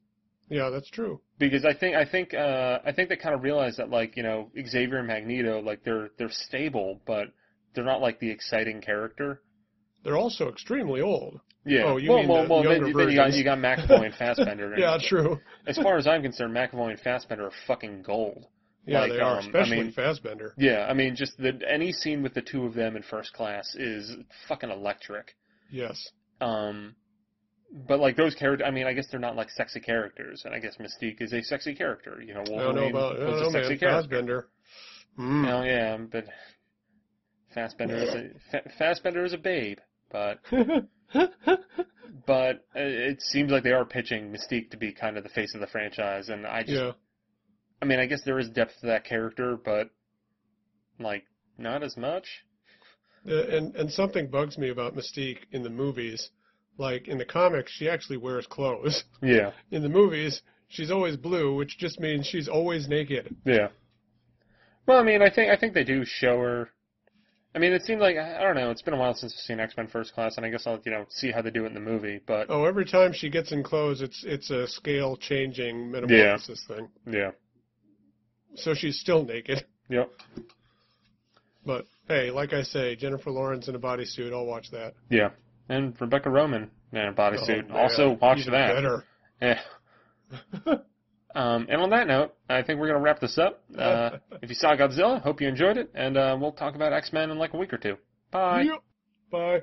Yeah, that's true. Because I think I think uh, I think they kind of realize that like you know Xavier and Magneto like they're they're stable, but they're not like the exciting character. They're also extremely old. Yeah. Oh, you well, mean well, the well, then, younger then you got you got McAvoy and Fassbender. and Yeah, true. As far as I'm concerned, McAvoy and Fassbender are fucking gold. Yeah, Like, they are, um, I especially mean- Fassbender. Yeah, I mean, just the any scene with the two of them in first class is fucking electric. Yes. Um, but like those characters, I mean, I guess they're not like sexy characters, and I guess Mystique is a sexy character. You know, I don't Wolverine know about I don't a know, sexy man. character. Fassbender. Mm. Oh yeah, but Fassbender is a Fa- Fassbender is a babe, but but uh, it seems like they are pitching Mystique to be kind of the face of the franchise, and I just, yeah. I mean, I guess there is depth to that character, but like not as much. Uh, and and something bugs me about Mystique in the movies. Like in the comics, she actually wears clothes. Yeah. In the movies, she's always blue, which just means she's always naked. Yeah. Well, I mean, I think I think they do show her. I mean, it seemed like I don't know. It's been a while since I've seen X Men First Class, and I guess I'll you know see how they do it in the movie. But Oh, every time she gets in clothes, it's it's a scale changing metamorphosis thing. yeah, So she's still naked. yep, But hey, like I say, Jennifer Lawrence in a bodysuit, I'll watch that. yeah. And Rebecca Romijn in a bodysuit. Oh, also watch even that. Better. Yeah. Um, and on that note, I think we're gonna wrap this up. Uh, if you saw Godzilla, hope you enjoyed it, and uh, we'll talk about X Men in like a week or two. Bye. Yep. Bye.